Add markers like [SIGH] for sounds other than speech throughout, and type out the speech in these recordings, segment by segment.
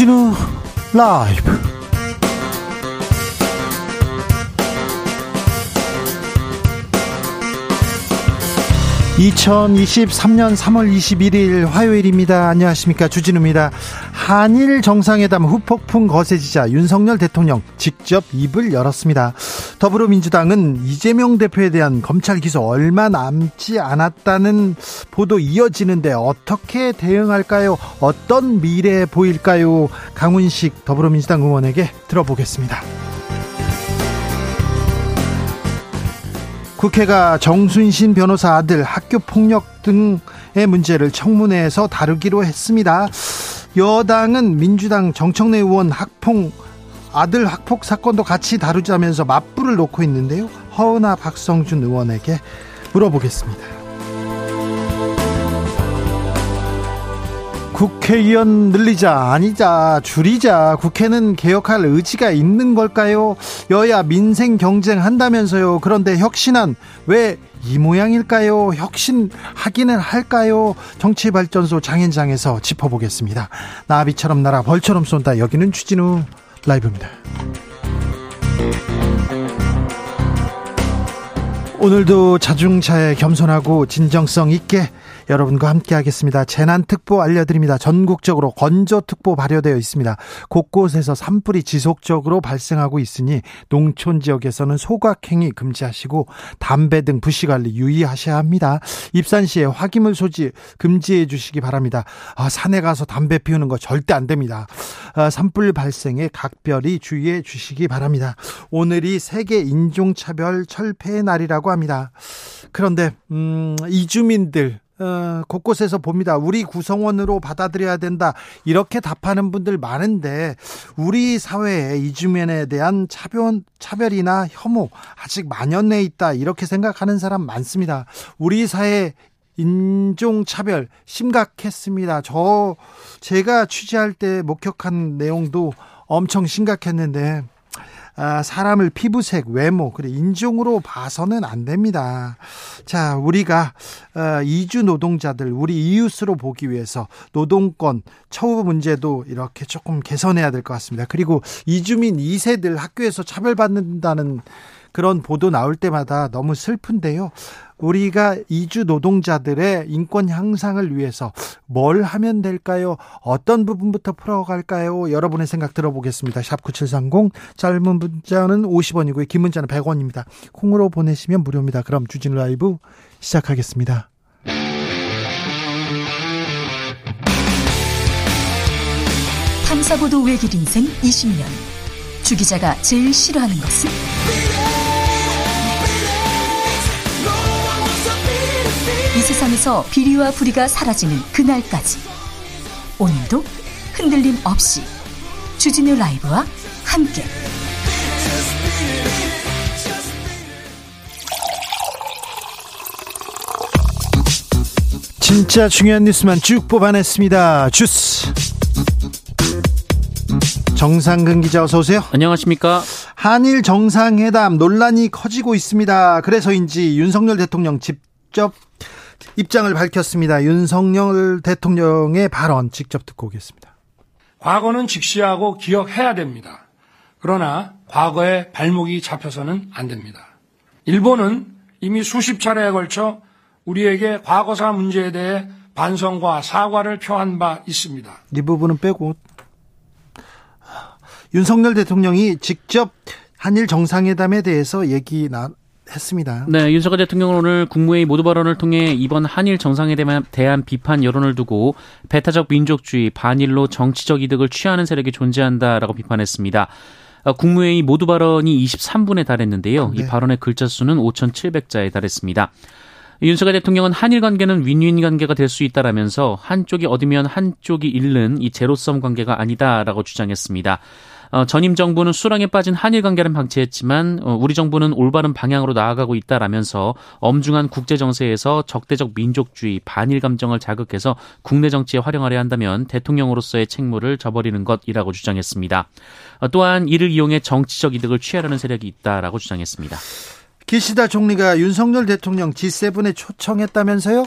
주진우 라이브. (2023년 3월 21일) 화요일입니다. 안녕하십니까. 주진우입니다. 한일 정상회담 후폭풍 거세지자 윤석열 대통령 직접 입을 열었습니다 더불어민주당은 이재명 대표에 대한 검찰 기소 얼마 남지 않았다는 보도 이어지는데 어떻게 대응할까요? 어떤 미래 보일까요? 강훈식 더불어민주당 의원에게 들어보겠습니다. 국회가 정순신 변호사 아들 학교 폭력 등의 문제를 청문회에서 다루기로 했습니다. 여당은 민주당 정청래 의원 학폭 아들 학폭 사건도 같이 다루자면서 맞불을 놓고 있는데요. 허은아 박성준 의원에게 물어보겠습니다. 국회의원 늘리자 아니자 줄이자 국회는 개혁할 의지가 있는 걸까요? 여야 민생 경쟁 한다면서요. 그런데 혁신안 왜이 모양일까요? 혁신하기는 할까요? 정치발전소 장현장에서 짚어보겠습니다. 나비처럼 날아 벌처럼 쏜다. 여기는 추진우 라이브입니다. 오늘도 자중차에 겸손하고 진정성 있게 여러분과 함께 하겠습니다. 재난특보 알려드립니다. 전국적으로 건조특보 발효되어 있습니다. 곳곳에서 산불이 지속적으로 발생하고 있으니 농촌 지역에서는 소각행위 금지하시고 담배 등 부시관리 유의하셔야 합니다. 입산 시에 화기물 소지 금지해 주시기 바랍니다. 아, 산에 가서 담배 피우는 거 절대 안 됩니다. 아, 산불 발생에 각별히 주의해 주시기 바랍니다. 오늘이 세계 인종차별 철폐의 날이라고 합니다. 그런데 음, 이주민들 어, 곳곳에서 봅니다. 우리 구성원으로 받아들여야 된다. 이렇게 답하는 분들 많은데 우리 사회에 이주민에 대한 차별 차별이나 혐오 아직 만연해 있다. 이렇게 생각하는 사람 많습니다. 우리 사회 인종 차별 심각했습니다. 저 제가 취재할 때 목격한 내용도 엄청 심각했는데 아, 사람을 피부색, 외모, 그리고 인종으로 봐서는 안 됩니다. 자, 우리가 어, 이주 노동자들, 우리 이웃으로 보기 위해서 노동권, 처우 문제도 이렇게 조금 개선해야 될 것 같습니다. 그리고 이주민 2세들 학교에서 차별받는다는 그런 보도 나올 때마다 너무 슬픈데요. 우리가 이주 노동자들의 인권 향상을 위해서 뭘 하면 될까요? 어떤 부분부터 풀어갈까요? 여러분의 생각 들어보겠습니다. 샵 9730 짧은 문자는 50원이고요. 긴 문자는 100원입니다. 콩으로 보내시면 무료입니다. 그럼 주진 라이브 시작하겠습니다. 탐사보도 외길 인생 20년. 주 기자가 제일 싫어하는 것은? 세상에서 비리와 부리가 사라지는 그날까지 오늘도 흔들림 없이 주진우 라이브와 함께 진짜 중요한 뉴스만 쭉 뽑아냈습니다. 주스 정상근 기자 어서 오세요. 안녕하십니까? 한일 정상회담 논란이 커지고 있습니다. 그래서인지 윤석열 대통령 직접 입장을 밝혔습니다. 윤석열 대통령의 발언 직접 듣고 오겠습니다. 과거는 직시하고 기억해야 됩니다. 그러나 과거에 발목이 잡혀서는 안 됩니다. 일본은 이미 수십 차례에 걸쳐 우리에게 과거사 문제에 대해 반성과 사과를 표한 바 있습니다. 이 부분은 빼고 윤석열 대통령이 직접 한일 정상회담에 대해서 얘기 나, 했습니다. 네, 윤석열 대통령은 오늘 국무회의 모두 발언을 통해 이번 한일 정상에 대한 비판 여론을 두고 배타적 민족주의, 반일로 정치적 이득을 취하는 세력이 존재한다라고 비판했습니다. 어, 국무회의 모두 발언이 23분에 달했는데요. 네. 이 발언의 글자 수는 5,700자에 달했습니다. 윤석열 대통령은 한일 관계는 윈윈 관계가 될 수 있다라면서 한쪽이 얻으면 한쪽이 잃는 이 제로섬 관계가 아니다라고 주장했습니다. 어, 전임 정부는 수렁에 빠진 한일 관계를 방치했지만 어, 우리 정부는 올바른 방향으로 나아가고 있다라면서 엄중한 국제 정세에서 적대적 민족주의, 반일 감정을 자극해서 국내 정치에 활용하려 한다면 대통령으로서의 책무를 저버리는 것이라고 주장했습니다. 어, 또한 이를 이용해 정치적 이득을 취하려는 세력이 있다라고 주장했습니다. 기시다 총리가 윤석열 대통령 G7에 초청했다면서요?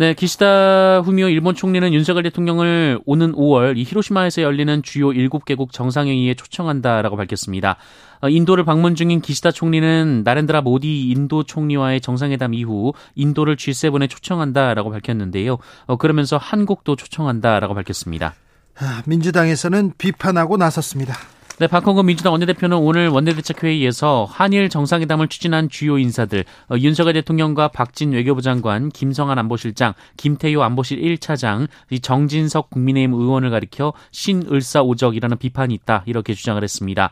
네, 기시다 후미오 일본 총리는 윤석열 대통령을 오는 5월 이 히로시마에서 열리는 주요 7개국 정상회의에 초청한다라고 밝혔습니다. 어, 인도를 방문 중인 기시다 총리는 나렌드라 모디 인도 총리와의 정상회담 이후 인도를 G7에 초청한다라고 밝혔는데요. 어, 그러면서 한국도 초청한다라고 밝혔습니다. 아, 민주당에서는 비판하고 나섰습니다. 네, 박홍근 민주당 원내대표는 오늘 원내대책회의에서 한일 정상회담을 추진한 주요 인사들 어, 윤석열 대통령과 박진 외교부 장관, 김성한 안보실장, 김태효 안보실 1차장, 정진석 국민의힘 의원을 가리켜 신을사오적이라는 비판이 있다 이렇게 주장을 했습니다.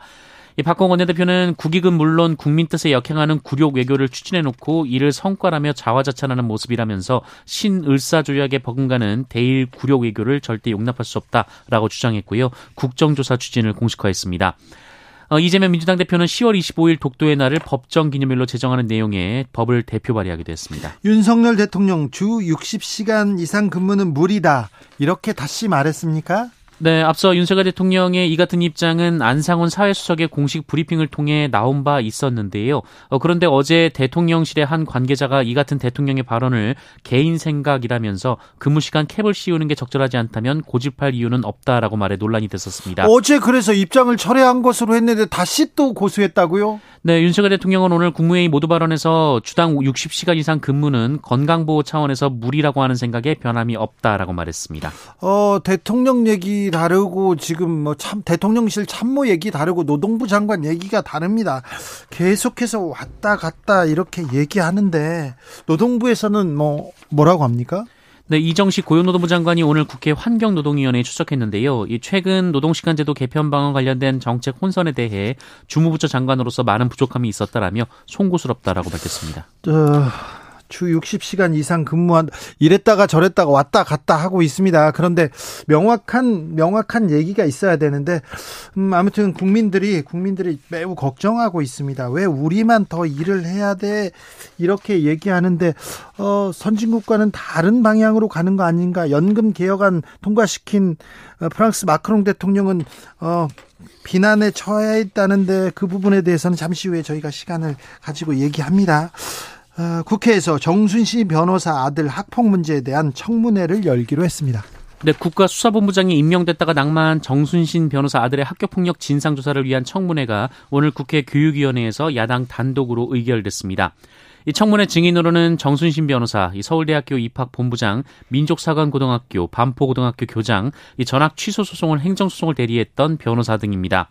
이 박홍 원내대표는 국익은 물론 국민 뜻에 역행하는 굴욕 외교를 추진해놓고 이를 성과라며 자화자찬하는 모습이라면서 신을사 조약에 버금가는 대일 굴욕 외교를 절대 용납할 수 없다라고 주장했고요. 국정조사 추진을 공식화했습니다. 어, 이재명 민주당 대표는 10월 25일 독도의 날을 법정 기념일로 제정하는 내용의 법을 대표 발의하기도 했습니다. 윤석열 대통령 주 60시간 이상 근무는 무리다. 이렇게 다시 말했습니까? 네, 앞서 윤석열 대통령의 이 같은 입장은 안상훈 사회수석의 공식 브리핑을 통해 나온 바 있었는데요. 어, 그런데 어제 대통령실의 한 관계자가 이 같은 대통령의 발언을 개인 생각이라면서 근무 시간 캡을 씌우는 게 적절하지 않다면 고집할 이유는 없다라고 말해 논란이 됐었습니다. 어제 그래서 입장을 철회한 것으로 했는데 다시 또 고수했다고요? 네, 윤석열 대통령은 오늘 국무회의 모두 발언에서 주당 60시간 이상 근무는 건강보호 차원에서 무리라고 하는 생각에 변함이 없다라고 말했습니다. 어, 대통령 얘기 다르고 지금 뭐 참 대통령실 참모 얘기 다르고 노동부 장관 얘기가 다릅니다. 계속해서 왔다 갔다 이렇게 얘기하는데 노동부에서는 뭐 뭐라고 합니까? 네, 이정식 고용노동부 장관이 오늘 국회 환경노동위원회에 출석했는데요. 이 최근 노동시간제도 개편 방안 관련된 정책 혼선에 대해 주무부처 장관으로서 많은 부족함이 있었다라며 송구스럽다라고 밝혔습니다. 어... 주 60시간 이상 근무한 이랬다가 저랬다가 왔다 갔다 하고 있습니다. 그런데 명확한 명확한 얘기가 있어야 되는데 음, 아무튼 국민들이 국민들이 매우 걱정하고 있습니다. 왜 우리만 더 일을 해야 돼 이렇게 얘기하는데 어, 선진국과는 다른 방향으로 가는 거 아닌가? 연금 개혁안 통과시킨 어, 프랑스 마크롱 대통령은 어, 비난에 처해 있다는데 그 부분에 대해서는 잠시 후에 저희가 시간을 가지고 얘기합니다. 어, 국회에서 정순씨 변호사 아들 학폭 문제에 대한 청문회를 열기로 했습니다. 네, 국가수사본부장이 임명됐다가 낭만 정순신 변호사 아들의 학교폭력 진상조사를 위한 청문회가 오늘 국회 교육위원회에서 야당 단독으로 의결됐습니다. 이 청문회 증인으로는 정순신 변호사, 이 서울대학교 입학본부장, 민족사관고등학교, 반포고등학교 교장, 이 전학 취소 소송을 행정소송을 대리했던 변호사 등입니다.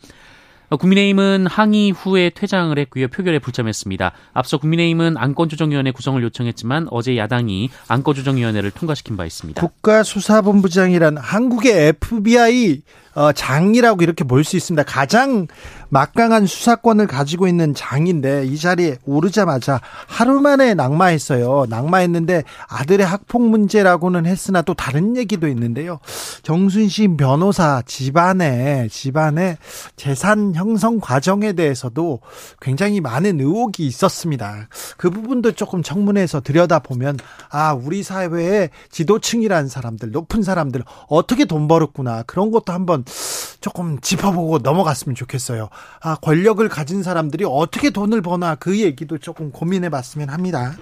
국민의힘은 항의 후에 퇴장을 했고요. 표결에 불참했습니다. 앞서 국민의힘은 안건조정위원회 구성을 요청했지만 어제 야당이 안건조정위원회를 통과시킨 바 있습니다. 국가수사본부장이란 한국의 FBI 어, 장이라고 이렇게 볼 수 있습니다. 가장 막강한 수사권을 가지고 있는 장인데 이 자리에 오르자마자 하루 만에 낙마했어요. 낙마했는데 아들의 학폭 문제라고는 했으나 또 다른 얘기도 있는데요. 정순신 변호사 집안에 집안에 재산 형성 과정에 대해서도 굉장히 많은 의혹이 있었습니다. 그 부분도 조금 청문회에서 들여다보면 아 우리 사회의 지도층이라는 사람들 높은 사람들 어떻게 돈 벌었구나 그런 것도 한번 조금 짚어보고 넘어갔으면 좋겠어요. 아, 권력을 가진 사람들이 어떻게 돈을 버나 그 얘기도 조금 고민해 봤으면 합니다.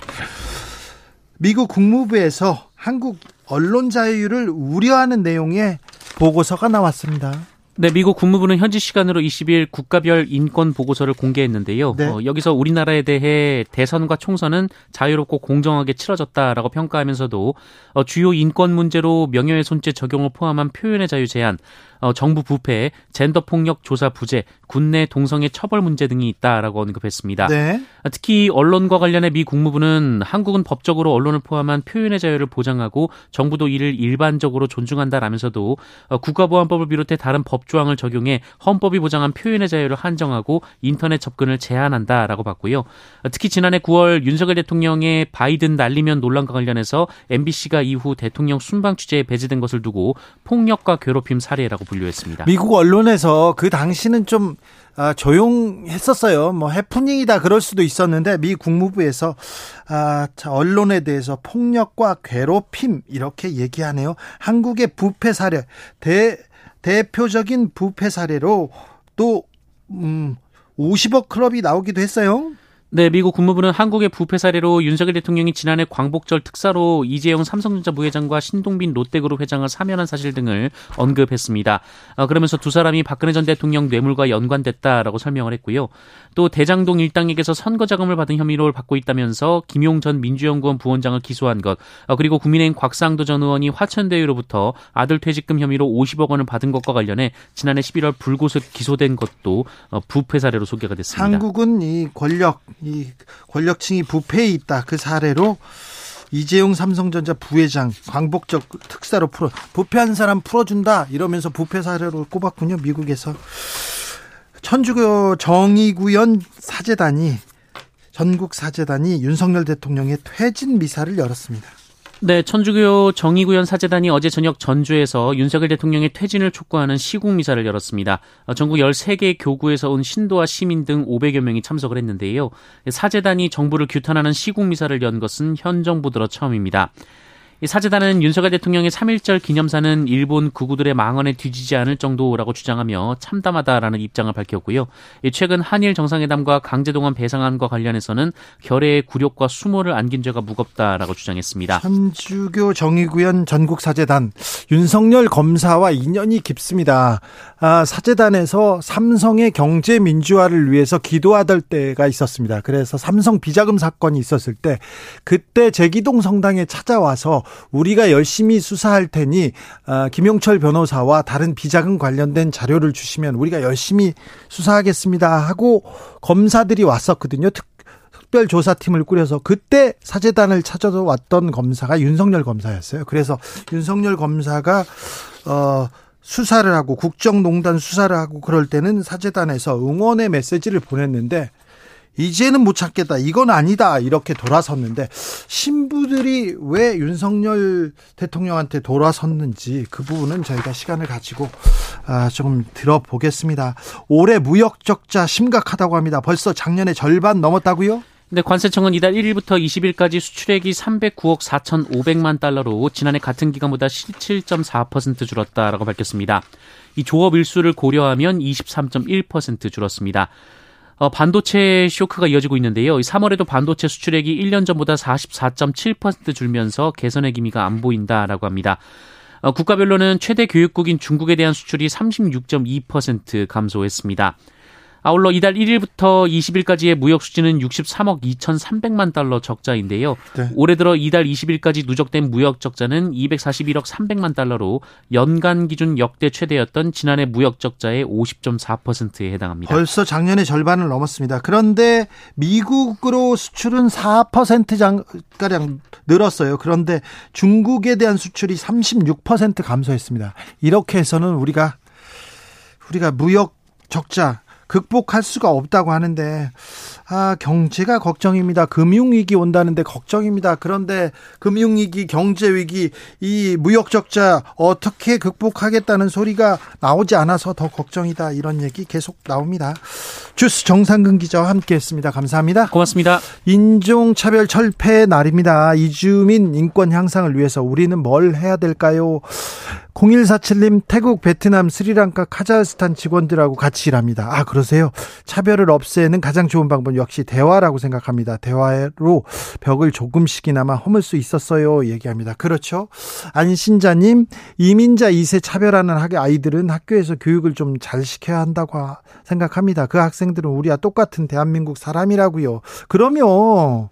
미국 국무부에서 한국 언론 자유를 우려하는 내용의 보고서가 나왔습니다. 네, 미국 국무부는 현지 시간으로 20일 국가별 인권 보고서를 공개했는데요. 네. 어, 여기서 우리나라에 대해 대선과 총선은 자유롭고 공정하게 치러졌다라고 평가하면서도 어, 주요 인권 문제로 명예훼손죄 적용을 포함한 표현의 자유 제한, 어, 정부 부패, 젠더 폭력 조사 부재, 군내 동성애 처벌 문제 등이 있다라고 언급했습니다. 네. 특히 언론과 관련해 미 국무부는 한국은 법적으로 언론을 포함한 표현의 자유를 보장하고 정부도 이를 일반적으로 존중한다라면서도 어, 국가보안법을 비롯해 다른 법 조항을 적용해 헌법이 보장한 표현의 자유를 한정하고 인터넷 접근을 제한한다라고 봤고요. 특히 지난해 9월 윤석열 대통령의 바이든 날리면 논란과 관련해서 MBC가 이후 대통령 순방 취재에 배제된 것을 두고 폭력과 괴롭힘 사례라고 분류했습니다. 미국 언론에서 그 당시는 좀 아, 조용했었어요. 뭐 해프닝이다 그럴 수도 있었는데 미 국무부에서 아, 언론에 대해서 폭력과 괴롭힘 이렇게 얘기하네요. 한국의 부패 사례 대 대표적인 부패 사례로 또 음, 50억 클럽이 나오기도 했어요. 네, 미국 국무부는 한국의 부패 사례로 윤석열 대통령이 지난해 광복절 특사로 이재용 삼성전자 부회장과 신동빈 롯데그룹 회장을 사면한 사실 등을 언급했습니다. 어, 그러면서 두 사람이 박근혜 전 대통령 뇌물과 연관됐다라고 설명을 했고요. 또 대장동 일당에게서 선거 자금을 받은 혐의로 받고 있다면서 김용 전 민주연구원 부원장을 기소한 것, 어, 그리고 국민의힘 곽상도 전 의원이 화천대유로부터 아들 퇴직금 혐의로 50억 원을 받은 것과 관련해 지난해 11월 불구속 기소된 것도 어, 부패 사례로 소개가 됐습니다. 한국은 이 권력 이 권력층이 부패해 있다. 그 사례로 이재용 삼성전자 부회장 광복적 특사로 풀어 부패한 사람 풀어준다 이러면서 부패 사례로 꼽았군요. 미국에서 천주교 정의구현 사재단이 전국 사재단이 윤석열 대통령의 퇴진 미사를 열었습니다. 네, 천주교 정의구현 사재단이 어제 저녁 전주에서 윤석열 대통령의 퇴진을 촉구하는 시국 미사를 열었습니다. 어, 전국 13개 교구에서 온 신도와 시민 등 500여 명이 참석을 했는데요. 사재단이 정부를 규탄하는 시국 미사를 연 것은 현 정부 들어 처음입니다. 사재단은 윤석열 대통령의 3.1절 기념사는 일본 구구들의 망언에 뒤지지 않을 정도라고 주장하며 참담하다라는 입장을 밝혔고요. 최근 한일 정상회담과 강제동원 배상안과 관련해서는 결의의 굴욕과 수모를 안긴 죄가 무겁다라고 주장했습니다. 천주교 정의구현 전국사재단 윤석열 검사와 인연이 깊습니다. 아, 사재단에서 삼성의 경제 민주화를 위해서 기도하던 때가 있었습니다. 그래서 삼성 비자금 사건이 있었을 때 그때 제기동 성당에 찾아와서 우리가 열심히 수사할 테니 아, 김용철 변호사와 다른 비자금 관련된 자료를 주시면 우리가 열심히 수사하겠습니다 하고 검사들이 왔었거든요. 특, 특별조사팀을 꾸려서 그때 사재단을 찾아서 왔던 검사가 윤석열 검사였어요. 그래서 윤석열 검사가 어 수사를 하고 국정농단 수사를 하고 그럴 때는 사재단에서 응원의 메시지를 보냈는데 이제는 못 찾겠다. 이건 아니다. 이렇게 돌아섰는데 신부들이 왜 윤석열 대통령한테 돌아섰는지 그 부분은 저희가 시간을 가지고 아, 조금 들어보겠습니다. 올해 무역 적자 심각하다고 합니다. 벌써 작년에 절반 넘었다고요? 네, 관세청은 이달 1일부터 20일까지 수출액이 309억 4,500만 달러로 지난해 같은 기간보다 17.4% 줄었다라고 밝혔습니다. 이 조업 일수를 고려하면 23.1% 줄었습니다. 어, 반도체 쇼크가 이어지고 있는데요. 3월에도 반도체 수출액이 1년 전보다 44.7% 줄면서 개선의 기미가 안 보인다라고 합니다. 어, 국가별로는 최대 교육국인 중국에 대한 수출이 36.2% 감소했습니다. 아울러 이달 1일부터 20일까지의 무역 수지는 63억 2,300만 달러 적자인데요. 네. 올해 들어 이달 20일까지 누적된 무역 적자는 241억 300만 달러로 연간 기준 역대 최대였던 지난해 무역 적자의 50.4%에 해당합니다. 벌써 작년에 절반을 넘었습니다. 그런데 미국으로 수출은 4%가량 늘었어요. 그런데 중국에 대한 수출이 36% 감소했습니다. 이렇게 해서는 우리가 우리가 무역 적자 극복할 수가 없다고 하는데 아 경제가 걱정입니다. 금융 위기 온다는데 걱정입니다. 그런데 금융 위기, 경제 위기, 이 무역 적자 어떻게 극복하겠다는 소리가 나오지 않아서 더 걱정이다. 이런 얘기 계속 나옵니다. 주스 정상근 기자와 함께 했습니다. 감사합니다. 고맙습니다. 인종 차별 철폐 날입니다. 이주민 인권 향상을 위해서 우리는 뭘 해야 될까요? 0147님 태국, 베트남, 스리랑카, 카자흐스탄 직원들하고 같이 일합니다. 아 그러세요? 차별을 없애는 가장 좋은 방법 역시 대화라고 생각합니다. 대화로 벽을 조금씩이나마 허물 수 있었어요. 얘기합니다. 그렇죠? 안신자님 이민자 2세 차별하는 아이들은 학교에서 교육을 좀 잘 시켜야 한다고 생각합니다. 그 학생들은 우리와 똑같은 대한민국 사람이라고요. 그러면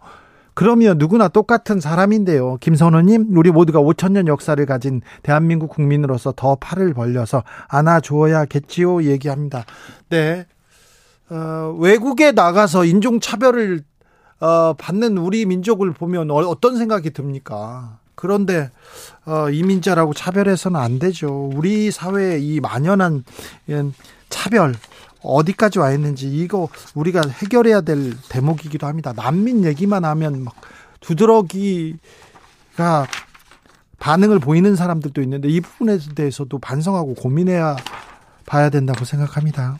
그러면 누구나 똑같은 사람인데요. 김선호님, 우리 모두가 5천년 역사를 가진 대한민국 국민으로서 더 팔을 벌려서 안아주어야겠지요. 얘기합니다. 네. 어, 외국에 나가서 인종차별을 어, 받는 우리 민족을 보면 어, 어떤 생각이 듭니까? 그런데 어, 이민자라고 차별해서는 안 되죠. 우리 사회에 이 만연한 차별 어디까지 와 있는지 이거 우리가 해결해야 될 대목이기도 합니다. 난민 얘기만 하면 막 두드러기가 반응을 보이는 사람들도 있는데 이 부분에 대해서도 반성하고 고민해야 봐야 된다고 생각합니다.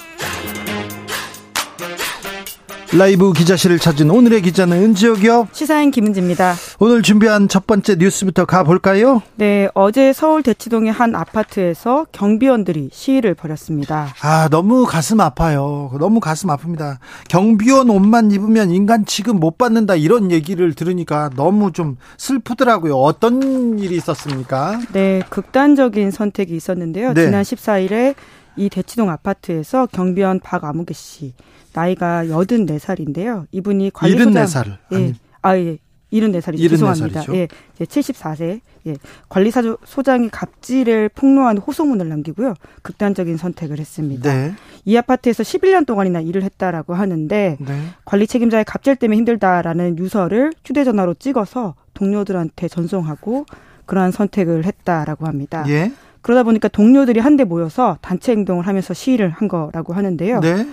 라이브 기자실을 찾은 오늘의 기자는 은지혁이요. 시사인 김은지입니다. 오늘 준비한 첫 번째 뉴스부터 가볼까요? 네, 어제 서울 대치동의 한 아파트에서 경비원들이 시위를 벌였습니다. 아, 너무 가슴 아파요. 너무 가슴 아픕니다. 경비원 옷만 입으면 인간 취급 못 받는다 이런 얘기를 들으니까 너무 좀 슬프더라고요. 어떤 일이 있었습니까? 네, 극단적인 선택이 있었는데요. 네. 지난 14일에 이 대치동 아파트에서 경비원 박아무개 씨 나이가 84살인데요. 이분이 관리소장 74살. 예. 아니. 아 예. 74살이죠. 74 죄송합니다. 예. 이제 74세. 예. 관리소장이 갑질을 폭로하는 호소문을 남기고요. 극단적인 선택을 했습니다. 네. 이 아파트에서 11년 동안이나 일을 했다라고 하는데 네. 관리 책임자의 갑질 때문에 힘들다라는 유서를 휴대 전화로 찍어서 동료들한테 전송하고 그러한 선택을 했다라고 합니다. 예. 그러다 보니까 동료들이 한데 모여서 단체 행동을 하면서 시위를 한 거라고 하는데요. 네.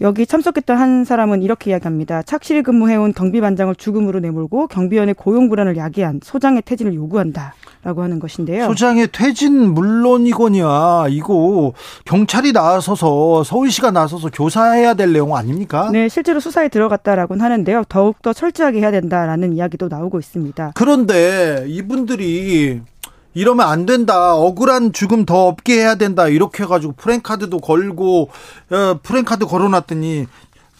여기 참석했던 한 사람은 이렇게 이야기합니다. 착실히 근무해온 경비반장을 죽음으로 내몰고 경비원의 고용 불안을 야기한 소장의 퇴진을 요구한다라고 하는 것인데요. 소장의 퇴진 물론이거니와 이거 경찰이 나서서 서울시가 나서서 조사해야 될 내용 아닙니까? 네, 실제로 수사에 들어갔다라고는 하는데요. 더욱 더 철저하게 해야 된다라는 이야기도 나오고 있습니다. 그런데 이분들이 이러면 안 된다. 억울한 죽음 더 없게 해야 된다. 이렇게 해가지고 프랭카드도 걸고 어, 프랭카드 걸어놨더니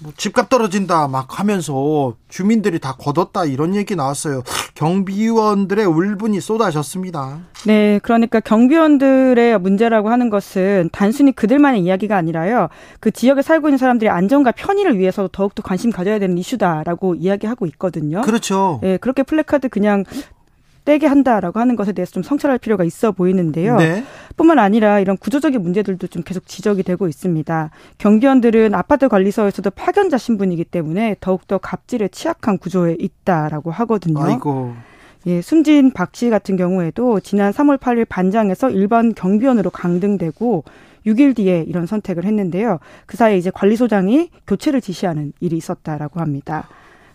뭐 집값 떨어진다 막 하면서 주민들이 다 걷었다 이런 얘기 나왔어요. 경비원들의 울분이 쏟아졌습니다. 네, 그러니까 경비원들의 문제라고 하는 것은 단순히 그들만의 이야기가 아니라요. 그 지역에 살고 있는 사람들의 안전과 편의를 위해서 더욱더 관심 가져야 되는 이슈다라고 이야기하고 있거든요. 그렇죠. 네, 그렇게 플래카드 그냥 떼게 한다라고 하는 것에 대해서 좀 성찰할 필요가 있어 보이는데요. 네. 뿐만 아니라 이런 구조적인 문제들도 좀 계속 지적이 되고 있습니다. 경비원들은 아파트 관리소에서도 파견자 신분이기 때문에 더욱더 갑질에 취약한 구조에 있다라고 하거든요. 아이고. 예, 숨진 박 씨 같은 경우에도 지난 3월 8일 반장에서 일반 경비원으로 강등되고 6일 뒤에 이런 선택을 했는데요. 그 사이에 이제 관리소장이 교체를 지시하는 일이 있었다라고 합니다.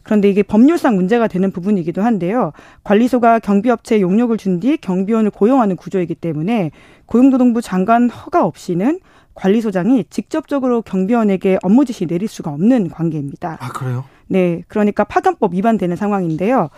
그런데 이게 법률상 문제가 되는 부분이기도 한데요. 관리소가 경비업체에 용역을 준 뒤 경비원을 고용하는 구조이기 때문에 고용노동부 장관 허가 없이는 관리소장이 직접적으로 경비원에게 업무 지시 내릴 수가 없는 관계입니다. 아 그래요? 네, 그러니까 파견법 위반되는 상황인데요.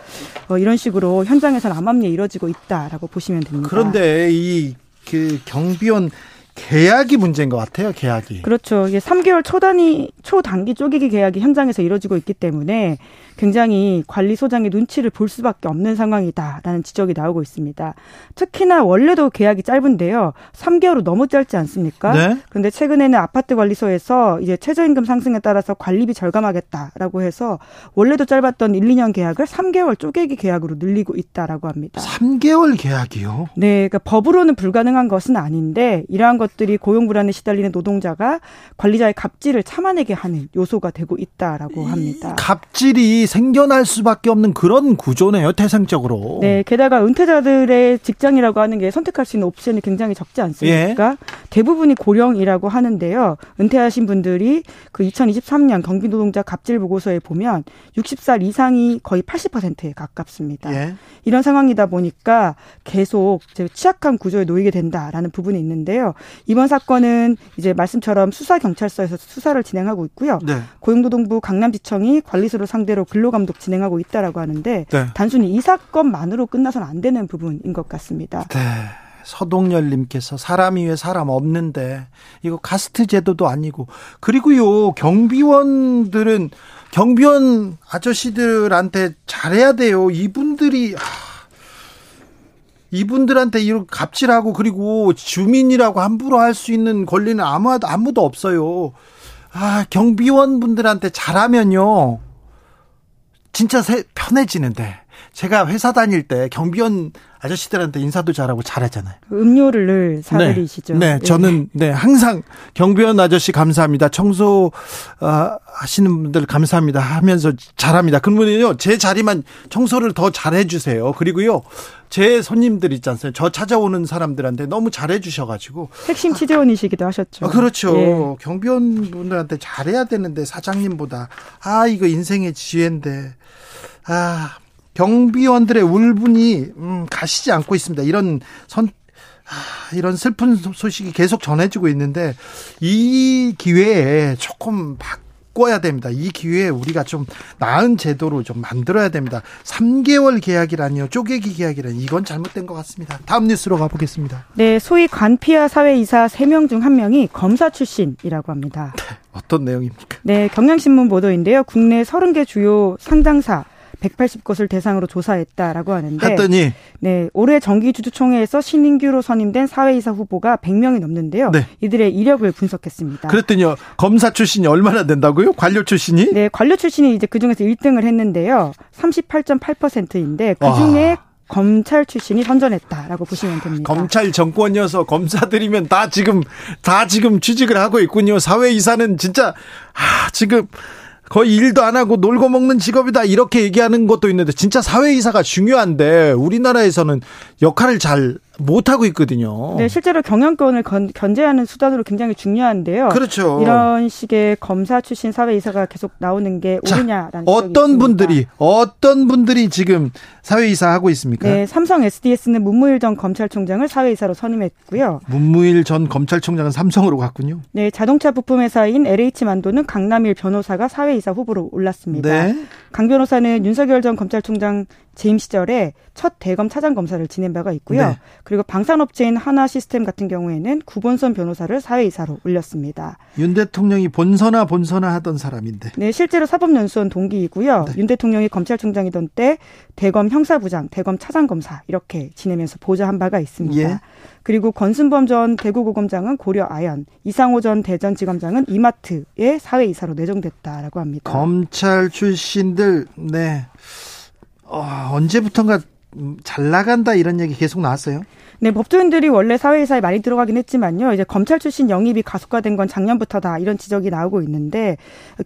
어, 이런 식으로 현장에서는 암암리에 이뤄지고 있다라고 보시면 됩니다. 그런데 이 그 경비원 계약이 문제인 것 같아요. 계약이. 그렇죠. 이게 3개월 초단위 초단기 쪼개기 계약이 현장에서 이뤄지고 있기 때문에 굉장히 관리소장의 눈치를 볼 수밖에 없는 상황이다라는 지적이 나오고 있습니다. 특히나 원래도 계약이 짧은데요. 3개월로 너무 짧지 않습니까? 네. 그런데 최근에는 아파트 관리소에서 이제 최저임금 상승에 따라서 관리비 절감하겠다라고 해서 원래도 짧았던 1, 2년 계약을 3개월 쪼개기 계약으로 늘리고 있다라고 합니다. 3개월 계약이요. 네, 그러니까 법으로는 불가능한 것은 아닌데 이러한 것들이 고용 불안에 시달리는 노동자가 관리자의 갑질을 참아내게 하는 요소가 되고 있다라고 합니다. 갑질이 생겨날 수밖에 없는 그런 구조네요. 태생적으로. 네, 게다가 은퇴자들의 직장이라고 하는 게 선택할 수 있는 옵션이 굉장히 적지 않습니까? 대부분이 고령이라고 하는데요. 은퇴하신 분들이 그 2023년 경기노동자 갑질 보고서에 보면 60살 이상이 거의 80%에 가깝습니다. 예. 이런 상황이다 보니까 계속 취약한 구조에 놓이게 된다라는 부분이 있는데요. 이번 사건은 이제 말씀처럼 수사 경찰서에서 수사를 진행하고 있고요. 네. 고용노동부 강남지청이 관리소를 상대로 근로감독 진행하고 있다라고 하는데 네. 단순히 이 사건만으로 끝나서는 안 되는 부분인 것 같습니다. 네. 서동열님께서 사람 위에 사람 없는데 이거 카스트 제도도 아니고 그리고요 경비원들은 경비원 아저씨들한테 잘해야 돼요. 이분들이 아, 이분들한테 이렇게 갑질하고 그리고 주민이라고 함부로 할 수 있는 권리는 아무 아무도 없어요. 아 경비원 분들한테 잘하면요 진짜 세- 편해지는데 제가 회사 다닐 때 경비원 아저씨들한테 인사도 잘하고 잘하잖아요. 음료를 늘 사드리시죠. 네, 예. 저는 네 항상 경비원 아저씨 감사합니다. 청소 아, 하시는 분들 감사합니다 하면서 잘합니다. 그러면요 제 자리만 청소를 더 잘해 주세요. 그리고요 제 손님들 있지 않습니까? 저 찾아오는 사람들한테 너무 잘해 주셔가지고 핵심 취재원이시기도 하셨죠. 아, 그렇죠. 예. 경비원 분들한테 잘해야 되는데 사장님보다 아 이거 인생의 지혜인데 아 경비원들의 울분이 음, 가시지 않고 있습니다. 이런 선 이런 슬픈 소식이 계속 전해지고 있는데 이 기회에 조금 바꿔야 됩니다. 이 기회에 우리가 좀 나은 제도로 좀 만들어야 됩니다. 3개월 계약이라니요. 쪼개기 계약이라니 이건 잘못된 것 같습니다. 다음 뉴스로 가보겠습니다. 네, 소위 관피아 사회 이사 3명 중 1명이 검사 출신이라고 합니다. 어떤 내용입니까? 네, 경향신문 보도인데요. 국내 30개 주요 상장사 180곳을 대상으로 조사했다라고 하는데 했더니 네, 올해 정기 주주총회에서 신인규로 선임된 사회이사 후보가 100명이 넘는데요. 네. 이들의 이력을 분석했습니다. 그랬더니요. 검사 출신이 얼마나 된다고요? 관료 출신이? 네, 관료 출신이 이제 그 중에서 1등을 했는데요. 38.8%인데 그 중에 검찰 출신이 선전했다라고 보시면 됩니다. 검찰 정권이어서 검사들이면 다 지금 다 지금 취직을 하고 있군요. 사회 이사는 진짜 아, 지금 거의 일도 안 하고 놀고 먹는 직업이다 이렇게 얘기하는 것도 있는데 진짜 사회이사가 중요한데 우리나라에서는 역할을 잘 못하고 있거든요. 네, 실제로 경영권을 건, 견제하는 수단으로 굉장히 중요한데요. 그렇죠. 이런 식의 검사 출신 사회이사가 계속 나오는 게 자, 옳으냐라는 어떤 분들이 어떤 분들이 지금 사회이사 하고 있습니까? 네, 삼성 SDS는 문무일 전 검찰총장을 사회이사로 선임했고요. 문무일 전 검찰총장은 삼성으로 갔군요. 네, 자동차 부품 회사인 LH 만도는 강남일 변호사가 사회이사 후보로 올랐습니다. 네. 강 변호사는 윤석열 전 검찰총장 재임 시절에 첫 대검 차장 검사를 지낸 바가 있고요. 네. 그리고 방산업체인 하나 시스템 같은 경우에는 구본선 변호사를 사회이사로 올렸습니다. 윤 대통령이 본선화 본선화 하던 사람인데. 네, 실제로 사법연수원 동기이고요. 네. 윤 대통령이 검찰총장이던 때 대검 형사부장, 대검 차장 검사 이렇게 지내면서 보좌한 바가 있습니다. 예. 그리고 권순범 전 대구고검장은 고려 아연, 이상호 전 대전지검장은 이마트의 사회이사로 내정됐다라고 합니다. 검찰 출신들 네 어, 언제부턴가 음, 잘 나간다 이런 얘기 계속 나왔어요. 네, 법조인들이 원래 사회이사에 많이 들어가긴 했지만요. 이제 검찰 출신 영입이 가속화된 건 작년부터다 이런 지적이 나오고 있는데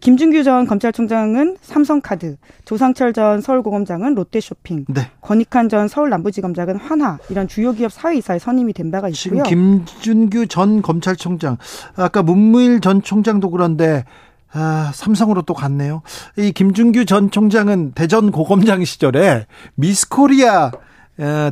김준규 전 검찰총장은 삼성카드, 조상철 전 서울고검장은 롯데쇼핑, 네. 권익환 전 서울남부지검장은 환하 이런 주요 기업 사회이사에 선임이 된 바가 지금 있고요. 김준규 전 검찰총장 아까 문무일 전 총장도 그런데 아, 삼성으로 또 갔네요. 이 김준규 전 총장은 대전 고검장 시절에 미스코리아 어,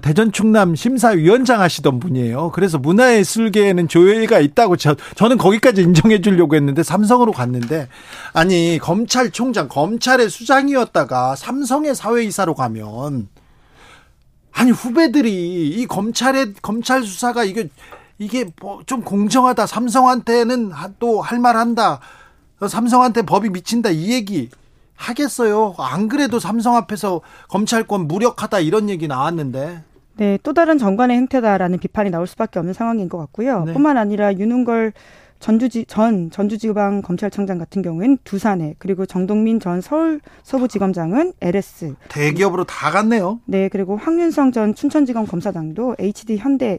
대전 충남 심사위원장 하시던 분이에요. 그래서 문화예술계에는 조예가 있다고 저, 저는 거기까지 인정해 주려고 했는데 삼성으로 갔는데 아니 검찰총장 검찰의 수장이었다가 삼성의 사회이사로 가면 아니 후배들이 이 검찰의 검찰 수사가 이게 이게 뭐 좀 공정하다. 삼성한테는 또 할 말한다. 삼성한테 법이 미친다. 이 얘기 하겠어요. 안 그래도 삼성 앞에서 검찰권 무력하다 이런 얘기 나왔는데. 네, 또 다른 정관의 행태다라는 비판이 나올 수밖에 없는 상황인 것 같고요. 네. 뿐만 아니라 윤은걸 전주지 전 전주지방 검찰청장 같은 경우에는 두산에 그리고 정동민 전 서울 서부지검장은 LS 대기업으로 다 갔네요. 네 그리고 황윤성 전 춘천지검 검사장도 HD 현대에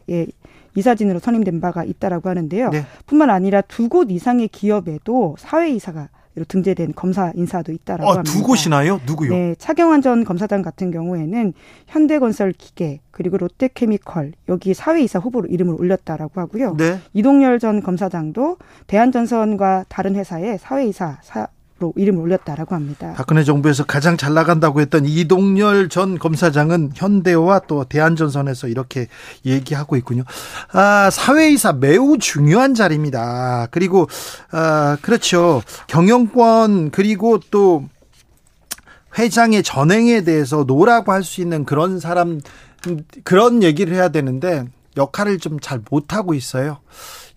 이사진으로 선임된 바가 있다라고 하는데요. 네. 뿐만 아니라 두 곳 이상의 기업에도 사회 이사가 등재된 검사 인사도 있다라고 어, 합니다. 두 곳이나요? 누구요? 네, 차경환 전 검사장 같은 경우에는 현대건설 기계 그리고 롯데케미컬 여기 사회이사 후보로 이름을 올렸다라고 하고요. 네. 이동열 전 검사장도 대한전선과 다른 회사에 사회이사 사 로 이름을 올렸다라고 합니다. 박근혜 정부에서 가장 잘 나간다고 했던 이동열 전 검사장은 현대와 또 대한전선에서 이렇게 얘기하고 있군요. 아, 사회이사 매우 중요한 자리입니다. 그리고, 아, 그렇죠. 경영권, 그리고 또 회장의 전행에 대해서 노라고 할 수 있는 그런 사람, 그런 얘기를 해야 되는데 역할을 좀 잘 못하고 있어요.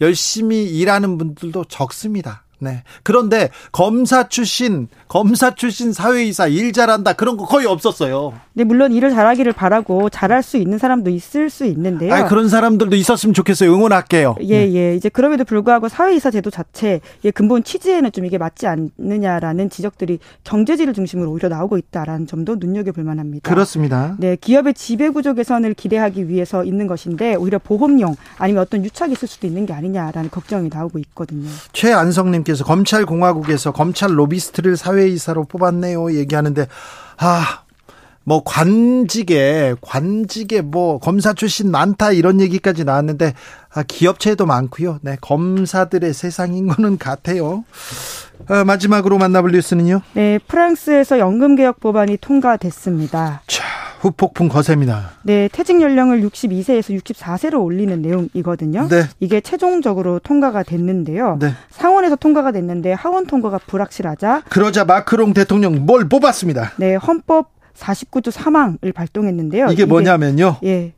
열심히 일하는 분들도 적습니다. 네. 그런데 검사 출신, 검사 출신 사회이사 일 잘한다 그런 거 거의 없었어요. 네, 물론 일을 잘하기를 바라고 잘할 수 있는 사람도 있을 수 있는데요. 아 그런 사람들도 있었으면 좋겠어요. 응원할게요. 예, 예. 이제 그럼에도 불구하고 사회이사 제도 자체의 근본 취지에는 좀 이게 맞지 않느냐라는 지적들이 경제지를 중심으로 오히려 나오고 있다라는 점도 눈여겨볼 만합니다. 그렇습니다. 네, 기업의 지배 구조 개선을 기대하기 위해서 있는 것인데 오히려 보험용 아니면 어떤 유착이 있을 수도 있는 게 아니냐라는 걱정이 나오고 있거든요. 최안성님께 서 검찰 공화국에서 검찰 로비스트를 사회이사로 뽑았네요. 얘기하는데 아. 뭐 관직에 관직에 뭐 검사 출신 많다 이런 얘기까지 나왔는데 아, 기업체도 많고요. 네 검사들의 세상인 거는 같아요. 어, 마지막으로 만나볼 뉴스는요. 네, 프랑스에서 연금 개혁 법안이 통과됐습니다. 자, 후폭풍 거셉니다. 네, 퇴직 연령을 62세에서 64세로 올리는 내용이거든요. 네. 이게 최종적으로 통과가 됐는데요. 네. 상원에서 통과가 됐는데 하원 통과가 불확실하자 그러자 마크롱 대통령 뭘 뽑았습니다. 네, 헌법 49조 3항을 발동했는데요. 이게 뭐냐면요. 예.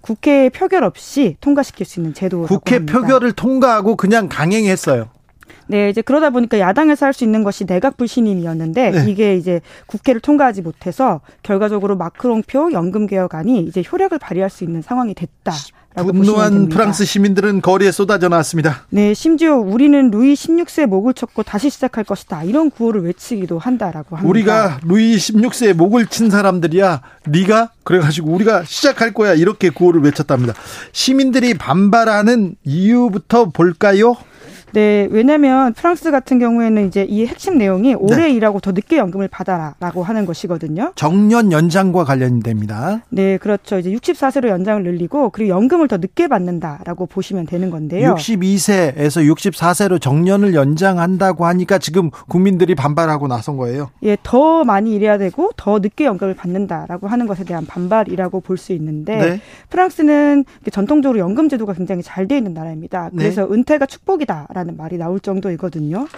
국회 표결 없이 통과시킬 수 있는 제도라고 국회. 표결을 통과하고 그냥 강행했어요. 네, 이제 그러다 보니까 야당에서 할 수 있는 것이 내각 불신임이었는데 네. 이게 이제 국회를 통과하지 못해서 결과적으로 마크롱표 연금 개혁안이 이제 효력을 발휘할 수 있는 상황이 됐다라고 보시면 분노한. 프랑스 시민들은 거리에 쏟아져 나왔습니다. 네, 심지어 우리는 루이 16세 목을 쳤고 다시 시작할 것이다. 이런 구호를 외치기도 한다라고 합니다. 우리가 루이 16세에 목을 친 사람들이야. 네가 그래가지고 우리가 시작할 거야 이렇게 구호를 외쳤답니다. 시민들이 반발하는 이유부터 볼까요? 네, 왜냐면 프랑스 같은 경우에는 이제 이 핵심 내용이 오래 네. 일하고 더 늦게 연금을 받아라라고 하는 것이거든요. 정년 연장과 관련이 됩니다. 네, 그렇죠. 이제 64세로 연장을 늘리고 그리고 연금을 더 늦게 받는다라고 보시면 되는 건데요. 62세에서 64세로 정년을 연장한다고 하니까 지금 국민들이 반발하고 나선 거예요. 예, 더 많이 일해야 되고 더 늦게 연금을 받는다라고 하는 것에 대한 반발이라고 볼 수 있는데 네. 프랑스는 전통적으로 연금 제도가 굉장히 잘 돼 있는 나라입니다. 네. 그래서 은퇴가 축복이다 라는 말이 나올 정도이거든요.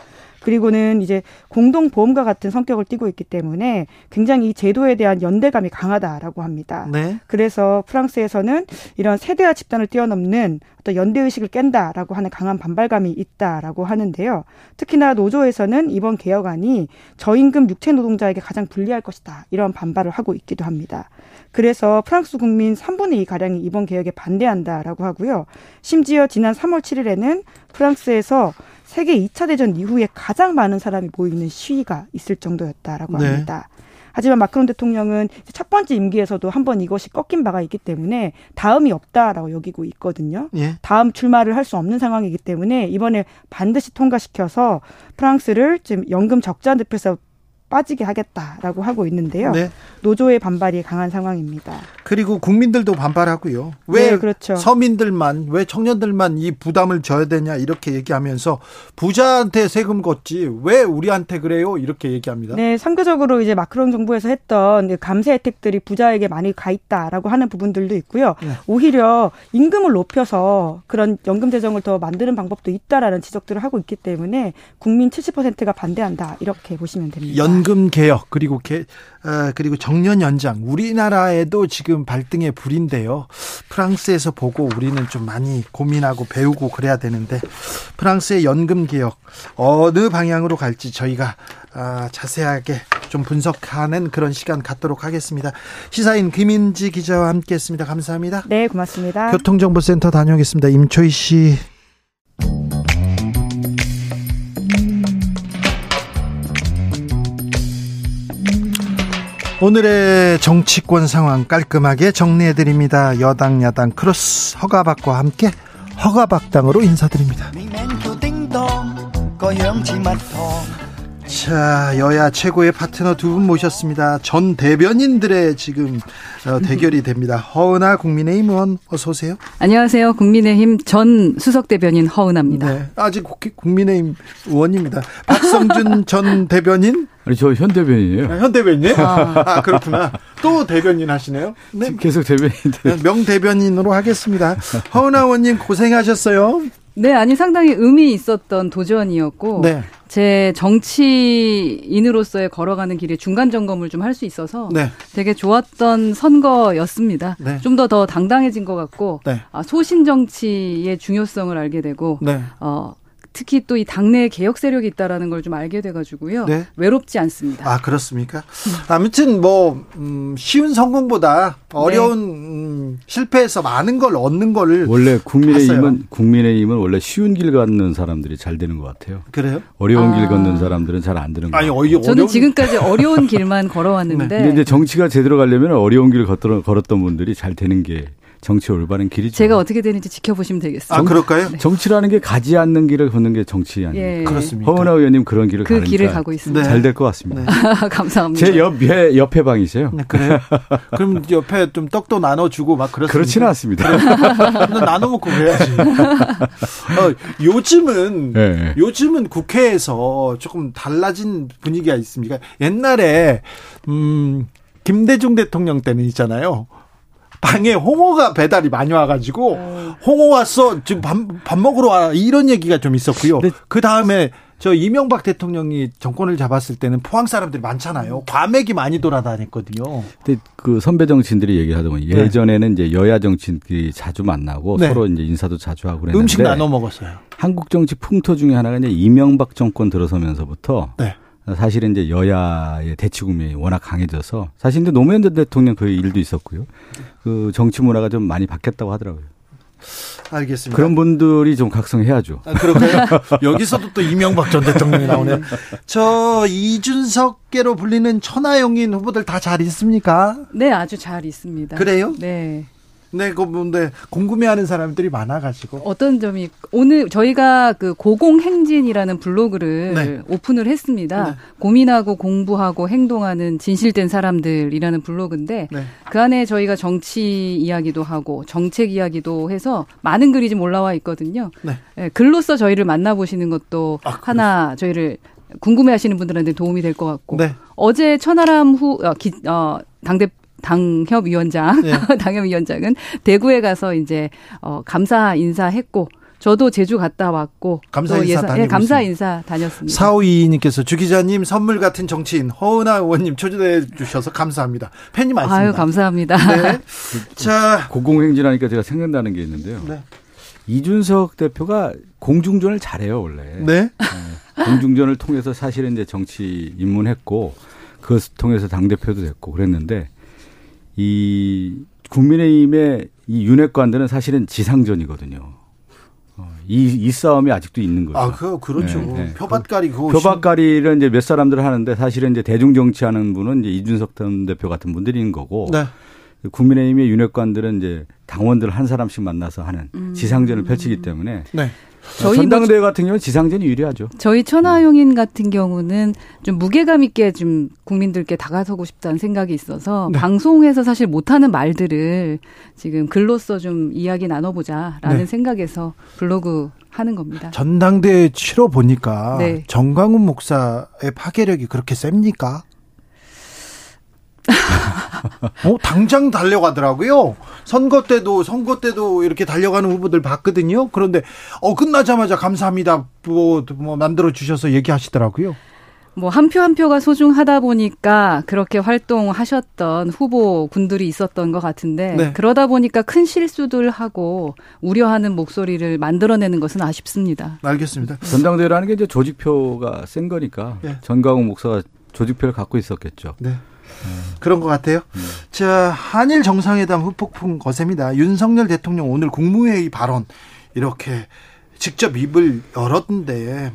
그리고는 이제 공동보험과 같은 성격을 띠고 있기 때문에 굉장히 이 제도에 대한 연대감이 강하다라고 합니다. 네. 그래서 프랑스에서는 이런 세대와 집단을 뛰어넘는 어떤 연대 의식을 깬다라고 하는 강한 반발감이 있다라고 하는데요. 특히나 노조에서는 이번 개혁안이 저임금 육체 노동자에게 가장 불리할 것이다. 이런 반발을 하고 있기도 합니다. 그래서 프랑스 국민 3분의 2 가량이 이번 개혁에 반대한다라고 하고요. 심지어 지난 3월 7일에는 프랑스에서 세계 2차 대전 이후에 가장 많은 사람이 모이는 시위가 있을 정도였다라고 네. 합니다. 하지만 마크론 대통령은 첫 번째 임기에서도 한 번 이것이 꺾인 바가 있기 때문에 다음이 없다라고 여기고 있거든요. 예. 다음 출마를 할 수 없는 상황이기 때문에 이번에 반드시 통과시켜서 프랑스를 지금 연금 적자 늪에서 빠지게 하겠다라고 하고 있는데요. 네. 노조의 반발이 강한 상황입니다. 그리고 국민들도 반발하고요. 왜 네, 그렇죠. 서민들만 왜 청년들만 이 부담을 져야 되냐 이렇게 얘기하면서 부자한테 세금 걷지 왜 우리한테 그래요 이렇게 얘기합니다. 네, 상대적으로 이제 마크롱 정부에서 했던 그 감세 혜택들이 부자에게 많이 가 있다라고 하는 부분들도 있고요. 네. 오히려 임금을 높여서 그런 연금 재정을 더 만드는 방법도 있다라는 지적들을 하고 있기 때문에 국민 70%가 반대한다 이렇게 보시면 됩니다. 연금 개혁 그리고 개, 아, 그리고 정년 연장 우리나라에도 지금 발등에 불인데요. 프랑스에서 보고 우리는 좀 많이 고민하고 배우고 그래야 되는데 프랑스의 연금 개혁 어느 방향으로 갈지 저희가 아, 자세하게 좀 분석하는 그런 시간 갖도록 하겠습니다. 시사인 김인지 기자와 함께했습니다. 감사합니다. 네, 고맙습니다. 교통정보센터 다녀오겠습니다. 임초희 씨. 오늘의 정치권 상황 깔끔하게 정리해드립니다. 여당, 야당, 크로스, 허가박과 함께 허가박당으로 인사드립니다. 자, 여야 최고의 파트너 두 분 모셨습니다. 전 대변인들의 지금 어, 대결이 [LAUGHS] 됩니다. 허은아 국민의힘 의원 어서 오세요. 안녕하세요. 국민의힘 전 수석 대변인 허은아입니다. 네, 아직 국민의힘 의원입니다. 박성준 [LAUGHS] 전 대변인 아니 저 현 대변인이에요. 아, 현 대변인이요? 아. 아. 그렇구나. 또 대변인 하시네요. 네. 계속 대변인. 명 대변인으로 하겠습니다. 허은아 의원님 고생하셨어요. 네, 아니 상당히 의미 있었던 도전이었고 네, 제 정치인으로서의 걸어가는 길에 중간 점검을 좀 할 수 있어서 네, 되게 좋았던 선거였습니다. 네. 좀더 더 당당해진 것 같고 네. 아, 소신 정치의 중요성을 알게 되고 네. 어, 특히 또 이 당내에 개혁 세력이 있다라는 걸 좀 알게 돼가지고요. 네. 외롭지 않습니다. 아, 그렇습니까? 아무튼 뭐, 음, 쉬운 성공보다 어려운 음, 실패에서 많은 걸 얻는 거를 원래 봤어요. 국민의힘은 국민의힘은 원래 쉬운 길 걷는 사람들이 잘 되는 것 같아요. 그래요? 어려운 아. 길 걷는 사람들은 잘 안 되는 것 아니, 같아요. 어이, 저는 어려운 지금까지 어려운 [LAUGHS] 길만 걸어왔는데 근데 이제 정치가 제대로 가려면 어려운 길 걷던, 걸었던 분들이 잘 되는 게 정치 올바른 길이죠. 제가 어떻게 되는지 지켜보시면 되겠습니다. 아, 그럴까요? 정치라는 게 가지 않는 길을 걷는 게 정치 아니에요. 예. 그렇습니까? 허은하 의원님 그런 길을 그 가니까 길을 가고 있습니다. 네. 잘될 것 같습니다. [LAUGHS] 감사합니다. 제 옆에 옆에 방이세요. 네, 그래요? 그럼 옆에 좀 떡도 나눠주고 막 그렇습니까? 그렇지는 않습니다. 그럼 나눠 먹고 그래야지. 어, 요즘은 네. 요즘은 국회에서 조금 달라진 분위기가 있습니까? 옛날에 음 김대중 대통령 때는 있잖아요. 방에 홍어가 배달이 많이 와가지고 홍어 왔어 지금 밥, 밥 먹으러 와 이런 얘기가 좀 있었고요. 그 다음에 저 이명박 대통령이 정권을 잡았을 때는 포항 사람들이 많잖아요. 과맥이 많이 돌아다녔거든요. 근데 그 선배 정치인들이 얘기하더만 예전에는 이제 여야 정치인들이 자주 만나고 네. 서로 이제 인사도 자주 하고 그랬는데 음식 나눠 먹었어요. 한국 정치 풍토 중에 하나가 이제 이명박 정권 들어서면서부터 네. 사실은 이제 여야의 대치 국면이 워낙 강해져서 사실 이제 노무현 전 대통령 그 일도 있었고요. 그 정치 문화가 좀 많이 바뀌었다고 하더라고요. 알겠습니다. 그런 분들이 좀 각성해야죠. 아, 그럴까요? [LAUGHS] 여기서도 또 이명박 전 대통령이 나오네. 저 이준석계로 불리는 천하용인 후보들 다 잘 있습니까? 네, 아주 잘 있습니다. 그래요? 네. 네, 그 근데 궁금해하는 사람들이 많아가지고. 어떤 점이 오늘 저희가 그 고공행진이라는 블로그를 네. 오픈을 했습니다. 네. 고민하고 공부하고 행동하는 진실된 사람들이라는 블로그인데 네. 그 안에 저희가 정치 이야기도 하고 정책 이야기도 해서 많은 글이 좀 올라와 있거든요. 네. 예, 글로써 저희를 만나보시는 것도 아, 하나 저희를 궁금해하시는 분들한테 도움이 될 것 같고 네. 어제 천하람 후 어, 기, 어, 당대 당협위원장 네. [LAUGHS] 당협위원장은 대구에 가서 이제 어, 감사 인사했고 저도 제주 갔다 왔고 감사 또 인사 다니고 예, 감사. 인사 다녔습니다. 사오이님께서 주 기자님 선물 같은 정치인 허은하 의원님 초대해 주셔서 감사합니다. 팬이 많습니다. 아유 감사합니다. 네. [LAUGHS] 자, 고공행진하니까 제가 생각나는 게 있는데요. 네. 이준석 대표가 공중전을 잘해요 원래. 네. 네. 공중전을 통해서 사실은 이제 정치 입문했고 그것을 통해서 당 대표도 됐고 그랬는데 이 국민의힘의 이 윤핵관들은 사실은 지상전이거든요. 어, 이, 이 싸움이 아직도 있는 거죠. 아, 그 그렇죠. 네, 네. 표밭가리 그거 표박가리를 이제 몇 사람들 하는데 사실은 이제 대중 정치 하는 분은 이제 이준석 전 대표 같은 분들인 거고 네. 국민의힘의 윤핵관들은 이제 당원들 한 사람씩 만나서 하는 지상전을 펼치기 때문에 네. 저희 뭐 전당대회 같은 경우는 지상전이 유리하죠. 저희 천하용인 같은 경우는 좀 무게감 있게 좀 국민들께 다가서고 싶다는 생각이 있어서 네. 방송에서 사실 못하는 말들을 지금 글로써 좀 이야기 나눠보자라는 네. 생각에서 블로그 하는 겁니다. 전당대회 치러 보니까 네. 정광훈 목사의 파괴력이 그렇게 셉니까? [LAUGHS] 어, 당장 달려가더라고요. 선거 때도 선거 때도 이렇게 달려가는 후보들 봤거든요. 그런데 어 끝나자마자 감사합니다. 뭐, 뭐 만들어 주셔서 얘기하시더라고요. 뭐한표한 표가 소중하다 보니까 그렇게 활동하셨던 후보 군들이 있었던 것 같은데 네. 그러다 보니까 큰 실수들 하고 우려하는 목소리를 만들어내는 것은 아쉽습니다. 알겠습니다. 전당대회라는 게 이제 조직표가 센 거니까 예. 전광훈 목사가 조직표를 갖고 있었겠죠. 네. 그런 것 같아요. 자, 한일 정상회담 후폭풍 거셉니다. 윤석열 대통령 오늘 국무회의 발언 이렇게 직접 입을 열었는데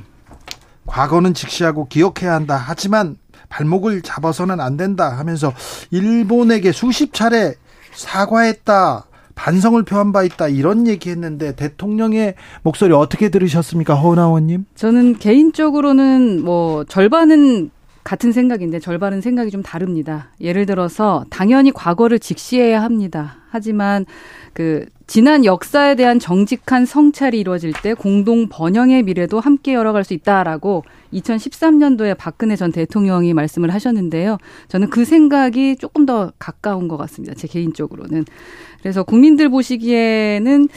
과거는 직시하고 기억해야 한다. 하지만 발목을 잡아서는 안 된다 하면서 일본에게 수십 차례 사과했다. 반성을 표한 바 있다. 이런 얘기 했는데 대통령의 목소리 어떻게 들으셨습니까? 허은하 의원님? 저는 개인적으로는 뭐 절반은 같은 생각인데 절반은 생각이 좀 다릅니다. 예를 들어서 당연히 과거를 직시해야 합니다. 하지만 그 지난 역사에 대한 정직한 성찰이 이루어질 때 공동 번영의 미래도 함께 열어갈 수 있다라고 2013년도에 박근혜 전 대통령이 말씀을 하셨는데요. 저는 그 생각이 조금 더 가까운 것 같습니다. 제 개인적으로는. 그래서 국민들 보시기에는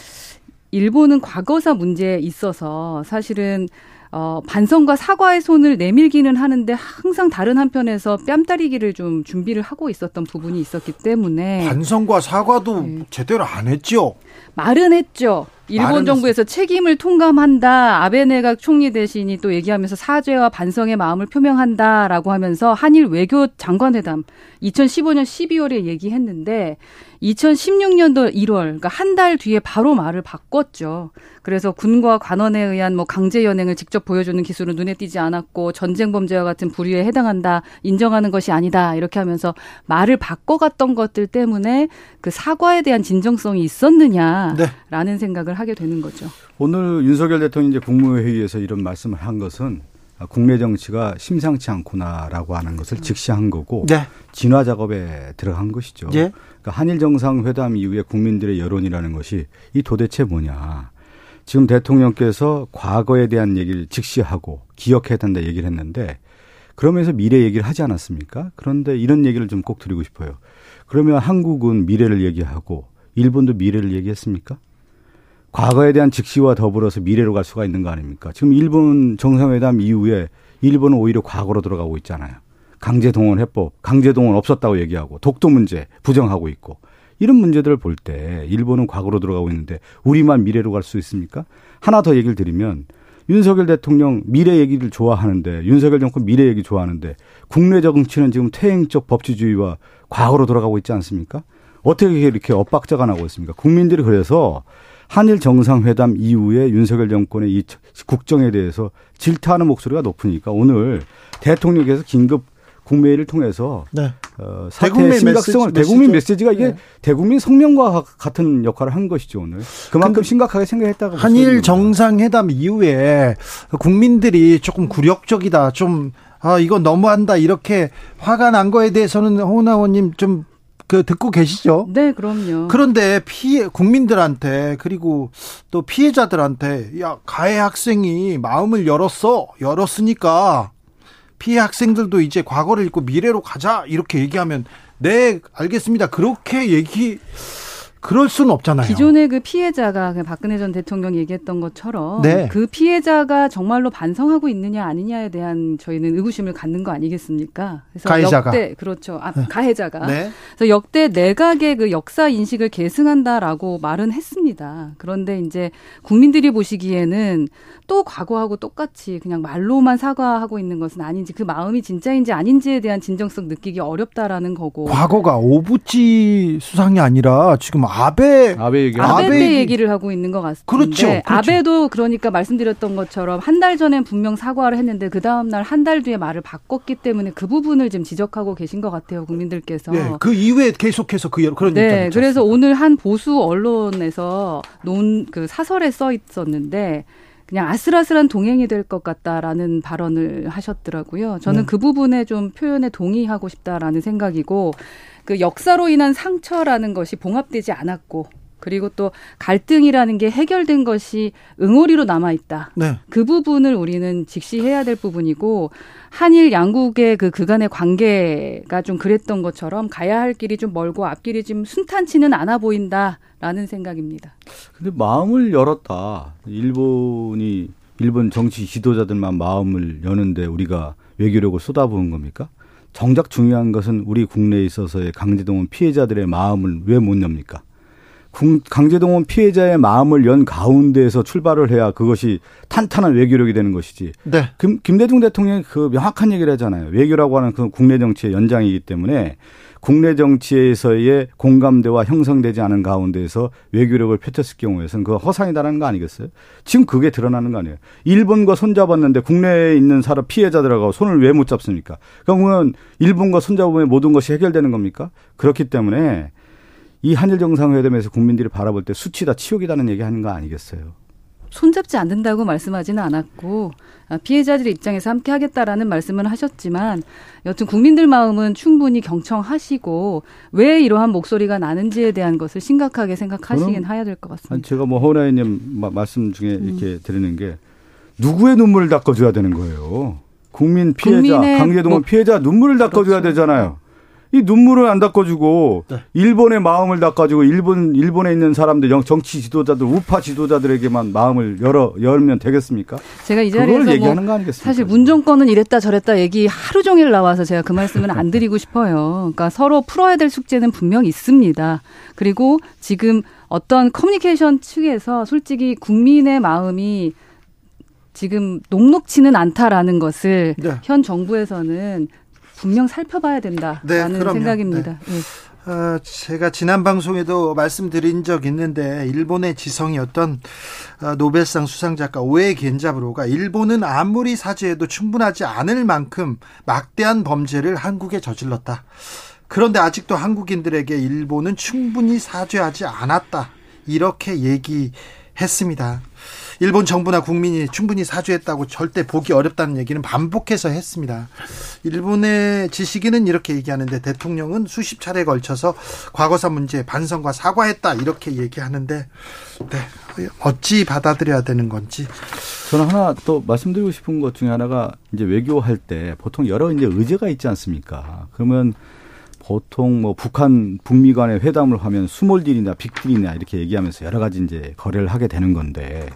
일본은 과거사 문제에 있어서 사실은 어, 반성과 사과의 손을 내밀기는 하는데 항상 다른 한편에서 뺨따리기를 좀 준비를 하고 있었던 부분이 있었기 때문에 반성과 사과도 네. 제대로 안 했죠. 말은 했죠. 일본 정부에서 책임을 통감한다. 아베 내각 총리 대신이 또 얘기하면서 사죄와 반성의 마음을 표명한다라고 하면서 한일 외교 장관회담 2015년 12월에 얘기했는데 2016년도 1월 그러니까 한 달 뒤에 바로 말을 바꿨죠. 그래서 군과 관원에 의한 뭐 강제 연행을 직접 보여주는 기술은 눈에 띄지 않았고 전쟁 범죄와 같은 불의에 해당한다. 인정하는 것이 아니다. 이렇게 하면서 말을 바꿔갔던 것들 때문에 그 사과에 대한 진정성이 있었느냐라는 네. 생각을 하게 되는 거죠. 오늘 윤석열 대통령이 이제 국무회의에서 이런 말씀을 한 것은 국내 정치가 심상치 않구나라고 하는 것을 직시한 거고 네. 진화 작업에 들어간 것이죠. 예. 그러니까 한일 정상회담 이후에 국민들의 여론이라는 것이 이 도대체 뭐냐. 지금 대통령께서 과거에 대한 얘기를 직시하고 기억해야 된다 얘기를 했는데 그러면서 미래 얘기를 하지 않았습니까? 그런데 이런 얘기를 좀 꼭 드리고 싶어요. 그러면 한국은 미래를 얘기하고 일본도 미래를 얘기했습니까? 과거에 대한 직시와 더불어서 미래로 갈 수가 있는 거 아닙니까? 지금 일본 정상회담 이후에 일본은 오히려 과거로 들어가고 있잖아요. 강제 동원 해법, 강제 동원 없었다고 얘기하고 독도 문제 부정하고 있고 이런 문제들을 볼 때 일본은 과거로 들어가고 있는데 우리만 미래로 갈 수 있습니까? 하나 더 얘기를 드리면 윤석열 대통령 미래 얘기를 좋아하는데 윤석열 정권 미래 얘기 좋아하는데 국내 정치는 지금 퇴행적 법치주의와 과거로 돌아가고 있지 않습니까? 어떻게 이렇게 엇박자가 나고 있습니까? 국민들이 그래서 한일 정상회담 이후에 윤석열 정권의 이 국정에 대해서 질타하는 목소리가 높으니까 오늘 대통령께서 긴급 국회를 통해서 네. 어, 사태의 심각성을 메시지, 대국민 메시지가 이게 네. 대국민 성명과 같은 역할을 한 것이죠 오늘 그만큼 심각하게 생각했다고 한일 정상회담 이후에 국민들이 조금 굴욕적이다 좀 아, 이거 너무한다 이렇게 화가 난 거에 대해서는 홍 의원님 좀 그 듣고 계시죠? 네, 그럼요. 그런데 피해 국민들한테 그리고 또 피해자들한테 야 가해 학생이 마음을 열었어 열었으니까 피해 학생들도 이제 과거를 잊고 미래로 가자 이렇게 얘기하면 네 알겠습니다 그렇게 얘기 그럴 수는 없잖아요. 기존의 그 피해자가 박근혜 전 대통령이 얘기했던 것처럼 네. 그 피해자가 정말로 반성하고 있느냐 아니냐에 대한 저희는 의구심을 갖는 거 아니겠습니까? 그래서 가해자가 역대 그렇죠. 아, 네. 가해자가 네. 그래서 역대 내각의 그 역사 인식을 계승한다라고 말은 했습니다. 그런데 이제 국민들이 보시기에는 또 과거하고 똑같이 그냥 말로만 사과하고 있는 것은 아닌지 그 마음이 진짜인지 아닌지에 대한 진정성 느끼기 어렵다라는 거고 과거가 오부지 수상이 아니라 지금 아베 아베 얘기 아베, 때 얘기를 하고 있는 것 같습니다. 그렇죠, 그렇죠. 아베도 그러니까 말씀드렸던 것처럼 한 달 전엔 분명 사과를 했는데 그 다음 날 한 달 뒤에 말을 바꿨기 때문에 그 부분을 지금 지적하고 계신 것 같아요 국민들께서. 네, 그 이후에 계속해서 그 그런 네, 그래서 오늘 한 보수 언론에서 논 그 사설에 써 있었는데. 그냥 아슬아슬한 동행이 될 것 같다라는 발언을 하셨더라고요. 저는 네. 그 부분에 좀 표현에 동의하고 싶다라는 생각이고 그 역사로 인한 상처라는 것이 봉합되지 않았고 그리고 또 갈등이라는 게 해결된 것이 응어리로 남아 있다. 네. 그 부분을 우리는 직시해야 될 부분이고 한일 양국의 그 그간의 관계가 좀 그랬던 것처럼 가야 할 길이 좀 멀고 앞길이 좀 순탄치는 않아 보인다라는 생각입니다. 근데 마음을 열었다. 일본이 일본 정치 지도자들만 마음을 여는데 우리가 외교력을 쏟아부은 겁니까? 정작 중요한 것은 우리 국내에 있어서의 강제동원 피해자들의 마음을 왜 못 엽니까? 강제동원 피해자의 마음을 연 가운데에서 출발을 해야 그것이 탄탄한 외교력이 되는 것이지. 네. 김, 김대중 대통령이 그 명확한 얘기를 하잖아요. 외교라고 하는 그 국내 정치의 연장이기 때문에 국내 정치에서의 공감대와 형성되지 않은 가운데에서 외교력을 펼쳤을 경우에는 그 허상이다라는 거 아니겠어요? 지금 그게 드러나는 거 아니에요. 일본과 손잡았는데 국내에 있는 사람 피해자들하고 손을 왜 못 잡습니까? 그러면 일본과 손잡으면 모든 것이 해결되는 겁니까? 그렇기 때문에 이 한일 정상회담에서 국민들이 바라볼 때 수치다 치욕이다는 얘기 하는 거 아니겠어요? 손잡지 않는다고 말씀하지는 않았고 아, 피해자들의 입장에서 함께 하겠다라는 말씀은 하셨지만 여튼 국민들 마음은 충분히 경청하시고 왜 이러한 목소리가 나는지에 대한 것을 심각하게 생각하시긴 해야 될 것 같습니다. 제가 뭐 허나이님 말씀 중에 이렇게 음. 드리는 게 누구의 눈물을 닦아줘야 되는 거예요. 국민 피해자, 강제동원 뭐, 피해자 눈물을 닦아줘야 그렇죠. 되잖아요. 이 눈물을 안 닦아주고 네. 일본의 마음을 닦아주고 일본 일본에 있는 사람들 정치 지도자들 우파 지도자들에게만 마음을 열어 열면 되겠습니까? 제가 이 자리에서 뭐 얘기하는 거 아니겠습니까? 사실 문정권은 이랬다 저랬다 얘기 하루 종일 나와서 제가 그 말씀은 안 드리고 싶어요. 그러니까 서로 풀어야 될 숙제는 분명 있습니다. 그리고 지금 어떤 커뮤니케이션 측에서 솔직히 국민의 마음이 지금 녹록치는 않다라는 것을 네. 현 정부에서는 분명 살펴봐야 된다라는 네, 생각입니다. 네. 네. 어, 제가 지난 방송에도 말씀드린 적 있는데 일본의 지성이었던 어, 노벨상 수상작가 오에 겐자브로가 일본은 아무리 사죄해도 충분하지 않을 만큼 막대한 범죄를 한국에 저질렀다. 그런데 아직도 한국인들에게 일본은 충분히 사죄하지 않았다. 이렇게 얘기했습니다. 일본 정부나 국민이 충분히 사죄했다고 절대 보기 어렵다는 얘기는 반복해서 했습니다. 일본의 지식인은 이렇게 얘기하는데 대통령은 수십 차례 걸쳐서 과거사 문제 반성과 사과했다 이렇게 얘기하는데 네, 어찌 받아들여야 되는 건지 저는 하나 또 말씀드리고 싶은 것 중에 하나가 이제 외교할 때 보통 여러 이제 의제가 있지 않습니까? 그러면 보통 뭐 북한 북미 간의 회담을 하면 small deal이나 빅딜이나 이렇게 얘기하면서 여러 가지 이제 거래를 하게 되는 건데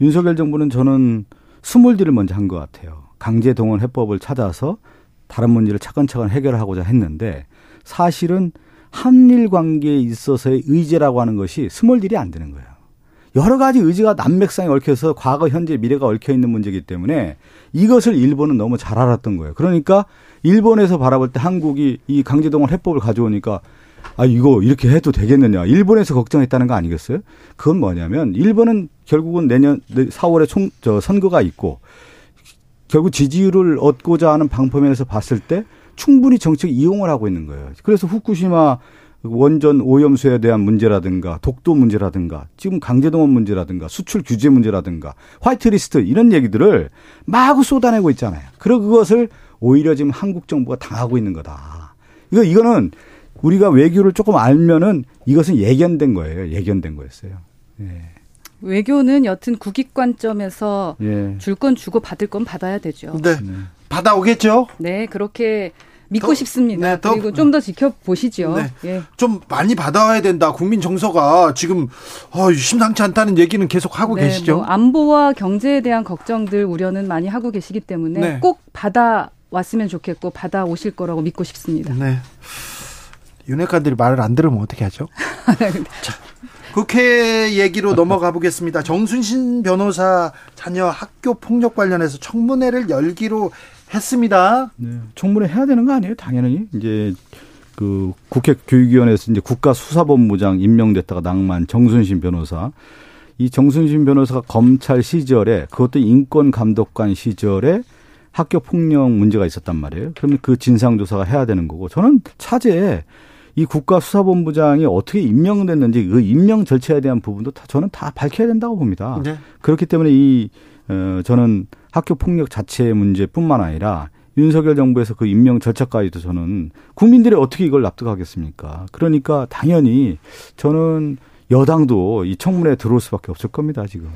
윤석열 정부는 저는 small deal을 먼저 한 것 같아요. 강제 동원 해법을 찾아서 다른 문제를 차근차근 해결하고자 했는데 사실은 한일 관계에 있어서의 의제라고 하는 것이 small deal이 안 되는 거예요. 여러 가지 의제가 난맥상에 얽혀서 과거, 현재, 미래가 얽혀 있는 문제이기 때문에 이것을 일본은 너무 잘 알았던 거예요. 그러니까 일본에서 바라볼 때 한국이 이 강제동원 해법을 가져오니까 아 이거 이렇게 해도 되겠느냐 일본에서 걱정했다는 거 아니겠어요? 그건 뭐냐면 일본은 결국은 내년 4월에 총 저 선거가 있고 결국 지지율을 얻고자 하는 방법면에서 봤을 때 충분히 정책 이용을 하고 있는 거예요. 그래서 후쿠시마 원전 오염수에 대한 문제라든가 독도 문제라든가 지금 강제동원 문제라든가 수출 규제 문제라든가 화이트리스트 이런 얘기들을 마구 쏟아내고 있잖아요. 그리고 그것을 오히려 지금 한국 정부가 당하고 있는 거다. 이거 이거는 우리가 외교를 조금 알면은 이것은 예견된 거예요. 예견된 거였어요. 예. 외교는 여튼 국익 관점에서 예. 줄건 주고 받을 건 받아야 되죠. 네. 네. 받아오겠죠? 네, 그렇게 믿고 더, 싶습니다. 네, 더, 그리고 좀 더 지켜보시죠. 네. 예. 좀 많이 받아와야 된다. 국민 정서가 지금 어, 심상치 않다는 얘기는 계속 하고 네, 계시죠. 뭐 안보와 경제에 대한 걱정들 우려는 많이 하고 계시기 때문에 네. 꼭 받아 왔으면 좋겠고 받아 오실 거라고 믿고 싶습니다. 네. 윤핵관들이 말을 안 들으면 어떻게 하죠? [LAUGHS] 자, 국회 얘기로 넘어가 보겠습니다. 정순신 변호사 자녀 학교 폭력 관련해서 청문회를 열기로 했습니다. 네, 청문회 해야 되는 거 아니에요? 당연히 이제 그 국회 교육위원회에서 이제 국가수사본부장 임명됐다가 낭만 정순신 변호사 이 정순신 변호사가 검찰 시절에 그것도 인권 감독관 시절에 학교 폭력 문제가 있었단 말이에요. 그러면 그 진상 조사가 해야 되는 거고 저는 차제에 이 국가수사본부장이 어떻게 임명됐는지 그 임명 절차에 대한 부분도 다 저는 다 밝혀야 된다고 봅니다. 네. 그렇기 때문에 이 어, 저는 학교 폭력 자체의 문제뿐만 아니라 윤석열 정부에서 그 임명 절차까지도 저는 국민들이 어떻게 이걸 납득하겠습니까? 그러니까 당연히 저는 여당도 이 청문회에 들어올 수밖에 없을 겁니다, 지금.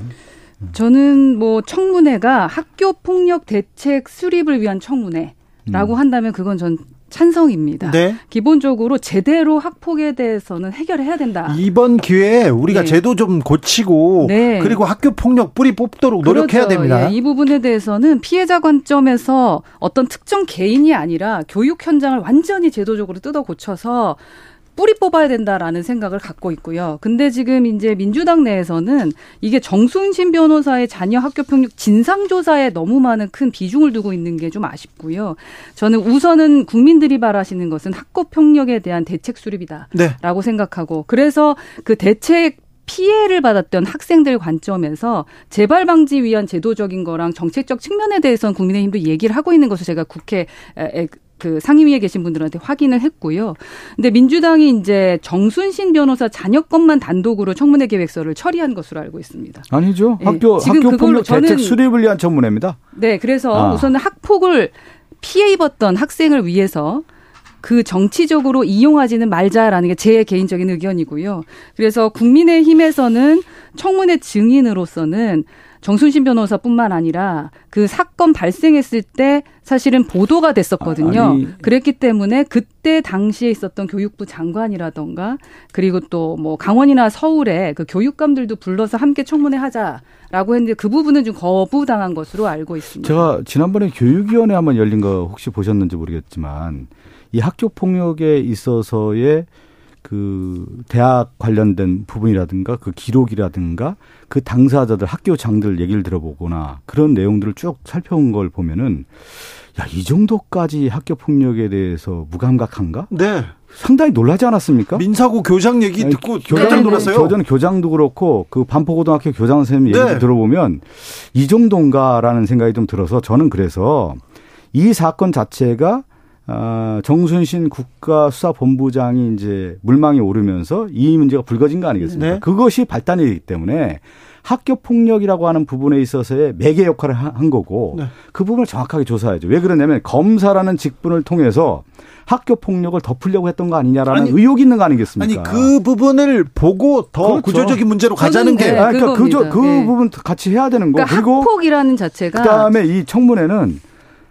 저는 뭐 청문회가 학교 폭력 대책 수립을 위한 청문회라고 음. 한다면 그건 전 찬성입니다. 네. 기본적으로 제대로 학폭에 대해서는 해결해야 된다. 이번 기회에 우리가 네. 제도 좀 고치고 네. 그리고 학교 폭력 뿌리 뽑도록 노력해야 그렇죠. 됩니다. 예, 이 부분에 대해서는 피해자 관점에서 어떤 특정 개인이 아니라 교육 현장을 완전히 제도적으로 뜯어 고쳐서 뿌리 뽑아야 된다라는 생각을 갖고 있고요. 근데 지금 이제 민주당 내에서는 이게 정순신 변호사의 자녀 학교 폭력 진상 조사에 너무 많은 큰 비중을 두고 있는 게 좀 아쉽고요. 저는 우선은 국민들이 바라시는 것은 학교 폭력에 대한 대책 수립이다라고 네. 생각하고 그래서 그 대책 피해를 받았던 학생들 관점에서 재발 방지 위한 제도적인 거랑 정책적 측면에 대해서는 국민의힘도 얘기를 하고 있는 것을 제가 국회 그 상임위에 계신 분들한테 확인을 했고요. 근데 민주당이 이제 정순신 변호사 자녀 것만 단독으로 청문회 계획서를 처리한 것으로 알고 있습니다. 아니죠. 네. 학교 학교 폭력 대책 수립을 위한 청문회입니다. 네, 그래서 아. 우선은 학폭을 피해 입었던 학생을 위해서 그 정치적으로 이용하지는 말자라는 게 제 개인적인 의견이고요. 그래서 국민의힘에서는 청문회 증인으로서는 정순신 변호사뿐만 아니라 그 사건 발생했을 때 사실은 보도가 됐었거든요. 아니. 그랬기 때문에 그때 당시에 있었던 교육부 장관이라던가 그리고 또 뭐 강원이나 서울에 그 교육감들도 불러서 함께 청문회 하자라고 했는데 그 부분은 좀 거부당한 것으로 알고 있습니다. 제가 지난번에 교육위원회 한번 열린 거 혹시 보셨는지 모르겠지만 이 학교 폭력에 있어서의 그 대학 관련된 부분이라든가 그 기록이라든가 그 당사자들 학교장들 얘기를 들어보거나 그런 내용들을 쭉 살펴본 걸 보면은 야, 이 정도까지 학교 폭력에 대해서 무감각한가? 네. 상당히 놀라지 않았습니까? 민사고 교장 얘기 듣고 교장 놀랐어요. 저는 교장도 그렇고 그 반포고등학교 교장 선생님 얘기 네. 들어보면 이 정도인가라는 생각이 좀 들어서 저는 그래서 이 사건 자체가 아, 정순신 국가수사본부장이 이제 물망에 오르면서 이 문제가 불거진 거 아니겠습니까? 네. 그것이 발단이기 때문에 학교 폭력이라고 하는 부분에 있어서의 매개 역할을 한 거고 네. 그 부분을 정확하게 조사해야죠. 왜 그러냐면 검사라는 직분을 통해서 학교 폭력을 덮으려고 했던 거 아니냐라는 아니, 의혹이 있는 거 아니겠습니까? 아니 그 부분을 보고 더 그렇죠. 구조적인 문제로 가자는 게 네, 아, 그러니까 그, 저, 그겁니다. 그 예. 부분 같이 해야 되는 거. 그러니까 그리고 학폭이라는 자체가 그다음에 이 청문회는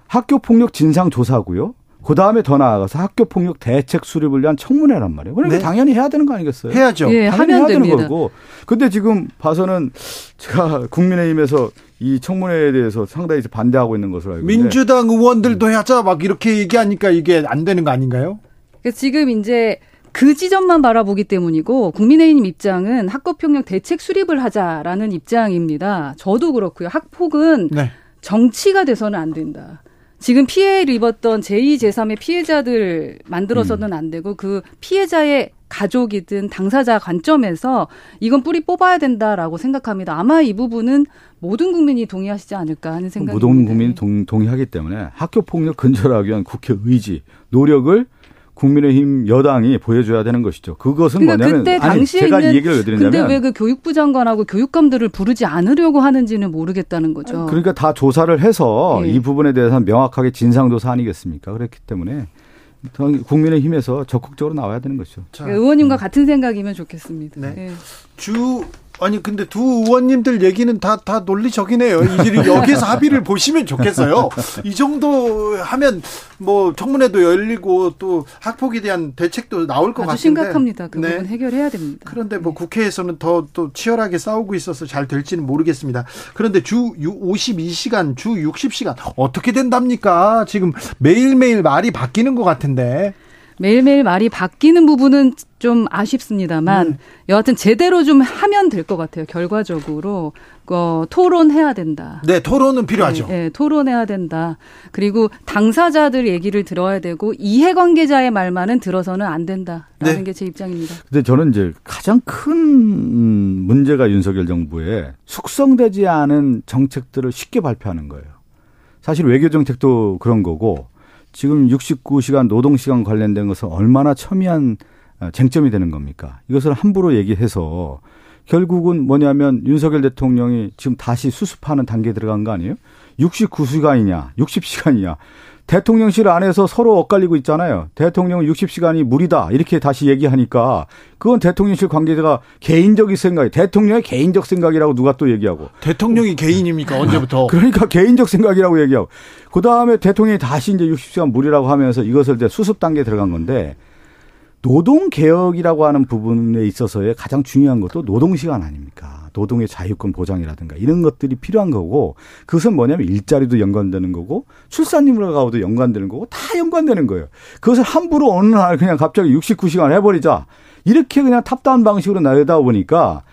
학교 폭력 진상 조사고요. 그 다음에 더 나아가서 학교 폭력 대책 수립을 위한 청문회란 말이에요. 그러니까 네. 당연히 해야 되는 거 아니겠어요? 해야죠. 예, 당연히 하면 해야 되는 됩니다. 거고. 근데 지금 봐서는 제가 국민의힘에서 이 청문회에 대해서 상당히 반대하고 있는 것으로 알고 있는데 민주당 의원들도 하자 막 이렇게 얘기하니까 이게 안 되는 거 아닌가요? 그러니까 지금 이제 그 지점만 바라보기 때문이고 국민의힘 입장은 학교폭력 대책 수립을 하자라는 입장입니다. 저도 그렇고요. 학폭은 네. 정치가 돼서는 안 된다. 지금 피해를 입었던 제2, 제3의 피해자들 만들어서는 안 되고 그 피해자의 가족이든 당사자 관점에서 이건 뿌리 뽑아야 된다라고 생각합니다. 아마 이 부분은 모든 국민이 동의하시지 않을까 하는 생각이 모든 국민이 동, 동의하기 때문에 학교 폭력 근절하기 위한 국회 의지, 노력을 국민의힘 여당이 보여줘야 되는 것이죠. 그것은 그러니까 뭐냐면 그때 아니 당시에 제가 이 있는 얘기를 왜 드리냐면 근데 왜 그 교육부 장관하고 교육감들을 부르지 않으려고 하는지는 모르겠다는 거죠. 그러니까 다 조사를 해서 예. 이 부분에 대해서는 명확하게 진상조사 아니겠습니까? 그렇기 때문에 국민의힘에서 적극적으로 나와야 되는 것이죠. 자, 그러니까 의원님과 같은 생각이면 좋겠습니다. 네. 예. 주 아니 근데 두 의원님들 얘기는 다다 논리적이네요. 이제 [LAUGHS] 여기에서 합의를 보시면 좋겠어요. [LAUGHS] 이 정도 하면 뭐 청문회도 열리고 또 학폭에 대한 대책도 나올 것 아주 같은데. 심각합니다. 그 네. 부분 해결해야 됩니다. 그런데 뭐 국회에서는 더 또 치열하게 싸우고 있어서 잘 될지는 모르겠습니다. 그런데 주 52시간, 주 60시간 어떻게 된답니까? 지금 매일매일 말이 바뀌는 것 같은데. 매일매일 말이 바뀌는 부분은 좀 아쉽습니다만 음. 여하튼 제대로 좀 하면 될 것 같아요. 결과적으로 어, 토론해야 된다. 네, 토론은 필요하죠. 예, 예, 토론해야 된다. 그리고 당사자들 얘기를 들어야 되고 이해관계자의 말만은 들어서는 안 된다라는 네. 게제 입장입니다. 근데 저는 이제 가장 큰 음, 문제가 윤석열 정부의 숙성되지 않은 정책들을 쉽게 발표하는 거예요. 사실 외교 정책도 그런 거고 지금 69시간 노동시간 관련된 것은 얼마나 첨예한 어, 쟁점이 되는 겁니까? 이것을 함부로 얘기해서 결국은 뭐냐면 윤석열 대통령이 지금 다시 수습하는 단계에 들어간 거 아니에요? 69시간이냐, 60시간이냐. 대통령실 안에서 서로 엇갈리고 있잖아요. 대통령은 60시간이 무리다. 이렇게 다시 얘기하니까 그건 대통령실 관계자가 개인적인 생각이 대통령의 개인적 생각이라고 누가 또 얘기하고 대통령이 개인입니까? 언제부터? [LAUGHS] 그러니까 개인적 생각이라고 얘기하고 그다음에 대통령이 다시 이제 60시간 무리라고 하면서 이것을 이제 수습 단계에 들어간 건데 노동 개혁이라고 하는 부분에 있어서의 가장 중요한 것도 노동 시간 아닙니까? 노동의 자유권 보장이라든가 이런 것들이 필요한 거고 그것은 뭐냐면 일자리도 연관되는 거고 출산율하고도 연관되는 거고 다 연관되는 거예요. 그것을 함부로 어느 날 그냥 갑자기 69시간 해버리자 이렇게 그냥 탑다운 방식으로 나가다 보니까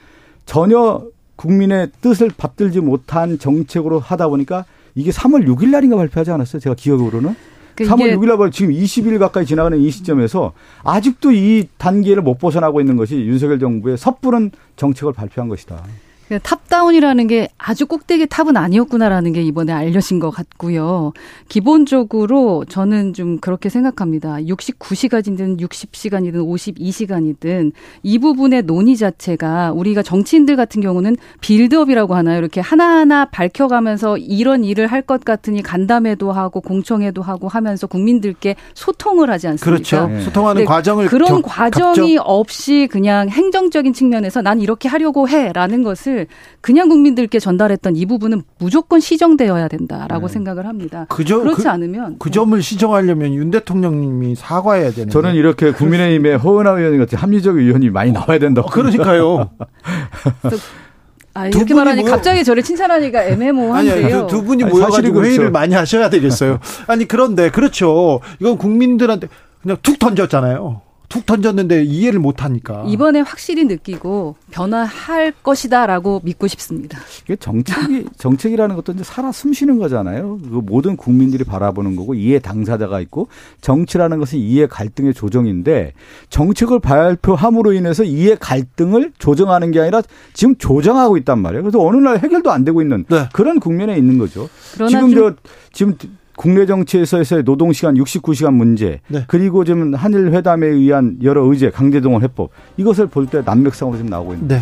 전혀 국민의 뜻을 받들지 못한 정책으로 하다 보니까 이게 3월 6일 날인가 발표하지 않았어요? 제가 기억으로는. 그 3월 이게 6일 날 지금 20일 가까이 지나가는 이 시점에서 아직도 이 단계를 못 벗어나고 있는 것이 윤석열 정부의 섣부른 정책을 발표한 것이다. 그 top-down이라는 게 아주 꼭대기 top은 아니었구나라는 게 이번에 알려진 것 같고요. 기본적으로 저는 좀 그렇게 생각합니다. 69시간이든 60시간이든 52시간이든 이 부분의 논의 자체가 우리가 정치인들 같은 경우는 build-up이라고 하나요? 이렇게 하나하나 밝혀가면서 이런 일을 할 것 같으니 간담회도 하고 공청회도 하고 하면서 국민들께 소통을 하지 않습니까? 그렇죠. 네. 소통하는 네, 과정을 그런 겨- 과정이 갖죠. 없이 그냥 행정적인 측면에서 난 이렇게 하려고 해라는 것을 그냥 국민들께 전달했던 이 부분은 무조건 시정되어야 된다라고 네. 생각을 합니다. 그저 그렇지 그, 않으면 그 점을 시정하려면 윤 대통령님이 사과해야 되는. 저는 이렇게 국민의힘의 허은하 의원 같은 합리적 의원이 많이 나와야 된다고. 그러니까요. 아, 두 이렇게 분이 말하니 뭐- 갑자기 저를 칭찬하니까 애매모호한데요. 아니요, 두, 두 분이 아니, 모여가지고 사실은 회의를 그렇죠. 많이 하셔야 되겠어요. 아니 그런데 그렇죠. 이건 국민들한테 그냥 툭 던졌잖아요. 툭 던졌는데 이해를 못 하니까. 이번에 확실히 느끼고 변화할 것이다라고 믿고 싶습니다. 이게 정책이 [LAUGHS] 정책이라는 것도 이제 살아 숨쉬는 거잖아요. 그 모든 국민들이 바라보는 거고 이해 당사자가 있고 정치라는 것은 이해 갈등의 조정인데 정책을 발표함으로 인해서 이해 갈등을 조정하는 게 아니라 지금 조정하고 있단 말이에요. 그래서 어느 날 해결도 안 되고 있는 네. 그런 국면에 있는 거죠. 그러나 지금 좀저 지금 국내 정치에서의 노동 시간 69시간 문제 네. 그리고 지금 한일 회담에 의한 여러 의제 강제동원 해법 이것을 볼때 난맥상으로 지금 나오고 있는 네.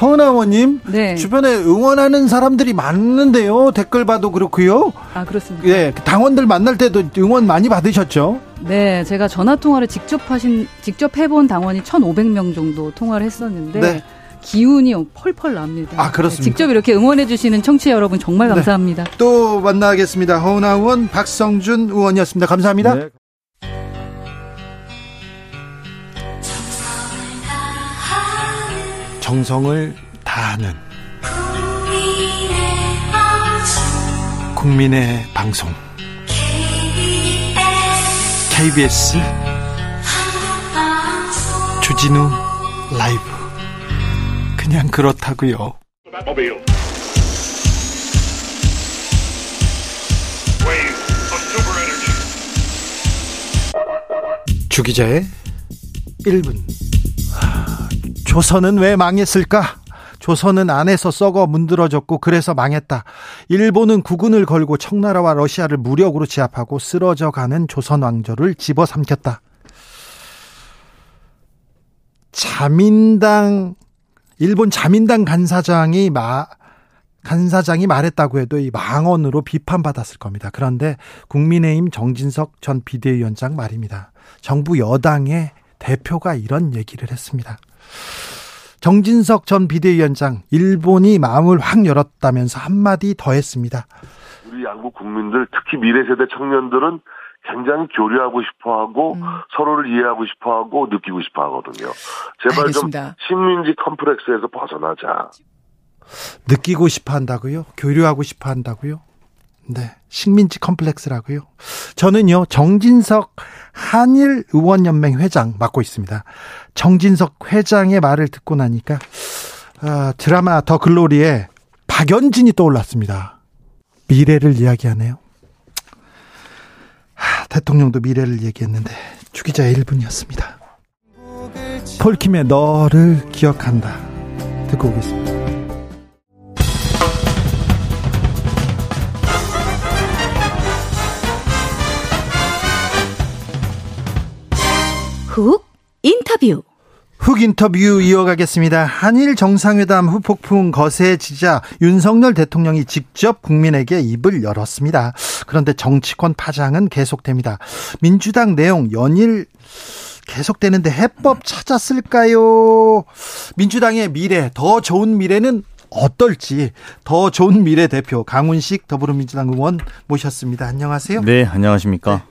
허은아원님 네. 주변에 응원하는 사람들이 많은데요. 댓글 봐도 그렇고요. 아 그렇습니다. 예, 당원들 만날 때도 응원 많이 받으셨죠? 네, 제가 전화 통화를 직접 하신 직접 해본 당원이 1,500명 정도 통화를 했었는데 네. 기운이 펄펄 납니다. 아, 그렇습니까? 네, 직접 이렇게 응원해 주시는 청취자 여러분 정말 네. 감사합니다. 또 만나겠습니다. 허은아 의원, 박성준 의원이었습니다. 감사합니다. 네. 정성을 다하는 국민의 방송 KBS 주진우 라이브 그냥 그렇다고요. 주기자의 1분 조선은 왜 망했을까? 조선은 안에서 썩어 문드러졌고 그래서 망했다. 일본은 국군을 걸고 청나라와 러시아를 무력으로 제압하고 쓰러져 가는 조선 왕조를 집어삼켰다. 자민당 일본 자민당 간사장이 마 간사장이 말했다고 해도 이 망언으로 비판받았을 겁니다. 그런데 국민의힘 정진석 전 비대위원장 말입니다. 정부 여당의 대표가 이런 얘기를 했습니다. 정진석 전 비대위원장 일본이 마음을 확 열었다면서 한마디 더 했습니다. 우리 양국 국민들 특히 미래 세대 청년들은 굉장히 교류하고 싶어 하고 음. 서로를 이해하고 싶어 하고 느끼고 싶어 하거든요. 제발 알겠습니다. 좀 식민지 컴플렉스에서 벗어나자. 느끼고 싶어 한다고요? 교류하고 싶어 한다고요? 네. 식민지 컴플렉스라고요? 저는요, 정진석 한일 의원연맹 회장 맡고 있습니다. 정진석 회장의 말을 듣고 나니까, 아, 드라마 더 글로리에 박연진이 떠올랐습니다. 미래를 이야기하네요. 하, 대통령도 미래를 얘기했는데, 주기자의 1분이었습니다. 폴킴의 너를 기억한다. 듣고 오겠습니다. 훅 인터뷰. 훅 인터뷰 이어가겠습니다. 한일 정상회담 후폭풍 거세지자 윤석열 대통령이 직접 국민에게 입을 열었습니다. 그런데 정치권 파장은 계속됩니다. 민주당 내용 연일 계속되는데 해법 찾았을까요? 민주당의 미래, 더 좋은 미래는 어떨지 더 좋은 미래 대표 강훈식 더불어민주당 의원 모셨습니다. 안녕하세요. 네, 안녕하십니까.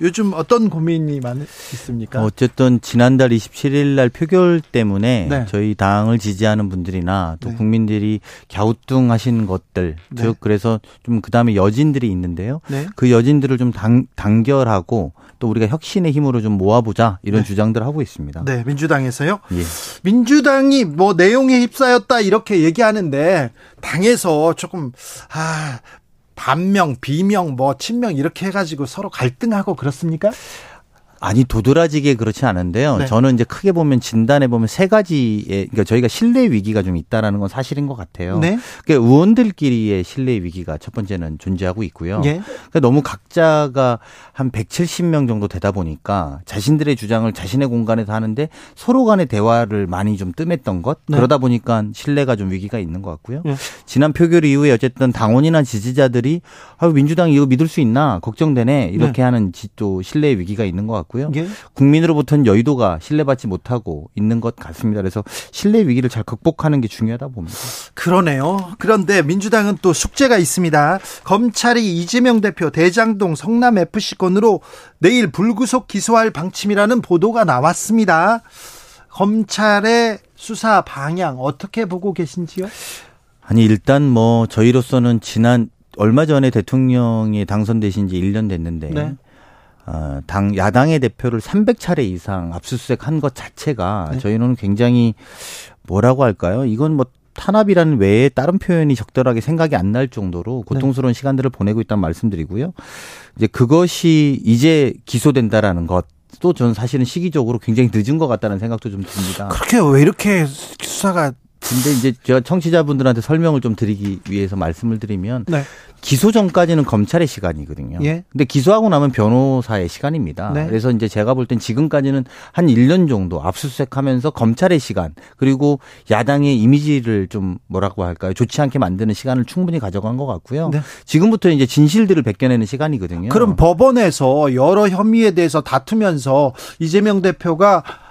요즘 어떤 고민이 많 있습니까? 어쨌든 지난달 27일 날 표결 때문에 네. 저희 당을 지지하는 분들이나 또 네. 국민들이 갸우뚱하신 것들, 네. 즉 그래서 좀 그다음에 여진들이 있는데요. 네. 그 여진들을 좀 단, 단결하고 또 우리가 혁신의 힘으로 좀 모아보자 이런 네. 주장들을 하고 있습니다. 네, 민주당에서요. 예. 민주당이 뭐 내용에 휩싸였다 이렇게 얘기하는데 당에서 조금 아 반명, 비명, 뭐 친명 이렇게 해가지고 서로 갈등하고 그렇습니까? 아니 도드라지게 그렇지 않은데요. 네. 저는 이제 크게 보면 진단해 보면 세 가지의 그러니까 저희가 신뢰 위기가 좀 있다라는 건 사실인 것 같아요. 네. 그러니까 의원들끼리의 신뢰 위기가 첫 번째는 존재하고 있고요. 예. 그러니까 너무 각자가 한 170명 정도 되다 보니까 자신들의 주장을 자신의 공간에서 하는데 서로 간의 대화를 많이 좀 뜸했던 것 네. 그러다 보니까 신뢰가 좀 위기가 있는 것 같고요. 예. 지난 표결 이후에 어쨌든 당원이나 지지자들이 아 민주당 이거 믿을 수 있나 걱정되네 이렇게 하는 지- 또 신뢰 위기가 있는 것 같고 요. 예. 국민으로부터는 여의도가 신뢰받지 못하고 있는 것 같습니다. 그래서 신뢰 위기를 잘 극복하는 게 중요하다 고 봅니다. 그러네요. 그런데 민주당은 또 숙제가 있습니다. 검찰이 이재명 대표 대장동 성남 FC 건으로 내일 불구속 기소할 방침이라는 보도가 나왔습니다. 검찰의 수사 방향 어떻게 보고 계신지요? 아니 일단 뭐 저희로서는 지난 얼마 전에 대통령이 당선되신 지 1년 됐는데 네. 어, 당 야당의 대표를 300차례 이상 압수수색한 것 자체가 네. 저희는 굉장히 뭐라고 할까요? 이건 뭐 탄압이라는 외에 다른 표현이 적절하게 생각이 안 날 정도로 고통스러운 시간들을 보내고 있다는 말씀드리고요. 이제 그것이 이제 기소된다라는 것. 또 저는 사실은 시기적으로 굉장히 늦은 것 같다는 생각도 좀 듭니다. 그렇게 왜 이렇게 수사가 근데 이제 제가 청취자분들한테 설명을 좀 드리기 위해서 말씀을 드리면 네. 기소 전까지는 검찰의 시간이거든요. 예. 근데 기소하고 나면 변호사의 시간입니다. 네. 그래서 이제 제가 볼 땐 지금까지는 한 1년 정도 압수수색하면서 검찰의 시간 그리고 야당의 이미지를 좀 뭐라고 할까요? 좋지 않게 만드는 시간을 충분히 가져간 것 같고요. 네. 지금부터 이제 진실들을 벗겨내는 시간이거든요. 그럼 법원에서 여러 혐의에 대해서 다투면서 이재명 대표가 아,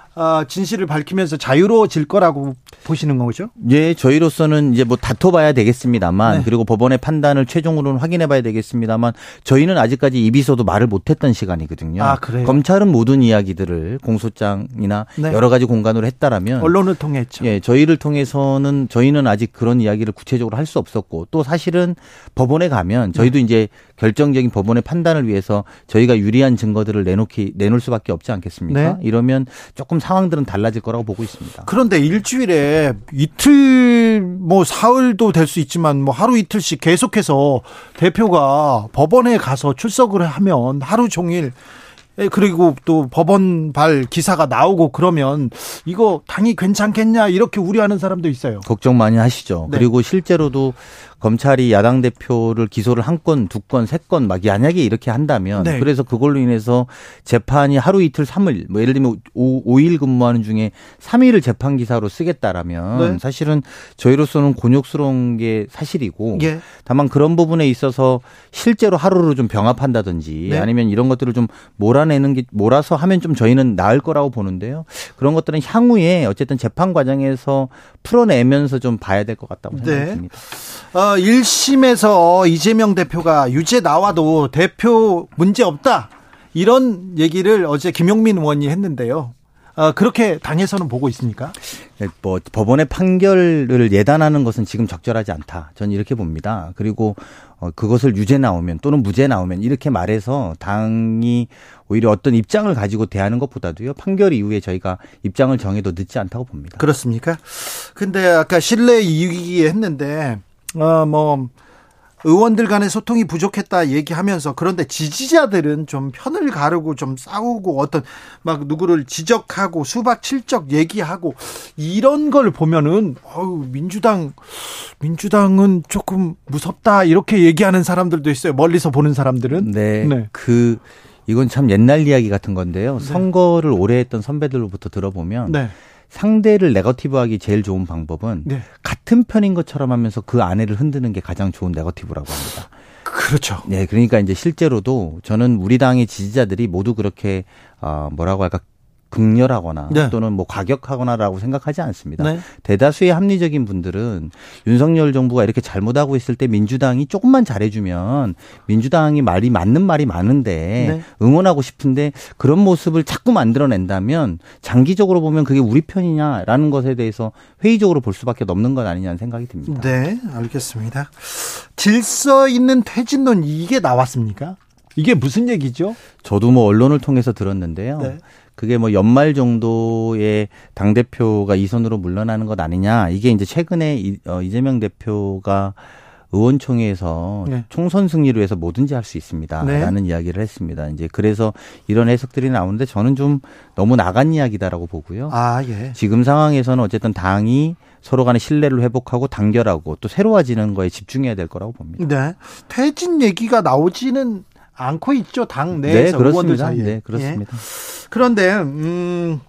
진실을 밝히면서 자유로워질 거라고 보시는 거죠? 예, 저희로서는 이제 뭐 다퉈봐야 되겠습니다만 네. 그리고 법원의 판단을 최종으로는 확인해봐야 되겠습니다만 저희는 아직까지 입이서도 말을 못했던 시간이거든요. 아, 그래요? 검찰은 모든 이야기들을 공소장이나 네. 여러 가지 공간으로 했다라면 언론을 통해 했죠. 예, 저희를 통해서는 저희는 아직 그런 이야기를 구체적으로 할 수 없었고 또 사실은 법원에 가면 저희도 네. 이제 결정적인 법원의 판단을 위해서 저희가 유리한 증거들을 내놓기 내놓을 수밖에 없지 않겠습니까? 네. 이러면 조금 상황들은 달라질 거라고 보고 있습니다. 그런데 일주일에 이틀 뭐 사흘도 될 수 있지만 뭐 하루 이틀씩 계속해서 대표가 법원에 가서 출석을 하면 하루 종일 예, 그리고 또 법원발 기사가 나오고 그러면 이거 당이 괜찮겠냐 이렇게 우려하는 사람도 있어요. 걱정 많이 하시죠. 네. 그리고 실제로도 검찰이 야당 대표를 기소를 한 건, 두 건, 세 건 막 만약에 이렇게 한다면 네. 그래서 그걸로 인해서 재판이 하루 이틀 삼일 뭐 예를 들면 오, 일 근무하는 중에 삼일을 재판 기사로 쓰겠다라면 네. 사실은 저희로서는 곤욕스러운 게 사실이고 예. 다만 그런 부분에 있어서 실제로 하루를 좀 병합한다든지 네. 아니면 이런 것들을 좀 몰아내는 게 몰아서 하면 좀 저희는 나을 거라고 보는데요. 그런 것들은 향후에 어쨌든 재판 과정에서 풀어내면서 좀 봐야 될 것 같다고 네. 생각합니다. 어, 1심에서 이재명 대표가 유죄 나와도 대표 문제 없다. 이런 얘기를 어제 김용민 의원이 했는데요. 어, 그렇게 당에서는 보고 있습니까? 네, 뭐 법원의 판결을 예단하는 것은 지금 적절하지 않다. 저는 이렇게 봅니다. 그리고 어, 그것을 유죄 나오면 또는 무죄 나오면 이렇게 말해서 당이 오히려 어떤 입장을 가지고 대하는 것보다도요 판결 이후에 저희가 입장을 정해도 늦지 않다고 봅니다. 그렇습니까? 근데 아까 신뢰 이익이 했는데 어 뭐 의원들 간의 소통이 부족했다 얘기하면서 그런데 지지자들은 좀 편을 가르고 좀 싸우고 어떤 막 누구를 지적하고 수박 칠적 얘기하고 이런 걸 보면은 어우 민주당 민주당은 조금 무섭다 이렇게 얘기하는 사람들도 있어요. 멀리서 보는 사람들은 네. 네. 그 이건 참 옛날 이야기 같은 건데요. 선거를 오래 했던 선배들로부터 들어보면 네. 상대를 네거티브하기 제일 좋은 방법은 네. 같은 편인 것처럼 하면서 그 아내를 흔드는 게 가장 좋은 네거티브라고 합니다. 그렇죠. 네, 그러니까 이제 실제로도 저는 우리 당의 지지자들이 모두 그렇게 어 뭐라고 할까 극렬하거나 네. 또는 뭐 과격하거나라고 생각하지 않습니다. 네. 대다수의 합리적인 분들은 윤석열 정부가 이렇게 잘못하고 있을 때 민주당이 조금만 잘해주면 민주당이 말이 맞는 말이 많은데 네. 응원하고 싶은데 그런 모습을 자꾸 만들어낸다면 장기적으로 보면 그게 우리 편이냐라는 것에 대해서 회의적으로 볼 수밖에 없는 것 아니냐는 생각이 듭니다. 네, 알겠습니다. 질서 있는 퇴진론 이게 나왔습니까? 이게 무슨 얘기죠? 저도 뭐 언론을 통해서 들었는데요. 네. 그게 뭐 연말 정도에 당 대표가 이 선으로 물러나는 것 아니냐. 이게 이제 최근에 이, 어, 이재명 대표가 의원총회에서 네. 총선 승리를 위해서 뭐든지 할 수 있습니다라는 이야기를 했습니다. 이제 그래서 이런 해석들이 나오는데 저는 좀 너무 나간 이야기다라고 보고요. 아, 예. 지금 상황에서는 어쨌든 당이 서로 간의 신뢰를 회복하고 단결하고 또 새로워지는 거에 집중해야 될 거라고 봅니다. 네. 퇴진 얘기가 나오지는 않고 있죠. 당 네, 내에서 의원들 그렇습니다. 사이에. 네, 그렇습니다. 예. 그런데 음,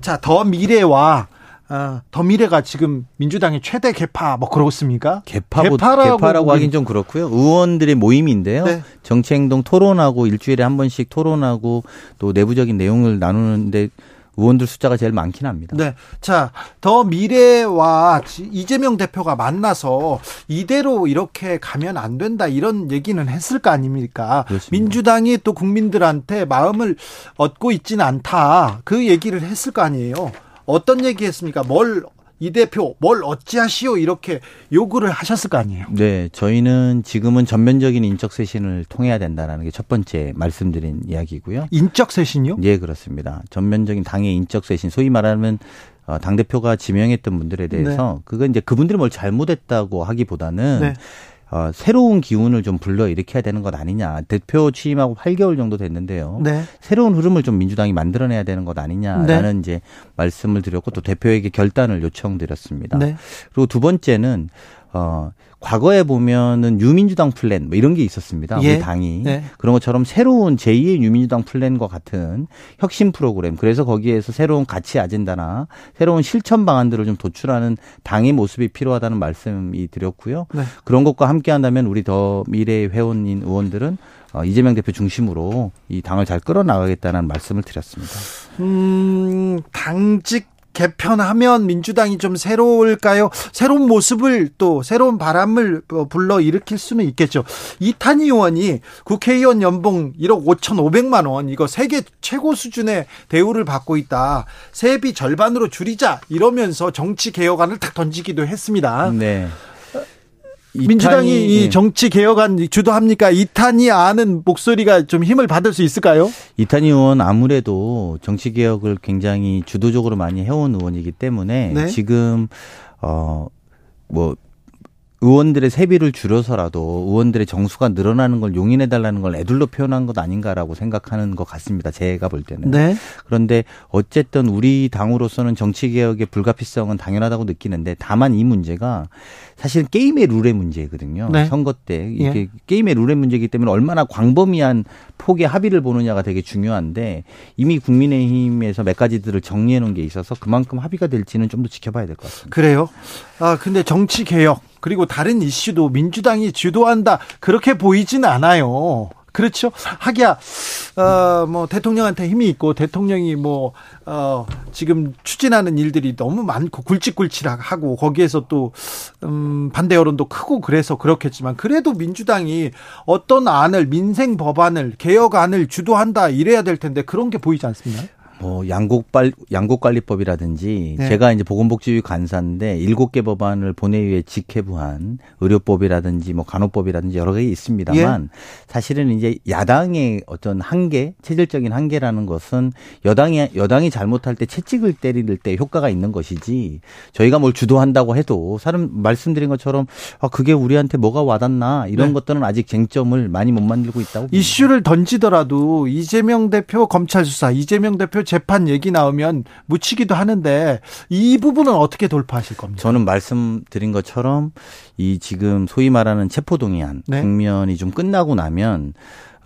자, 더 미래와 어, 더 미래가 지금 민주당의 최대 개파 뭐 그렇습니까? 개파보, 개파라고 개파라고, 하긴 좀 그렇고요. 의원들의 모임인데요. 네. 정치행동 토론하고 일주일에 한 번씩 토론하고 또 내부적인 내용을 나누는데 의원들 숫자가 제일 많긴 합니다. 네. 자, 더 미래와 지- 이재명 대표가 만나서 이대로 이렇게 가면 안 된다 이런 얘기는 했을 거 아닙니까? 그렇습니다. 민주당이 또 국민들한테 마음을 얻고 있지는 않다. 그 얘기를 했을 거 아니에요. 어떤 얘기 했습니까? 뭘 이 대표 뭘 어찌하시오 이렇게 요구를 하셨을 거 아니에요. 네, 저희는 지금은 전면적인 인적 쇄신을 통해야 된다는 게 첫 번째 말씀드린 이야기고요. 인적 쇄신요? 예, 그렇습니다. 전면적인 당의 인적 쇄신, 소위 말하면 어, 당 대표가 지명했던 분들에 대해서 그건 이제 그분들이 뭘 잘못했다고 하기보다는 네. 어, 새로운 기운을 좀 불러 일으켜야 되는 것 아니냐. 대표 취임하고 8개월 정도 됐는데요. 네. 새로운 흐름을 좀 민주당이 만들어내야 되는 것 아니냐라는 네. 이제 말씀을 드렸고 또 대표에게 결단을 요청드렸습니다. 네. 그리고 두 번째는 어 과거에 보면은 유민주당 플랜 뭐 이런 게 있었습니다. 예. 우리 당이 네. 그런 것처럼 새로운 제2의 유민주당 플랜과 같은 혁신 프로그램 그래서 거기에서 새로운 가치 아젠다나 새로운 실천 방안들을 좀 도출하는 당의 모습이 필요하다는 말씀이 드렸고요. 네. 그런 것과 함께 한다면 우리 더 미래 회원인 의원들은 어, 이재명 대표 중심으로 이 당을 잘 끌어나가겠다는 말씀을 드렸습니다. 음, 당직 개편하면 민주당이 좀 새로울까요? 새로운 모습을 또 새로운 바람을 어, 불러 일으킬 수는 있겠죠. 이탄희 의원이 국회의원 연봉 1억 5,500만 원 이거 세계 최고 수준의 대우를 받고 있다. 세비 절반으로 줄이자 이러면서 정치 개혁안을 탁 던지기도 했습니다. 네. 민주당이 이 예. 정치 개혁안 주도합니까? 이탄희 아는 목소리가 좀 힘을 받을 수 있을까요? 이탄희 의원 아무래도 정치 개혁을 굉장히 주도적으로 많이 해온 의원이기 때문에 네. 지금 어뭐 의원들의 세비를 줄여서라도 의원들의 정수가 늘어나는 걸 용인해 달라는 걸 애둘러 표현한 것 아닌가라고 생각하는 것 같습니다. 제가 볼 때는. 네. 그런데 어쨌든 우리 당으로서는 정치 개혁의 불가피성은 당연하다고 느끼는데 다만 이 문제가 사실 게임의 룰의 문제거든요. 네. 선거 때 이게 예. 게임의 룰의 문제이기 때문에 얼마나 광범위한 폭의 합의를 보느냐가 되게 중요한데 이미 국민의힘에서 몇 가지들을 정리해 놓은 게 있어서 그만큼 합의가 될지는 좀 더 지켜봐야 될 것 같습니다. 그래요? 아, 근데 정치 개혁 그리고 다른 이슈도 민주당이 주도한다 그렇게 보이지는 않아요. 그렇죠. 하기야 어 뭐 대통령한테 힘이 있고 대통령이 뭐어 지금 추진하는 일들이 너무 많고 굵직굵직하고 거기에서 또 음, 반대 여론도 크고 그래서 그렇겠지만 그래도 민주당이 어떤 안을 민생 법안을 개혁안을 주도한다 이래야 될 텐데 그런 게 보이지 않습니다. 뭐 양곡발 양곡관리법이라든지 네. 제가 이제 보건복지위 간사인데 일곱 개 법안을 본회의에 직회부한 의료법이라든지 뭐 간호법이라든지 여러 개 있습니다만 예. 사실은 이제 야당의 어떤 한계 체질적인 한계라는 것은 여당이 여당이 잘못할 때 채찍을 때릴 때 효과가 있는 것이지 저희가 뭘 주도한다고 해도 사람 말씀드린 것처럼 아 그게 우리한테 뭐가 와닿나 이런 네. 것들은 아직 쟁점을 많이 못 만들고 있다고 봅니다. 이슈를 던지더라도 이재명 대표 검찰 수사, 이재명 대표 재판 얘기 나오면 묻히기도 하는데 이 부분은 어떻게 돌파하실 겁니까? 저는 말씀드린 것처럼 이 지금 소위 말하는 체포동의안 네. 국면이 좀 끝나고 나면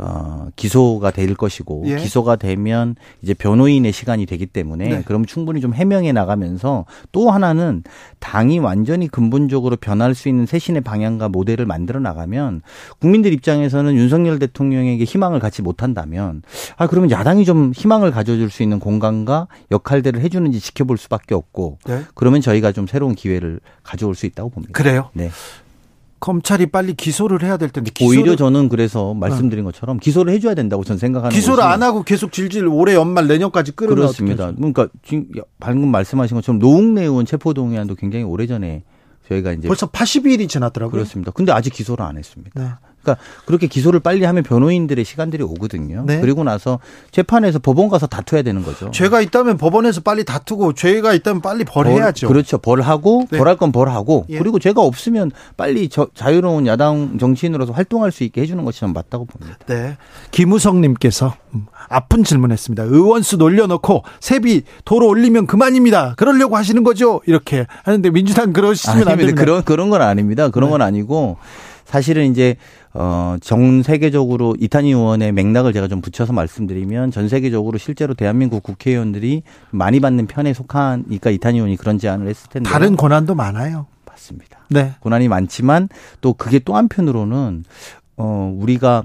어, 기소가 될 것이고 예. 기소가 되면 이제 변호인의 시간이 되기 때문에 네. 그럼 충분히 좀 해명해 나가면서 또 하나는 당이 완전히 근본적으로 변할 수 있는 새신의 방향과 모델을 만들어 나가면 국민들 입장에서는 윤석열 대통령에게 희망을 갖지 못한다면 아 그러면 야당이 좀 희망을 가져줄 수 있는 공간과 역할들을 해주는지 지켜볼 수밖에 없고 네. 그러면 저희가 좀 새로운 기회를 가져올 수 있다고 봅니다. 그래요? 네. 검찰이 빨리 기소를 해야 될 텐데 기소를, 오히려 저는 그래서 말씀드린 것처럼 기소를 해줘야 된다고 저는 생각하는 기소를 것이 안 하고 계속 질질 올해 연말 내년까지 끌으면 그렇습니다. 그러니까 지금 방금 말씀하신 것처럼 노웅래 의원 체포 동의안도 굉장히 오래 전에 저희가 이제 벌써 80일이 지났더라고요. 그렇습니다. 근데 아직 기소를 안 했습니다. 네. 그러니까 그렇게 기소를 빨리 하면 변호인들의 시간들이 오거든요. 네. 그리고 나서 재판에서 법원 가서 다투어야 되는 거죠. 죄가 있다면 법원에서 빨리 다투고 죄가 있다면 빨리 벌해야죠. 벌, 그렇죠. 벌하고 네. 벌할 건 벌하고 예. 그리고 죄가 없으면 빨리 저, 자유로운 야당 정치인으로서 활동할 수 있게 해주는 것이 저는 맞다고 봅니다. 네. 김우성님께서 음, 아픈 질문했습니다. 의원수 놀려놓고 세비 도로 올리면 그만입니다. 그러려고 하시는 거죠? 이렇게 하는데 민주당 그러시면 안 아닙니다. 됩니다. 그런 그런 건 아닙니다. 그런 네. 건 아니고 사실은 이제 어 전 세계적으로 이탄희 의원의 맥락을 제가 좀 붙여서 말씀드리면 전 세계적으로 실제로 대한민국 국회의원들이 많이 받는 편에 속하니까 이탄희 의원이 그런 제안을 했을 텐데 다른 권한도 많아요. 맞습니다. 네. 고난이 많지만 또 그게 또 한편으로는 어 우리가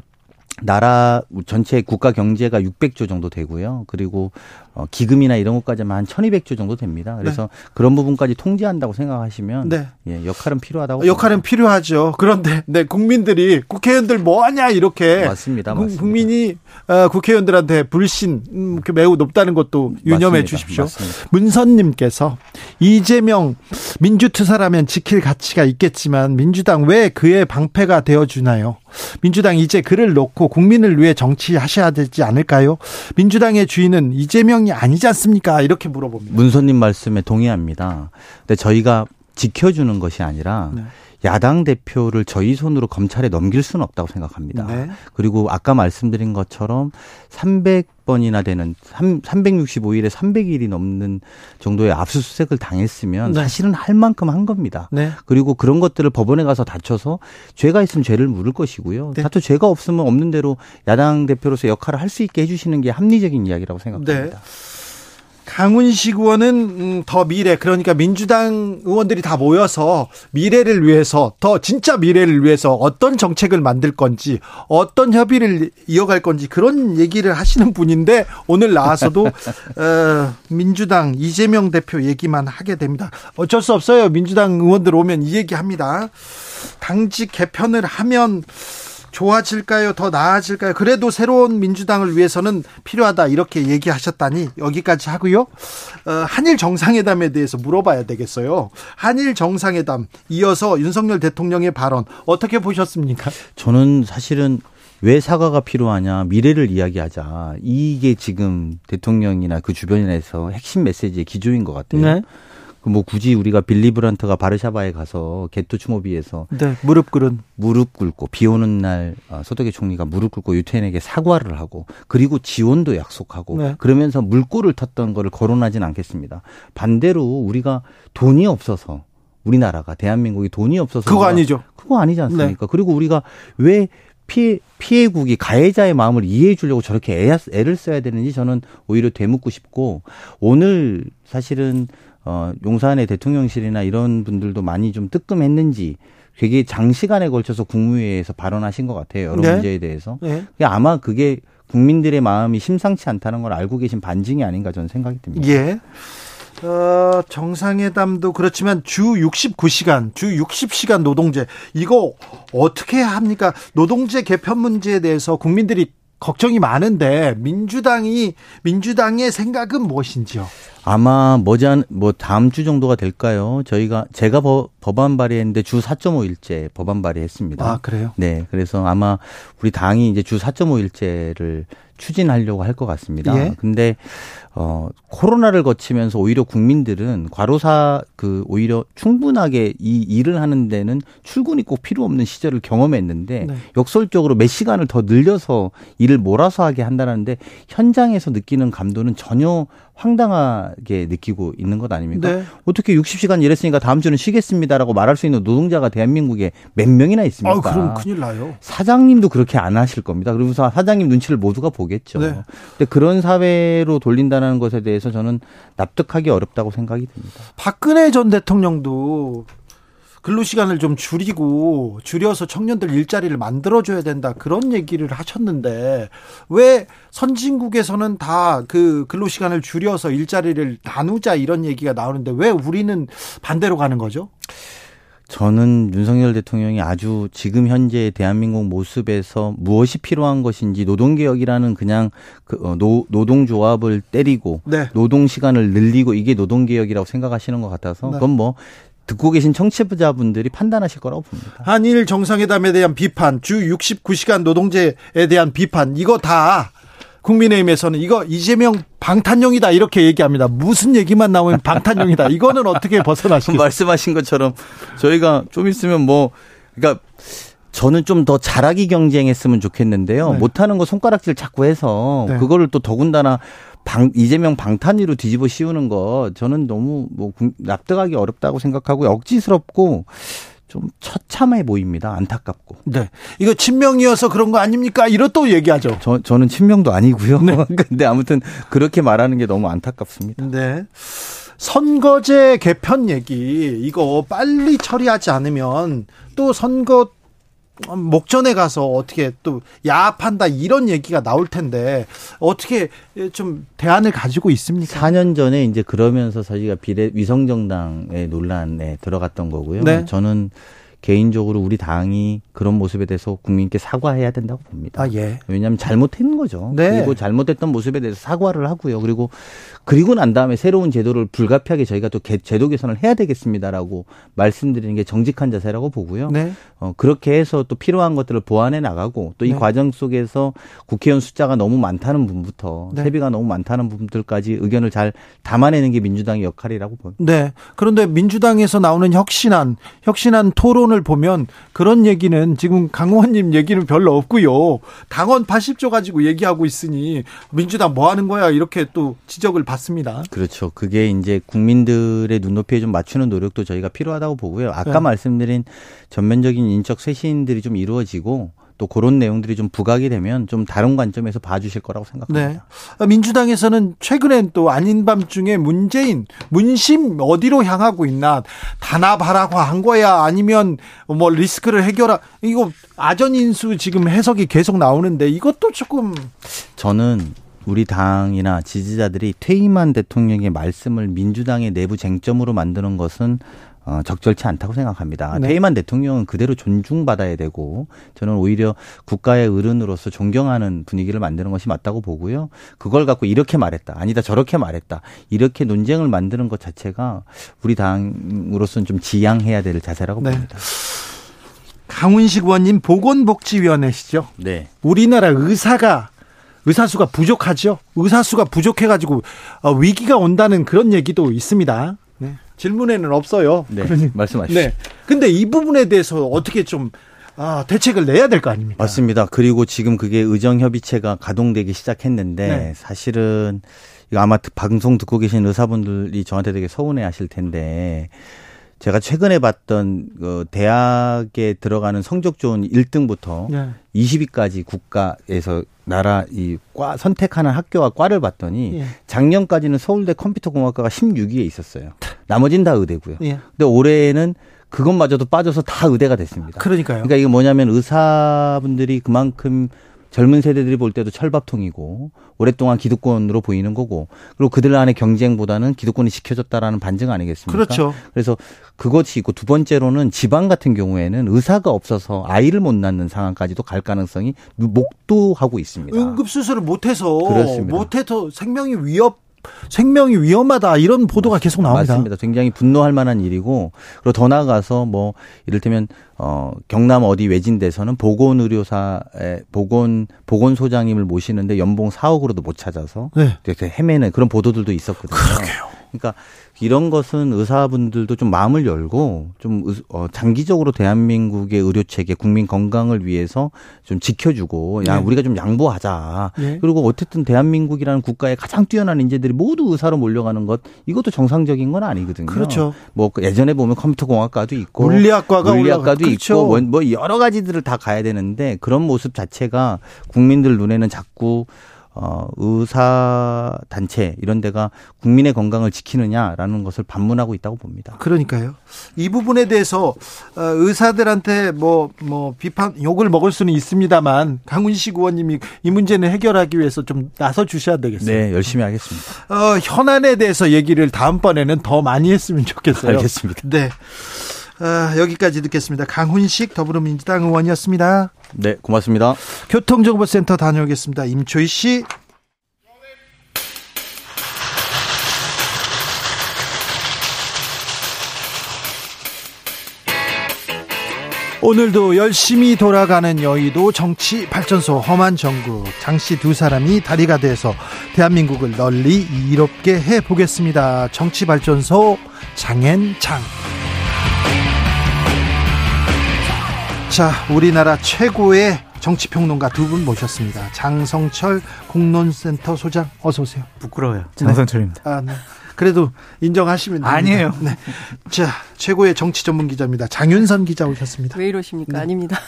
나라 전체 국가 경제가 600조 정도 되고요. 그리고 어 기금이나 이런 것까지만 한 1200조 정도 됩니다. 그래서 그런 부분까지 통제한다고 생각하시면 네. 예, 역할은 필요하다고 역할은 필요하죠. 그런데 네 국민들이 국회의원들 뭐 하냐 이렇게 맞습니다. 국- 맞습니다. 국민이 어, 국회의원들한테 불신 음, 그 매우 높다는 것도 유념해 맞습니다. 주십시오. 맞습니다. 문선 님께서 이재명 민주투사라면 지킬 가치가 있겠지만 민주당 왜 그의 방패가 되어 주나요? 민주당 이제 그를 놓고 국민을 위해 정치하셔야 되지 않을까요? 민주당의 주인은 이재명 이 아니지 않습니까? 이렇게 물어봅니다. 문선님 말씀에 동의합니다. 근데 저희가 지켜주는 것이 아니라 네. 야당 대표를 저희 손으로 검찰에 넘길 수는 없다고 생각합니다. 네. 그리고 아까 말씀드린 것처럼 300번이나 되는 3, 365일에 300일이 넘는 정도의 압수수색을 당했으면 네. 사실은 할 만큼 한 겁니다. 네. 그리고 그런 것들을 법원에 가서 다쳐서 죄가 있으면 죄를 물을 것이고요. 네. 다투 죄가 없으면 없는 대로 야당 대표로서 역할을 할 수 있게 해주시는 게 합리적인 이야기라고 생각합니다. 강훈식 의원은 음, 더 미래 그러니까 민주당 의원들이 다 모여서 미래를 위해서 더 진짜 미래를 위해서 어떤 정책을 만들 건지 어떤 협의를 이어갈 건지 그런 얘기를 하시는 분인데 오늘 나와서도 [LAUGHS] 어, 민주당 이재명 대표 얘기만 하게 됩니다. 어쩔 수 없어요. 민주당 의원들 오면 이 얘기합니다. 당직 개편을 하면 좋아질까요? 더 나아질까요? 그래도 새로운 민주당을 위해서는 필요하다 이렇게 얘기하셨다니 여기까지 하고요. 어, 한일 정상회담에 대해서 물어봐야 되겠어요. 한일 정상회담 이어서 윤석열 대통령의 발언 어떻게 보셨습니까? 저는 사실은 왜 사과가 필요하냐, 미래를 이야기하자. 이게 지금 대통령이나 그 주변에서 핵심 메시지의 기조인 것 같아요. 네. 그뭐 굳이 우리가 빌리 브란트가 바르샤바에 가서 게토 추모비에서 네, 무릎 꿇은 무릎 꿇고 비 오는 날 어, 소득의 총리가 무릎 꿇고 유태인에게 사과를 하고 그리고 지원도 약속하고 네. 그러면서 물꼬를 탔던 거를 거론하진 않겠습니다. 반대로 우리가 돈이 없어서 우리나라가 대한민국이 돈이 없어서 그거 아니죠. 그거 아니지 않습니까? 그리고 우리가 왜 피해, 피해국이 가해자의 마음을 이해해 주려고 저렇게 애, 애를 써야 되는지 저는 오히려 되묻고 싶고 오늘 사실은 어, 용산의 대통령실이나 이런 분들도 많이 좀 뜨끔했는지 되게 장시간에 걸쳐서 국무회의에서 발언하신 것 같아요. 여러 네. 문제에 대해서. 네. 아마 그게 국민들의 마음이 심상치 않다는 걸 알고 계신 반증이 아닌가 저는 생각이 듭니다. 예. 어, 정상회담도 그렇지만 주 69시간, 주 60시간 노동제 이거 어떻게 합니까? 노동제 개편 문제에 대해서 국민들이 걱정이 많은데 민주당이 민주당의 생각은 무엇인지요? 아마 머지않 뭐 다음 주 정도가 될까요? 저희가 제가 법, 법안 발의했는데 주 4.5일째 법안 발의했습니다. 아, 그래요? 네, 그래서 아마 우리 당이 이제 주 4.5일째를 추진하려고 할 것 같습니다. 예. 근데 어 코로나를 거치면서 오히려 국민들은 과로사 그 오히려 충분하게 이 일을 하는 데는 출근이 꼭 필요 없는 시절을 경험했는데 네. 역설적으로 몇 시간을 더 늘려서 일을 몰아서 하게 한다는데 현장에서 느끼는 감도는 전혀 황당하게 느끼고 있는 것 아닙니까? 네. 어떻게 60시간 일했으니까 다음 주는 쉬겠습니다라고 말할 수 있는 노동자가 대한민국에 몇 명이나 있습니까? 아, 그럼 큰일 나요. 사장님도 그렇게 안 하실 겁니다. 그러면서 사장님 눈치를 모두가 보겠죠. 네. 근데 그런 사회로 돌린다는 것에 대해서 저는 납득하기 어렵다고 생각이 듭니다. 박근혜 전 대통령도 근로 시간을 좀 줄이고 줄여서 청년들 일자리를 만들어 줘야 된다 그런 얘기를 하셨는데 왜 선진국에서는 다 그 근로 시간을 줄여서 일자리를 나누자 이런 얘기가 나오는데 왜 우리는 반대로 가는 거죠? 저는 윤석열 대통령이 아주 지금 현재 대한민국 모습에서 무엇이 필요한 것인지 노동개혁이라는 그냥 그 어, 노, 노동조합을 때리고 네. 노동시간을 늘리고 이게 노동개혁이라고 생각하시는 것 같아서 네. 그건 뭐 듣고 계신 청취자분들이 판단하실 거라고 봅니다. 한일 정상회담에 대한 비판, 주 69시간 노동제에 대한 비판, 이거 다 국민의힘에서는 이거 이재명 방탄용이다 이렇게 얘기합니다. 무슨 얘기만 나오면 방탄용이다. 이거는 어떻게 벗어나시겠어요? [LAUGHS] 말씀하신 것처럼 저희가 좀 있으면 뭐 그러니까 저는 좀 더 잘하기 경쟁했으면 좋겠는데요. 네. 못하는 거 손가락질 자꾸 해서 네. 그거를 또 더군다나 방, 이재명 방탄위로 뒤집어 씌우는 거 저는 너무 뭐 국- 납득하기 어렵다고 생각하고 억지스럽고 좀 처참해 보입니다. 안타깝고. 네. 이거 친명이어서 그런 거 아닙니까? 이런 또 얘기하죠. 저, 저는 친명도 아니고요. [LAUGHS] 근데 아무튼 그렇게 말하는 게 너무 안타깝습니다. 네. 선거제 개편 얘기 이거 빨리 처리하지 않으면 또 선거 목전에 가서 어떻게 또 야합한다 이런 얘기가 나올 텐데 어떻게 좀 대안을 가지고 있습니까? 4년 전에 이제 그러면서 저희가 비례 위성정당의 논란에 들어갔던 거고요. 네. 저는 개인적으로 우리 당이 그런 모습에 대해서 국민께 사과해야 된다고 봅니다. 아 예. 왜냐하면 잘못한 거죠. 네. 그리고 잘못했던 모습에 대해서 사과를 하고요. 그리고 그리고 난 다음에 새로운 제도를 불가피하게 저희가 또 개- 제도 개선을 해야 되겠습니다라고 말씀드리는 게 정직한 자세라고 보고요. 네. 어, 그렇게 해서 또 필요한 것들을 보완해 나가고 또이 네. 과정 속에서 국회의원 숫자가 너무 많다는 부분부터 네. 세비가 너무 많다는 부분들까지 의견을 잘 담아내는 게 민주당의 역할이라고 봅니다. 네. 그런데 민주당에서 나오는 혁신안, 혁신안 토론을 상황을 보면 그런 얘기는 지금 강 의원님 얘기는 별로 없고요. 당원 80조 가지고 얘기하고 있으니 민주당 뭐 하는 거야 이렇게 또 지적을 받습니다. 그렇죠. 그게 이제 국민들의 눈높이에 좀 맞추는 노력도 저희가 필요하다고 보고요. 아까 네. 말씀드린 전면적인 인적 쇄신들이 좀 이루어지고 또 그런 내용들이 좀 부각이 되면 좀 다른 관점에서 봐주실 거라고 생각합니다. 네. 민주당에서는 최근엔 또 아닌 밤중에 문재인 문심 어디로 향하고 있나 단합하라고 한 거야 아니면 뭐 리스크를 해결하 이거 아전 인수 지금 해석이 계속 나오는데 이것도 조금 저는 우리 당이나 지지자들이 퇴임한 대통령의 말씀을 민주당의 내부 쟁점으로 만드는 것은 어, 적절치 않다고 생각합니다. 네. 퇴임한 대통령은 그대로 존중받아야 되고 저는 오히려 국가의 어른으로서 존경하는 분위기를 만드는 것이 맞다고 보고요. 그걸 갖고 이렇게 말했다. 아니다 저렇게 말했다. 이렇게 논쟁을 만드는 것 자체가 우리 당으로서는 좀 지양해야 될 자세라고 네. 봅니다. 강훈식 의원님 보건복지위원회시죠. 네. 우리나라 의사가 의사수가 부족하죠. 의사수가 부족해가지고 어, 위기가 온다는 그런 얘기도 있습니다. 네. 질문에는 없어요. 네. 그러니- 말씀하십시오. 네. 근데 이 부분에 대해서 어떻게 좀 아, 대책을 내야 될 거 아닙니까? 맞습니다. 그리고 지금 그게 의정협의체가 가동되기 시작했는데 네. 사실은 이거 아마 듣- 방송 듣고 계신 의사분들이 저한테 되게 서운해 하실 텐데 제가 최근에 봤던 그 대학에 들어가는 성적 좋은 1등부터 네. 20위까지 국가에서 나라 이 과 선택하는 학교와 과를 봤더니 예. 작년까지는 서울대 컴퓨터공학과가 16위에 있었어요. 나머진 다 의대고요. 예. 근데 올해는 그것마저도 빠져서 다 의대가 됐습니다. 그러니까요. 그러니까 이게 뭐냐면 의사분들이 그만큼 젊은 세대들이 볼 때도 철밥통이고 오랫동안 기득권으로 보이는 거고 그리고 그들 안의 경쟁보다는 기득권이 지켜졌다라는 반증 아니겠습니까? 그렇죠. 그래서 그것이 있고 두 번째로는 지방 같은 경우에는 의사가 없어서 아이를 못 낳는 상황까지도 갈 가능성이 목도하고 있습니다. 응급 수술을 못해서. 못해서 생명이 위협 생명이 위험하다 이런 보도가 계속 나옵니다. 맞습니다. 굉장히 분노할 만한 일이고 그리고 더 나아가서 뭐 이를테면 어 경남 어디 외진 데서는 보건 의료사의 보건 보건 소장님을 모시는데 연봉 4억으로도 못 찾아서 네. 되게 헤매는 그런 보도들도 있었거든요. 그러 니까 이런 것은 의사분들도 좀 마음을 열고 좀 의- 어, 장기적으로 대한민국의 의료 체계, 국민 건강을 위해서 좀 지켜주고 야 네. 우리가 좀 양보하자. 예. 그리고 어쨌든 대한민국이라는 국가의 가장 뛰어난 인재들이 모두 의사로 몰려가는 것 이것도 정상적인 건 아니거든요. 그렇죠. 뭐그 예전에 보면 컴퓨터 공학과도 있고 물리학과가 물리학과도 그렇죠. 있고 뭐, 뭐 여러 가지들을 다 가야 되는데 그런 모습 자체가 국민들 눈에는 자꾸 어, 의사 단체 이런 데가 국민의 건강을 지키느냐라는 것을 반문하고 있다고 봅니다. 그러니까요. 이 부분에 대해서 어, 의사들한테 뭐뭐 비판 욕을 먹을 수는 있습니다만 강훈식 의원님이 이 문제는 해결하기 위해서 좀 나서 주셔야 되겠어요. 네, 열심히 하겠습니다. 어, 현안에 대해서 얘기를 다음번에는 더 많이 했으면 좋겠어요. 알겠습니다. 네. 어, 여기까지 듣겠습니다. 강훈식 더불어민주당 의원이었습니다. 네, 고맙습니다. 교통정보센터 다녀오겠습니다. 임초희 씨. 오늘도 열심히 돌아가는 여의도 정치 발전소 험한 정국 장씨 두 사람이 다리가 돼서 대한민국을 널리 이롭게 해 보겠습니다. 정치 발전소 장앤장. 자, 우리나라 최고의 정치평론가 두 분 모셨습니다. 장성철 공론센터 소장 어서 오세요. 부끄러워요. 장성철입니다. 아, 네. 그래도 인정하시면 됩니다. 아니에요. 네. 자, 최고의 정치 전문 기자입니다. 장윤선 기자 오셨습니다. 왜 이러십니까? 아닙니다.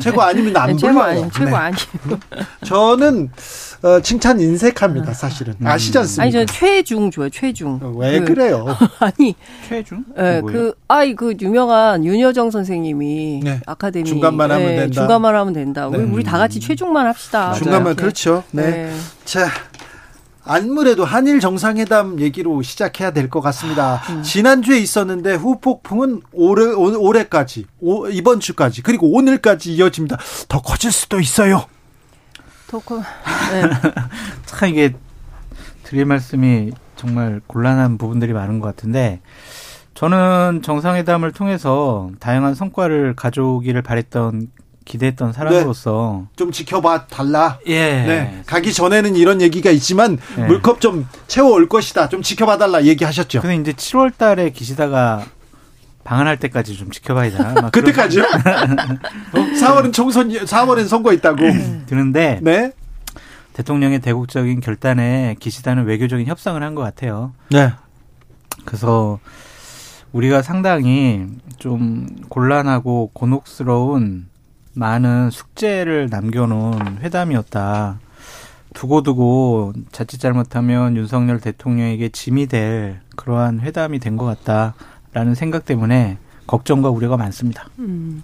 최고 아니면 안 네, 최고 불러요. 아니, 최고 네. 아니에요. 저는 어, 칭찬 인색합니다, 사실은. 아시지 않습니까? 아니, 저는 최중 좋아요, 최중. 왜 그- 그래요? [LAUGHS] 아니, 최중? 예, 그, 아이, 그, 유명한 윤여정 선생님이 네. 아카데미. 중간만 하면 예, 된다. 중간만 하면 된다. 우리, 네. 우리 다 같이 최중만 합시다. 중간만. 그렇죠. 네. 네. 자, 아무래도 한일 정상회담 얘기로 시작해야 될 것 같습니다. 음. 지난주에 있었는데 후폭풍은 올해, 올- 올해까지, 오- 이번 주까지, 그리고 오늘까지 이어집니다. 더 커질 수도 있어요. 토크. 네. [LAUGHS] 참 이게 드릴 말씀이 정말 곤란한 부분들이 많은 것 같은데 저는 정상회담을 통해서 다양한 성과를 가져오기를 바랬던 기대했던 사람으로서 좀 지켜봐 달라. 예. 네. 가기 전에는 이런 얘기가 있지만 네. 물컵 좀 채워 올 것이다. 좀 지켜봐 달라 얘기하셨죠. 근데 이제 7월 달에 기시다가 방한할 때까지 좀 지켜봐야 되나? 막 그때까지요? [LAUGHS] 어? 4월은 총선, 4월엔 선거 있다고. 드는데 네. 대통령의 대국적인 결단에 기시다는 외교적인 협상을 한 것 같아요. 네. 그래서 우리가 상당히 좀 곤란하고 곤혹스러운 많은 숙제를 남겨놓은 회담이었다. 두고두고 자칫 잘못하면 윤석열 대통령에게 짐이 될 그러한 회담이 된 것 같다라는 생각 때문에 걱정과 우려가 많습니다. 음.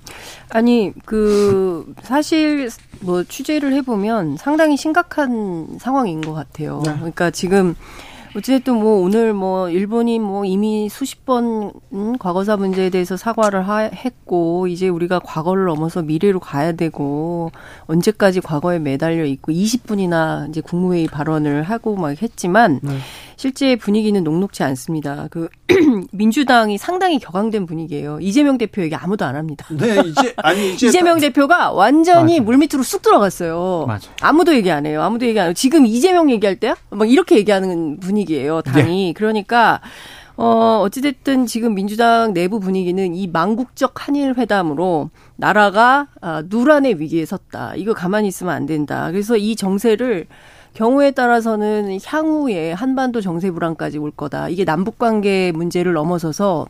아니 그 사실 뭐 취재를 해보면 상당히 심각한 상황인 것 같아요. 네. 그러니까 지금 어쨌든 뭐 오늘 뭐 일본이 뭐 이미 수십 번 음, 과거사 문제에 대해서 사과를 하, 했고 이제 우리가 과거를 넘어서 미래로 가야 되고 언제까지 과거에 매달려 있고 20분이나 이제 국무회의 발언을 하고 막 했지만 네. 실제 분위기는 녹록지 않습니다. 그 [CLEARS THROAT] 민주당이 상당히 격앙된 분위기예요. 이재명 대표 얘기 아무도 안 합니다. 네, 이제, 아니, 이제. [LAUGHS] 이재명 대표가 완전히 맞아. 물밑으로 쑥 들어갔어요. 맞아. 아무도 얘기 안 해요. 아무도 얘기 안 해요. 지금 이재명 얘기할 때야? 막 이렇게 얘기하는 분위기예요, 당이. 그러니까, 어, 어찌됐든 지금 민주당 내부 분위기는 이 망국적 한일 회담으로 나라가 아, 누란의 위기에 섰다. 이거 가만히 있으면 안 된다. 그래서 이 정세를 경우에 따라서는 향후에 한반도 정세 불안까지 올 거다. 이게 남북 관계 문제를 넘어서서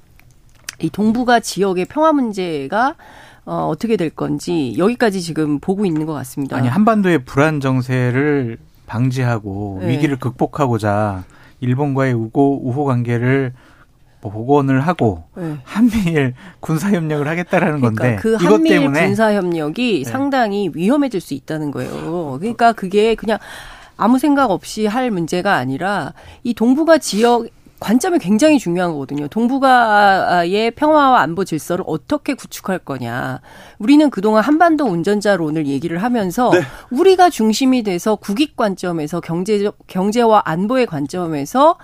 이 동북아 지역의 평화 문제가 어, 어떻게 될 건지 여기까지 지금 보고 있는 것 같습니다. 아니 한반도의 불안 정세를 방지하고 네. 위기를 극복하고자 일본과의 우호 우호 관계를 뭐 복원을 하고 네. 한미일 군사 협력을 하겠다라는 그러니까 건데 그 한미일 군사 협력이 네. 상당히 위험해질 수 있다는 거예요. 그러니까 그게 그냥 아무 생각 없이 할 문제가 아니라 이 동북아 지역 관점이 굉장히 중요한 거거든요. 동북아의 평화와 안보 질서를 어떻게 구축할 거냐. 우리는 그동안 한반도 운전자로 오늘 얘기를 하면서 네. 우리가 중심이 돼서 국익 관점에서 경제적 경제와 안보의 관점에서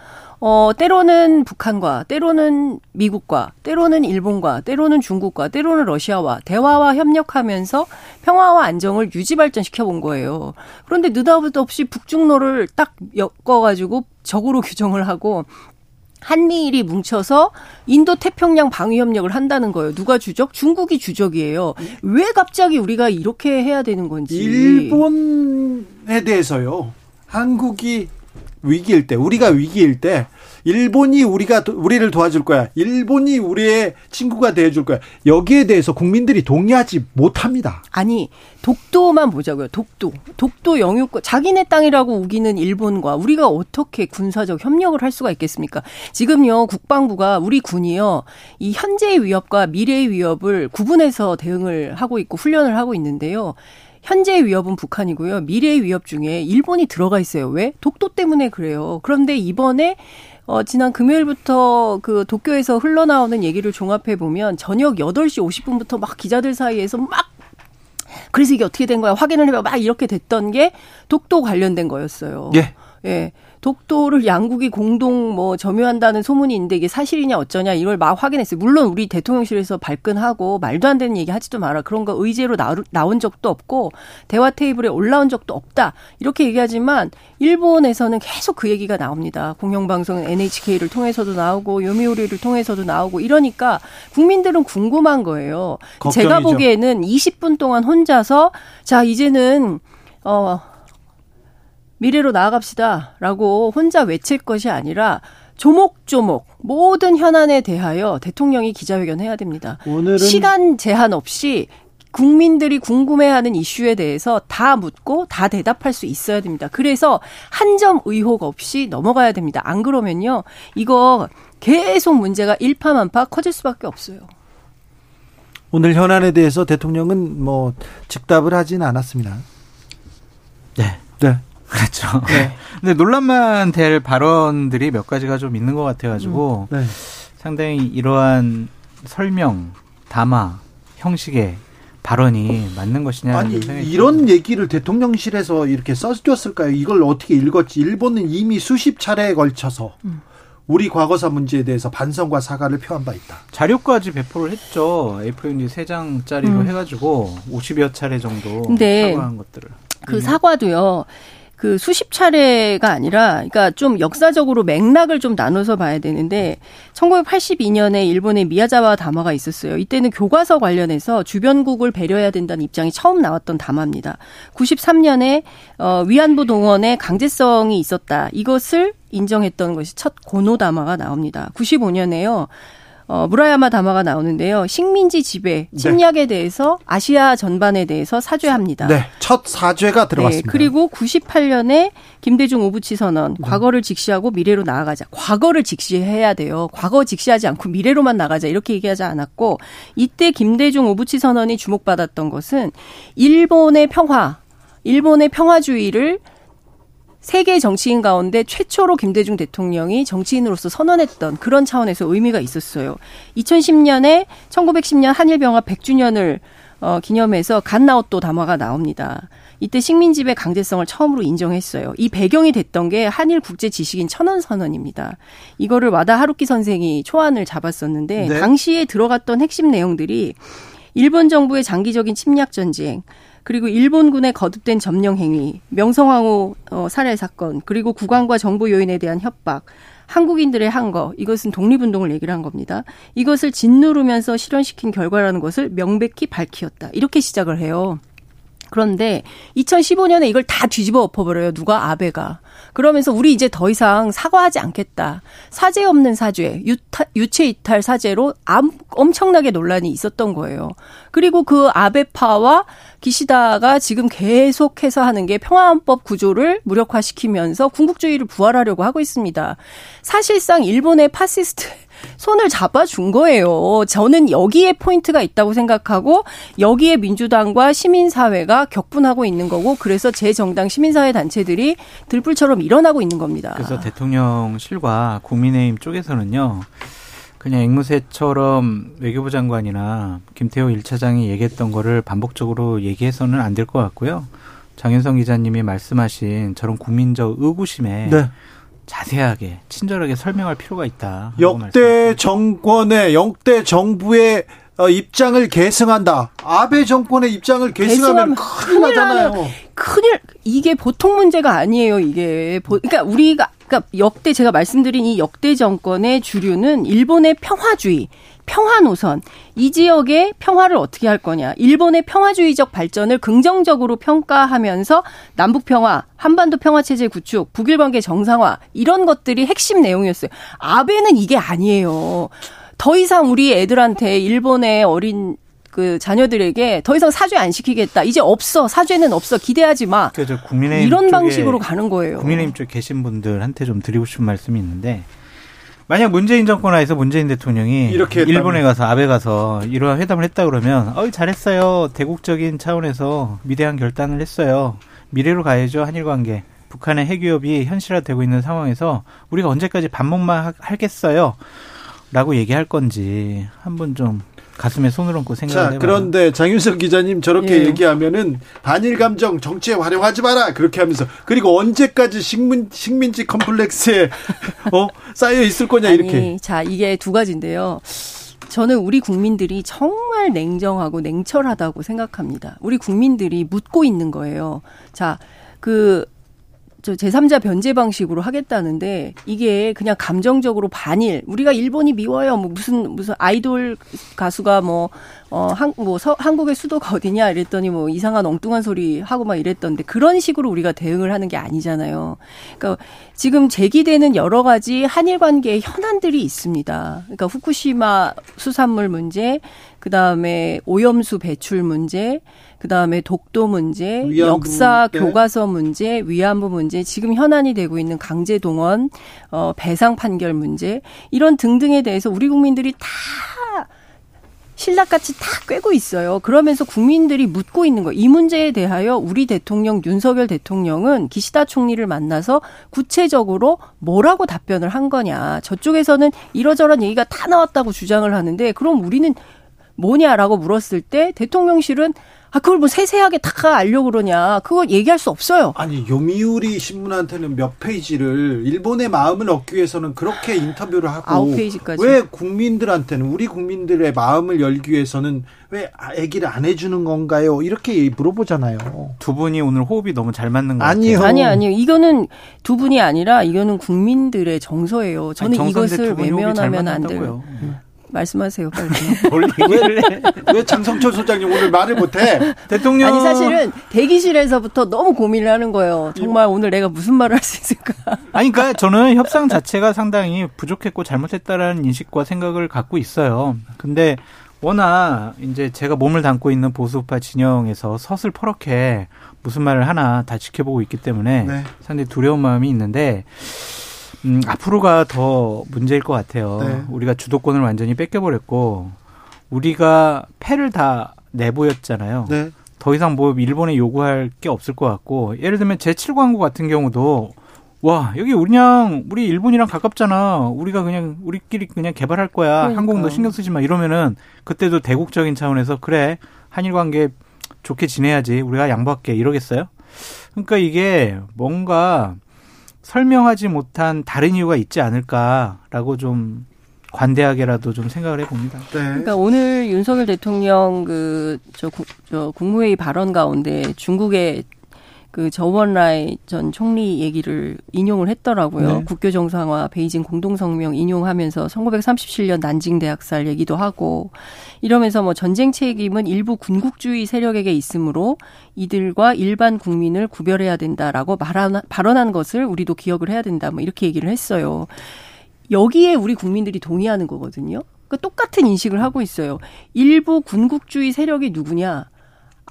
어 때로는 북한과 때로는 미국과 때로는 일본과 때로는 중국과 때로는 러시아와 대화와 협력하면서 평화와 안정을 유지 발전시켜 본 거예요. 그런데 느닷없이 북중로를 딱 엮어가지고 적으로 [LAUGHS] 규정을 하고 한미일이 뭉쳐서 인도 태평양 방위 협력을 한다는 거예요. 누가 주적? 중국이 주적이에요. 왜 갑자기 우리가 이렇게 해야 되는 건지. 일본에 대해서요. 한국이 위기일 때, 우리가 위기일 때, 일본이 우리가 도- 우리를 도와줄 거야. 일본이 우리의 친구가 되어 줄 거야. 여기에 대해서 국민들이 동의하지 못합니다. 아니 독도만 보자고요. 독도, 독도 영유권 자기네 땅이라고 우기는 일본과 우리가 어떻게 군사적 협력을 할 수가 있겠습니까? 지금요 국방부가 우리 군이요 이 현재의 위협과 미래의 위협을 구분해서 대응을 하고 있고 훈련을 하고 있는데요. 현재의 위협은 북한이고요. 미래의 위협 중에 일본이 들어가 있어요. 왜? 독도 때문에 그래요. 그런데 이번에 어, 지난 금요일부터 그 도쿄에서 흘러나오는 얘기를 종합해 보면 저녁 8시 50분부터 막 기자들 사이에서 막 그래서 이게 어떻게 된 거야? 확인을 해봐. 막 이렇게 됐던 게 독도 관련된 거였어요. 예. 예. 독도를 양국이 공동 뭐 점유한다는 소문이 있는데 이게 사실이냐 어쩌냐 이걸 막 확인했어요. 물론 우리 대통령실에서 발끈하고 말도 안 되는 얘기 하지도 마라. 그런 거 의제로 나, 나온 적도 없고 대화 테이블에 올라온 적도 없다. 이렇게 얘기하지만 일본에서는 계속 그 얘기가 나옵니다. 공영방송 NHK를 통해서도 나오고 요미우리를 통해서도 나오고 이러니까 국민들은 궁금한 거예요. 제가 걱정이죠. 보기에는 20분 동안 혼자서 자 이제는 어 미래로 나아갑시다 라고 혼자 외칠 것이 아니라 조목조목 모든 현안에 대하여 대통령이 기자회견해야 됩니다. 오늘은 시간 제한 없이 국민들이 궁금해하는 이슈에 대해서 다 묻고 다 대답할 수 있어야 됩니다. 그래서 한 점 의혹 없이 넘어가야 됩니다. 안 그러면요, 이거 계속 문제가 일파만파 커질 수밖에 없어요. 오늘 현안에 대해서 대통령은 뭐 즉답을 하진 않았습니다. 네. 네. 그렇죠. [LAUGHS] 근데 논란만 될 발언들이 몇 가지가 좀 있는 것 같아가지고 네. 상당히 이러한 설명, 담화, 형식의 발언이 맞는 것이냐 아니 이런 얘기를 대통령실에서 이렇게 써줬을까요? 이걸 어떻게 읽었지? 일본은 이미 수십 차례에 걸쳐서 우리 과거사 문제에 대해서 반성과 사과를 표한 바 있다. 자료까지 배포를 했죠. A4용지 세 장짜리로 음. 해가지고 50여 차례 정도 근데 사과한 것들을. 그 사과도요. 그 수십 차례가 아니라 그러니까 좀 역사적으로 맥락을 좀 나눠서 봐야 되는데 1982년에 일본의 미야자와 담화가 있었어요. 이때는 교과서 관련해서 주변국을 배려해야 된다는 입장이 처음 나왔던 담화입니다. 93년에 어 위안부 동원의 강제성이 있었다. 이것을 인정했던 것이 첫 고노 담화가 나옵니다. 95년에요. 어, 무라야마 다마가 나오는데요. 식민지 지배, 네. 침략에 네. 대해서 아시아 전반에 대해서 사죄합니다. 네, 첫 사죄가 들어갔습니다. 네, 그리고 98년에 김대중 오부치 선언, 네. 과거를 직시하고 미래로 나아가자. 과거를 직시해야 돼요. 과거 직시하지 않고 미래로만 나가자. 이렇게 얘기하지 않았고 이때 김대중 오부치 선언이 주목받았던 것은 일본의 평화, 일본의 평화주의를 세계 정치인 가운데 최초로 김대중 대통령이 정치인으로서 선언했던 그런 차원에서 의미가 있었어요. 2010년에 1910년 한일병합 100주년을 어, 기념해서 갓나웃도 담화가 나옵니다. 이때 식민지배 강제성을 처음으로 인정했어요. 이 배경이 됐던 게 한일 국제 지식인 천원 선언입니다. 이거를 와다 하루키 선생이 초안을 잡았었는데 네. 당시에 들어갔던 핵심 내용들이 일본 정부의 장기적인 침략 전쟁, 그리고 일본군의 거듭된 점령 행위, 명성황후 어, 살해 사건, 그리고 국왕과 정부 요인에 대한 협박, 한국인들의 한 거, 이것은 독립운동을 얘기를 한 겁니다. 이것을 짓누르면서 실현시킨 결과라는 것을 명백히 밝히었다. 이렇게 시작을 해요. 그런데 2015년에 이걸 다 뒤집어 엎어버려요. 누가 아베가. 그러면서 우리 이제 더 이상 사과하지 않겠다. 사죄 없는 사죄, 유타, 유체 이탈 사죄로 암, 엄청나게 논란이 있었던 거예요. 그리고 그 아베파와 기시다가 지금 계속해서 하는 게 평화헌법 구조를 무력화시키면서 군국주의를 부활하려고 하고 있습니다. 사실상 일본의 파시스트 손을 잡아준 거예요. 저는 여기에 포인트가 있다고 생각하고 여기에 민주당과 시민사회가 격분하고 있는 거고 그래서 제 정당 시민사회 단체들이 들불처럼 일어나고 있는 겁니다. 그래서 대통령실과 국민의힘 쪽에서는요. 그냥 앵무새처럼 외교부 장관이나 김태호 1차장이 얘기했던 거를 반복적으로 얘기해서는 안 될 것 같고요. 장윤성 기자님이 말씀하신 저런 국민적 의구심에 네. 자세하게 친절하게 설명할 필요가 있다. 역대 정권의 역대 정부의 어, 입장을 계승한다. 아베 정권의 입장을 계승하면 큰일 나잖아요. 큰일 이게 보통 문제가 아니에요. 이게 그러니까 우리가 그러니까 역대 제가 말씀드린 이 역대 정권의 주류는 일본의 평화주의, 평화 노선, 이 지역의 평화를 어떻게 할 거냐. 일본의 평화주의적 발전을 긍정적으로 평가하면서 남북 평화, 한반도 평화 체제 구축, 북일 관계 정상화 이런 것들이 핵심 내용이었어요. 아베는 이게 아니에요. 더 이상 우리 애들한테 일본의 어린 그 자녀들에게 더 이상 사죄 안 시키겠다. 이제 없어. 사죄는 없어. 기대하지 마. 그죠. 국민의힘 이런 방식으로 가는 거예요. 국민의힘 쪽 계신 분들한테 좀 드리고 싶은 말씀이 있는데 만약 문재인 정권 하에서 문재인 대통령이 이렇게 일본에 가서 아베 가서 이러한 회담을 했다 그러면 어 잘했어요. 대국적인 차원에서 위대한 결단을 했어요. 미래로 가야죠. 한일 관계. 북한의 핵위협이 현실화되고 있는 상황에서 우리가 언제까지 반목만 하겠어요? 라고 얘기할 건지 한번 좀 가슴에 손을 얹고 생각을 자, 그런데 장윤석 기자님 저렇게 예. 얘기하면은 반일 감정 정치에 활용하지 마라 그렇게 하면서 그리고 언제까지 식민 식민지 컴플렉스에 [LAUGHS] 어 쌓여 있을 거냐 아니, 이렇게. 자, 이게 두 가지인데요. 저는 우리 국민들이 정말 냉정하고 냉철하다고 생각합니다. 우리 국민들이 묻고 있는 거예요. 자, 그 저 제3자 변제 방식으로 하겠다는데 이게 그냥 감정적으로 반일 우리가 일본이 미워요 뭐 무슨 무슨 아이돌 가수가 뭐 어한뭐 한국의 수도가 어디냐 이랬더니 뭐 이상한 엉뚱한 소리 하고 막 이랬던데 그런 식으로 우리가 대응을 하는 게 아니잖아요. 그러니까 지금 제기되는 여러 가지 한일 관계의 현안들이 있습니다. 그러니까 후쿠시마 수산물 문제, 그다음에 오염수 배출 문제, 그 다음에 독도 문제, 역사 네. 교과서 문제, 위안부 문제, 지금 현안이 되고 있는 강제 동원, 어, 배상 판결 문제, 이런 등등에 대해서 우리 국민들이 다 신락같이 다 꿰고 있어요. 그러면서 국민들이 묻고 있는 거예요. 이 문제에 대하여 우리 대통령 윤석열 대통령은 기시다 총리를 만나서 구체적으로 뭐라고 답변을 한 거냐. 저쪽에서는 이러저런 얘기가 다 나왔다고 주장을 하는데 그럼 우리는 뭐냐라고 물었을 때 대통령실은 아, 그걸 뭐 세세하게 다 알려고 그러냐. 그거 얘기할 수 없어요. 아니, 요미우리 신문한테는 몇 페이지를 일본의 마음을 얻기 위해서는 그렇게 인터뷰를 하고 아홉 페이지까지. 왜 국민들한테는 우리 국민들의 마음을 열기 위해서는 왜 얘기를 안 해주는 건가요? 이렇게 물어보잖아요. 두 분이 오늘 호흡이 너무 잘 맞는 거 아니요. 같아요. 아니 아니요. 이거는 두 분이 아니라 이거는 국민들의 정서예요. 저는 아니, 이것을 외면하면 안. 돼요. 말씀하세요, 빨리. [LAUGHS] 왜, 왜 장성철 소장님 오늘 말을 못해? 대통령 아니 사실은 대기실에서부터 너무 고민을 하는 거예요. 정말 오늘 내가 무슨 말을 할 수 있을까? [LAUGHS] 아니, 그러니까 저는 협상 자체가 상당히 부족했고 잘못했다라는 인식과 생각을 갖고 있어요. 근데 워낙 이제 제가 몸을 담고 있는 보수파 진영에서 서슬퍼렇게 무슨 말을 하나 다 지켜보고 있기 때문에 네. 상당히 두려운 마음이 있는데 음, 앞으로가 더 문제일 것 같아요. 네. 우리가 주도권을 완전히 뺏겨버렸고 우리가 패를 다 내보였잖아요. 네. 더 이상 뭐 일본에 요구할 게 없을 것 같고 예를 들면 제7광구 같은 경우도 와 여기 그냥 우리 일본이랑 가깝잖아 우리가 그냥 우리끼리 그냥 개발할 거야 그러니까. 항공도 신경 쓰지 마 이러면은 그때도 대국적인 차원에서 그래 한일 관계 좋게 지내야지 우리가 양보할게 이러겠어요 그러니까 이게 뭔가 설명하지 못한 다른 이유가 있지 않을까라고 좀 관대하게라도 좀 생각을 해봅니다. 네. 그러니까 오늘 윤석열 대통령 그저 저 국무회의 발언 가운데 중국의 그 저원라이 전 총리 얘기를 인용을 했더라고요. 네. 국교 정상화 베이징 공동 성명 인용하면서 1937년 난징 대학살 얘기도 하고 이러면서 뭐 전쟁 책임은 일부 군국주의 세력에게 있으므로 이들과 일반 국민을 구별해야 된다라고 말한 발언한 것을 우리도 기억을 해야 된다. 뭐 이렇게 얘기를 했어요. 여기에 우리 국민들이 동의하는 거거든요. 그러니까 똑같은 인식을 하고 있어요. 일부 군국주의 세력이 누구냐?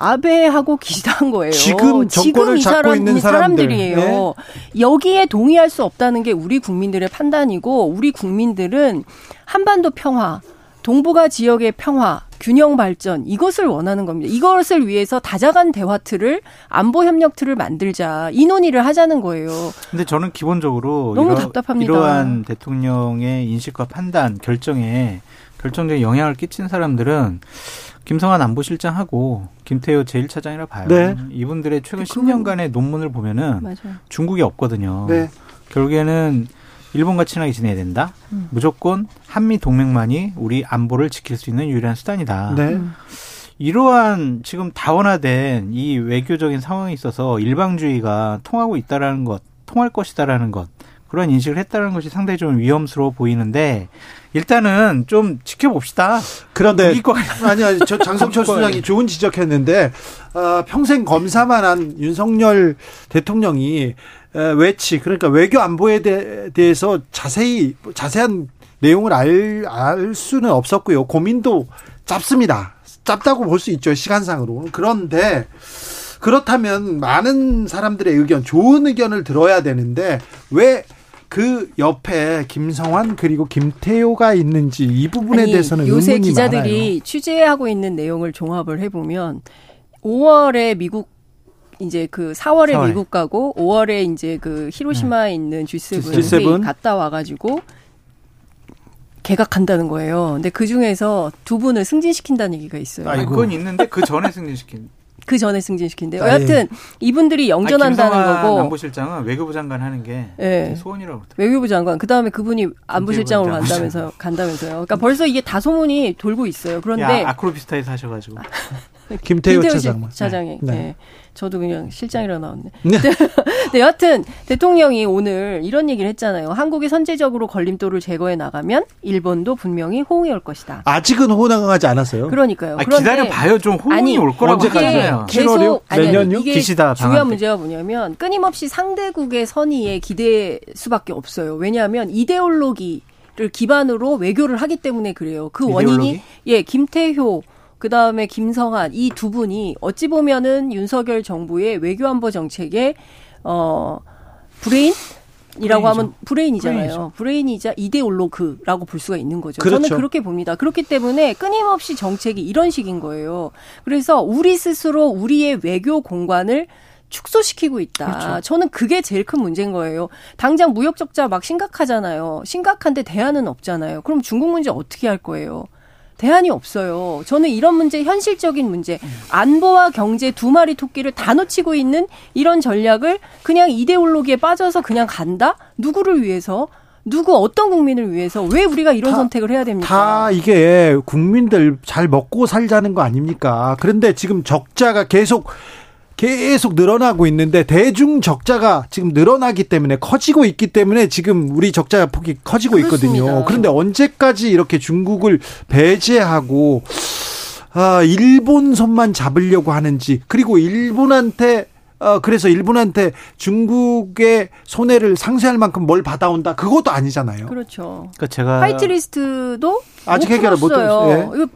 아베하고 기시다한 거예요. 지금 정권을 이 잡고 사람, 있는 이 사람들. 사람들 이에요. 네. 여기에 동의할 수 없다는 게 우리 국민들의 판단이고 우리 국민들은 한반도 평화, 동북아 지역의 평화, 균형 발전 이것을 원하는 겁니다. 이것을 위해서 다자간 대화 틀을 안보 협력 틀을 만들자 이 논의를 하자는 거예요. 근데 저는 기본적으로 너무 이러, 답답합니다. 이러한 대통령의 인식과 판단, 결정에 결정적인 영향을 끼친 사람들은 김성한 안보실장하고 김태효 제1차장이라 봐요. 네. 이분들의 최근 10년간의 논문을 보면은 맞아요. 중국이 없거든요. 네. 결국에는 일본과 친하게 지내야 된다. 음. 무조건 한미 동맹만이 우리 안보를 지킬 수 있는 유일한 수단이다. 네. 음. 이러한 지금 다원화된 이 외교적인 상황에 있어서 일방주의가 통하고 있다라는 것, 통할 것이다라는 것, 그런 인식을 했다는 것이 상당히 좀 위험스러워 보이는데 일단은 좀 지켜봅시다. 그런데 아니 [LAUGHS] 아니 저 장성철 수장이 좋은 지적했는데 어, 평생 검사만 한 윤석열 대통령이 에, 외치 그러니까 외교 안보에 대, 대해서 자세히 자세한 내용을 알, 알 수는 없었고요. 고민도 짧습니다. 짧다고 볼 수 있죠. 시간상으로. 그런데 그렇다면 많은 사람들의 의견, 좋은 의견을 들어야 되는데 왜 그 옆에 김성환 그리고 김태호가 있는지 이 부분에 아니, 대해서는 요새 의문이 기자들이 많아요. 취재하고 있는 내용을 종합을 해보면 5월에 미국 이제 그 4월에 4월에. 미국 가고 5월에 이제 그 히로시마에 있는 G7, G7. 회의 갔다 와가지고 개각한다는 거예요. 근데 그 중에서 두 분을 승진시킨다는 얘기가 있어요. 아니, 그건 있는데 그 전에 승진시킨. 그 전에 승진시킨대요. 아예. 여하튼 이분들이 영전한다는 아니, 거고 안보실장은 외교부 장관 하는 게 예. 소원이라고 그러더라고요. 외교부 장관 그 다음에 그분이 안보실장으로 안보실장. 간다면서 간다면서요. 그러니까 벌써 이게 다 소문이 돌고 있어요. 그런데 야, 아크로비스타에서 하셔가지고. [LAUGHS] 김태호 김태호 차장. 차장이. 네. 네. 저도 그냥 실장이라 나왔네. [LAUGHS] 네. 네, 여하튼 대통령이 오늘 이런 얘기를 했잖아요. 한국이 선제적으로 걸림돌을 제거해 나가면 일본도 분명히 호응해 올 것이다. 아직은 호응하지 않았어요. 그러니까 그러니까요. 아, 그런데 기다려 봐요. 좀 호응이 아니, 올 거라고 언제까지나요? 생각해요. 계속 7월이요? 아니, 아니, 내년요? 이게 기시다 중요한 때. 문제가 뭐냐면 끊임없이 상대국의 선의에 기대할 수밖에 없어요. 왜냐하면 이데올로기 를 기반으로 외교를 하기 때문에 그래요. 그 원인이 이데올로기? 예 김태효 그 다음에 김성한 이 두 분이 어찌 보면은 윤석열 정부의 외교안보 정책의 어 브레인 이라고 브레인이죠. 하면 브레인이잖아요. 브레인이죠. 브레인이자 이데올로그라고 볼 수가 있는 거죠. 그렇죠. 저는 그렇게 봅니다. 그렇기 때문에 끊임없이 정책이 이런 식인 거예요. 그래서 우리 스스로 우리의 외교 공간을 축소시키고 있다. 그렇죠. 저는 그게 제일 큰 문제인 거예요. 당장 무역 적자 막 심각하잖아요. 심각한데 대안은 없잖아요. 그럼 중국 문제 어떻게 할 거예요? 대안이 없어요. 저는 이런 문제 현실적인 문제 안보와 경제 두 마리 토끼를 다 놓치고 있는 이런 전략을 그냥 이데올로기에 빠져서 그냥 간다? 누구를 위해서? 누구 어떤 국민을 위해서 왜 우리가 이런 다- 선택을 해야 됩니까? 다 이게 국민들 잘 먹고 살자는 거 아닙니까? 그런데 지금 적자가 계속 계속 늘어나고 있는데 대중 적자가 지금 늘어나기 때문에 커지고 있기 때문에 지금 우리 적자 폭이 커지고 있거든요. 그렇습니다. 그런데 언제까지 이렇게 중국을 배제하고 아, 일본 손만 잡으려고 하는지 그리고 일본한테 어, 그래서 일본한테 중국의 손해를 상쇄할 만큼 뭘 받아온다. 그것도 아니잖아요. 그렇죠. 그러니까 제가 화이트리스트도 아직 못 해결을 못 풀었어요. 했어요. 예. 이거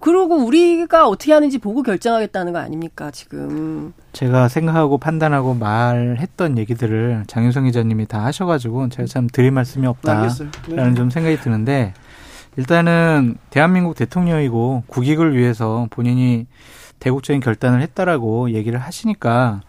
그러고 우리가 어떻게 하는지 보고 결정하겠다는 거 아닙니까 지금? 제가 생각하고 판단하고 말했던 얘기들을 장윤성 기자님이 다 하셔가지고 제가 참 드릴 말씀이 없다라는. 네. 좀 생각이 드는데 일단은 대한민국 대통령이고 국익을 위해서 본인이 대국적인 결단을 했다라고 얘기를 하시니까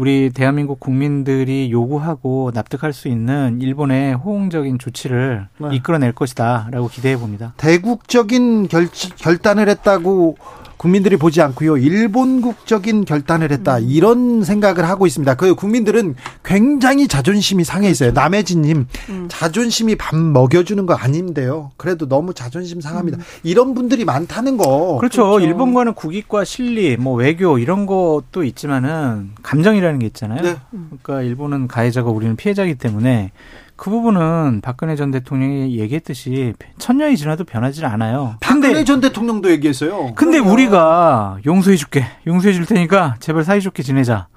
우리 대한민국 국민들이 요구하고 납득할 수 있는 일본의 호응적인 조치를 네. 이끌어낼 것이다라고 기대해 봅니다. 대국적인 결, 결단을 했다고 국민들이 보지 않고요. 일본국적인 결단을 했다. 음. 이런 생각을 하고 있습니다. 그 국민들은 굉장히 자존심이 상해 있어요. 남해진님, 그렇죠. 음. 자존심이 밥 먹여 주는 거 아닌데요. 그래도 너무 자존심 상합니다. 음. 이런 분들이 많다는 거. 그렇죠. 일본과는 국익과 실리, 뭐 외교 이런 것도 있지만은 감정이라는 게 있잖아요. 네. 그러니까 일본은 가해자가 우리는 피해자이기 때문에 그 부분은 박근혜 전 대통령이 얘기했듯이 천년이 지나도 변하지 않아요. 박근혜 전 대통령도 얘기했어요. 근데 우리가 용서해 줄게. 용서해 줄 테니까 제발 사이좋게 지내자.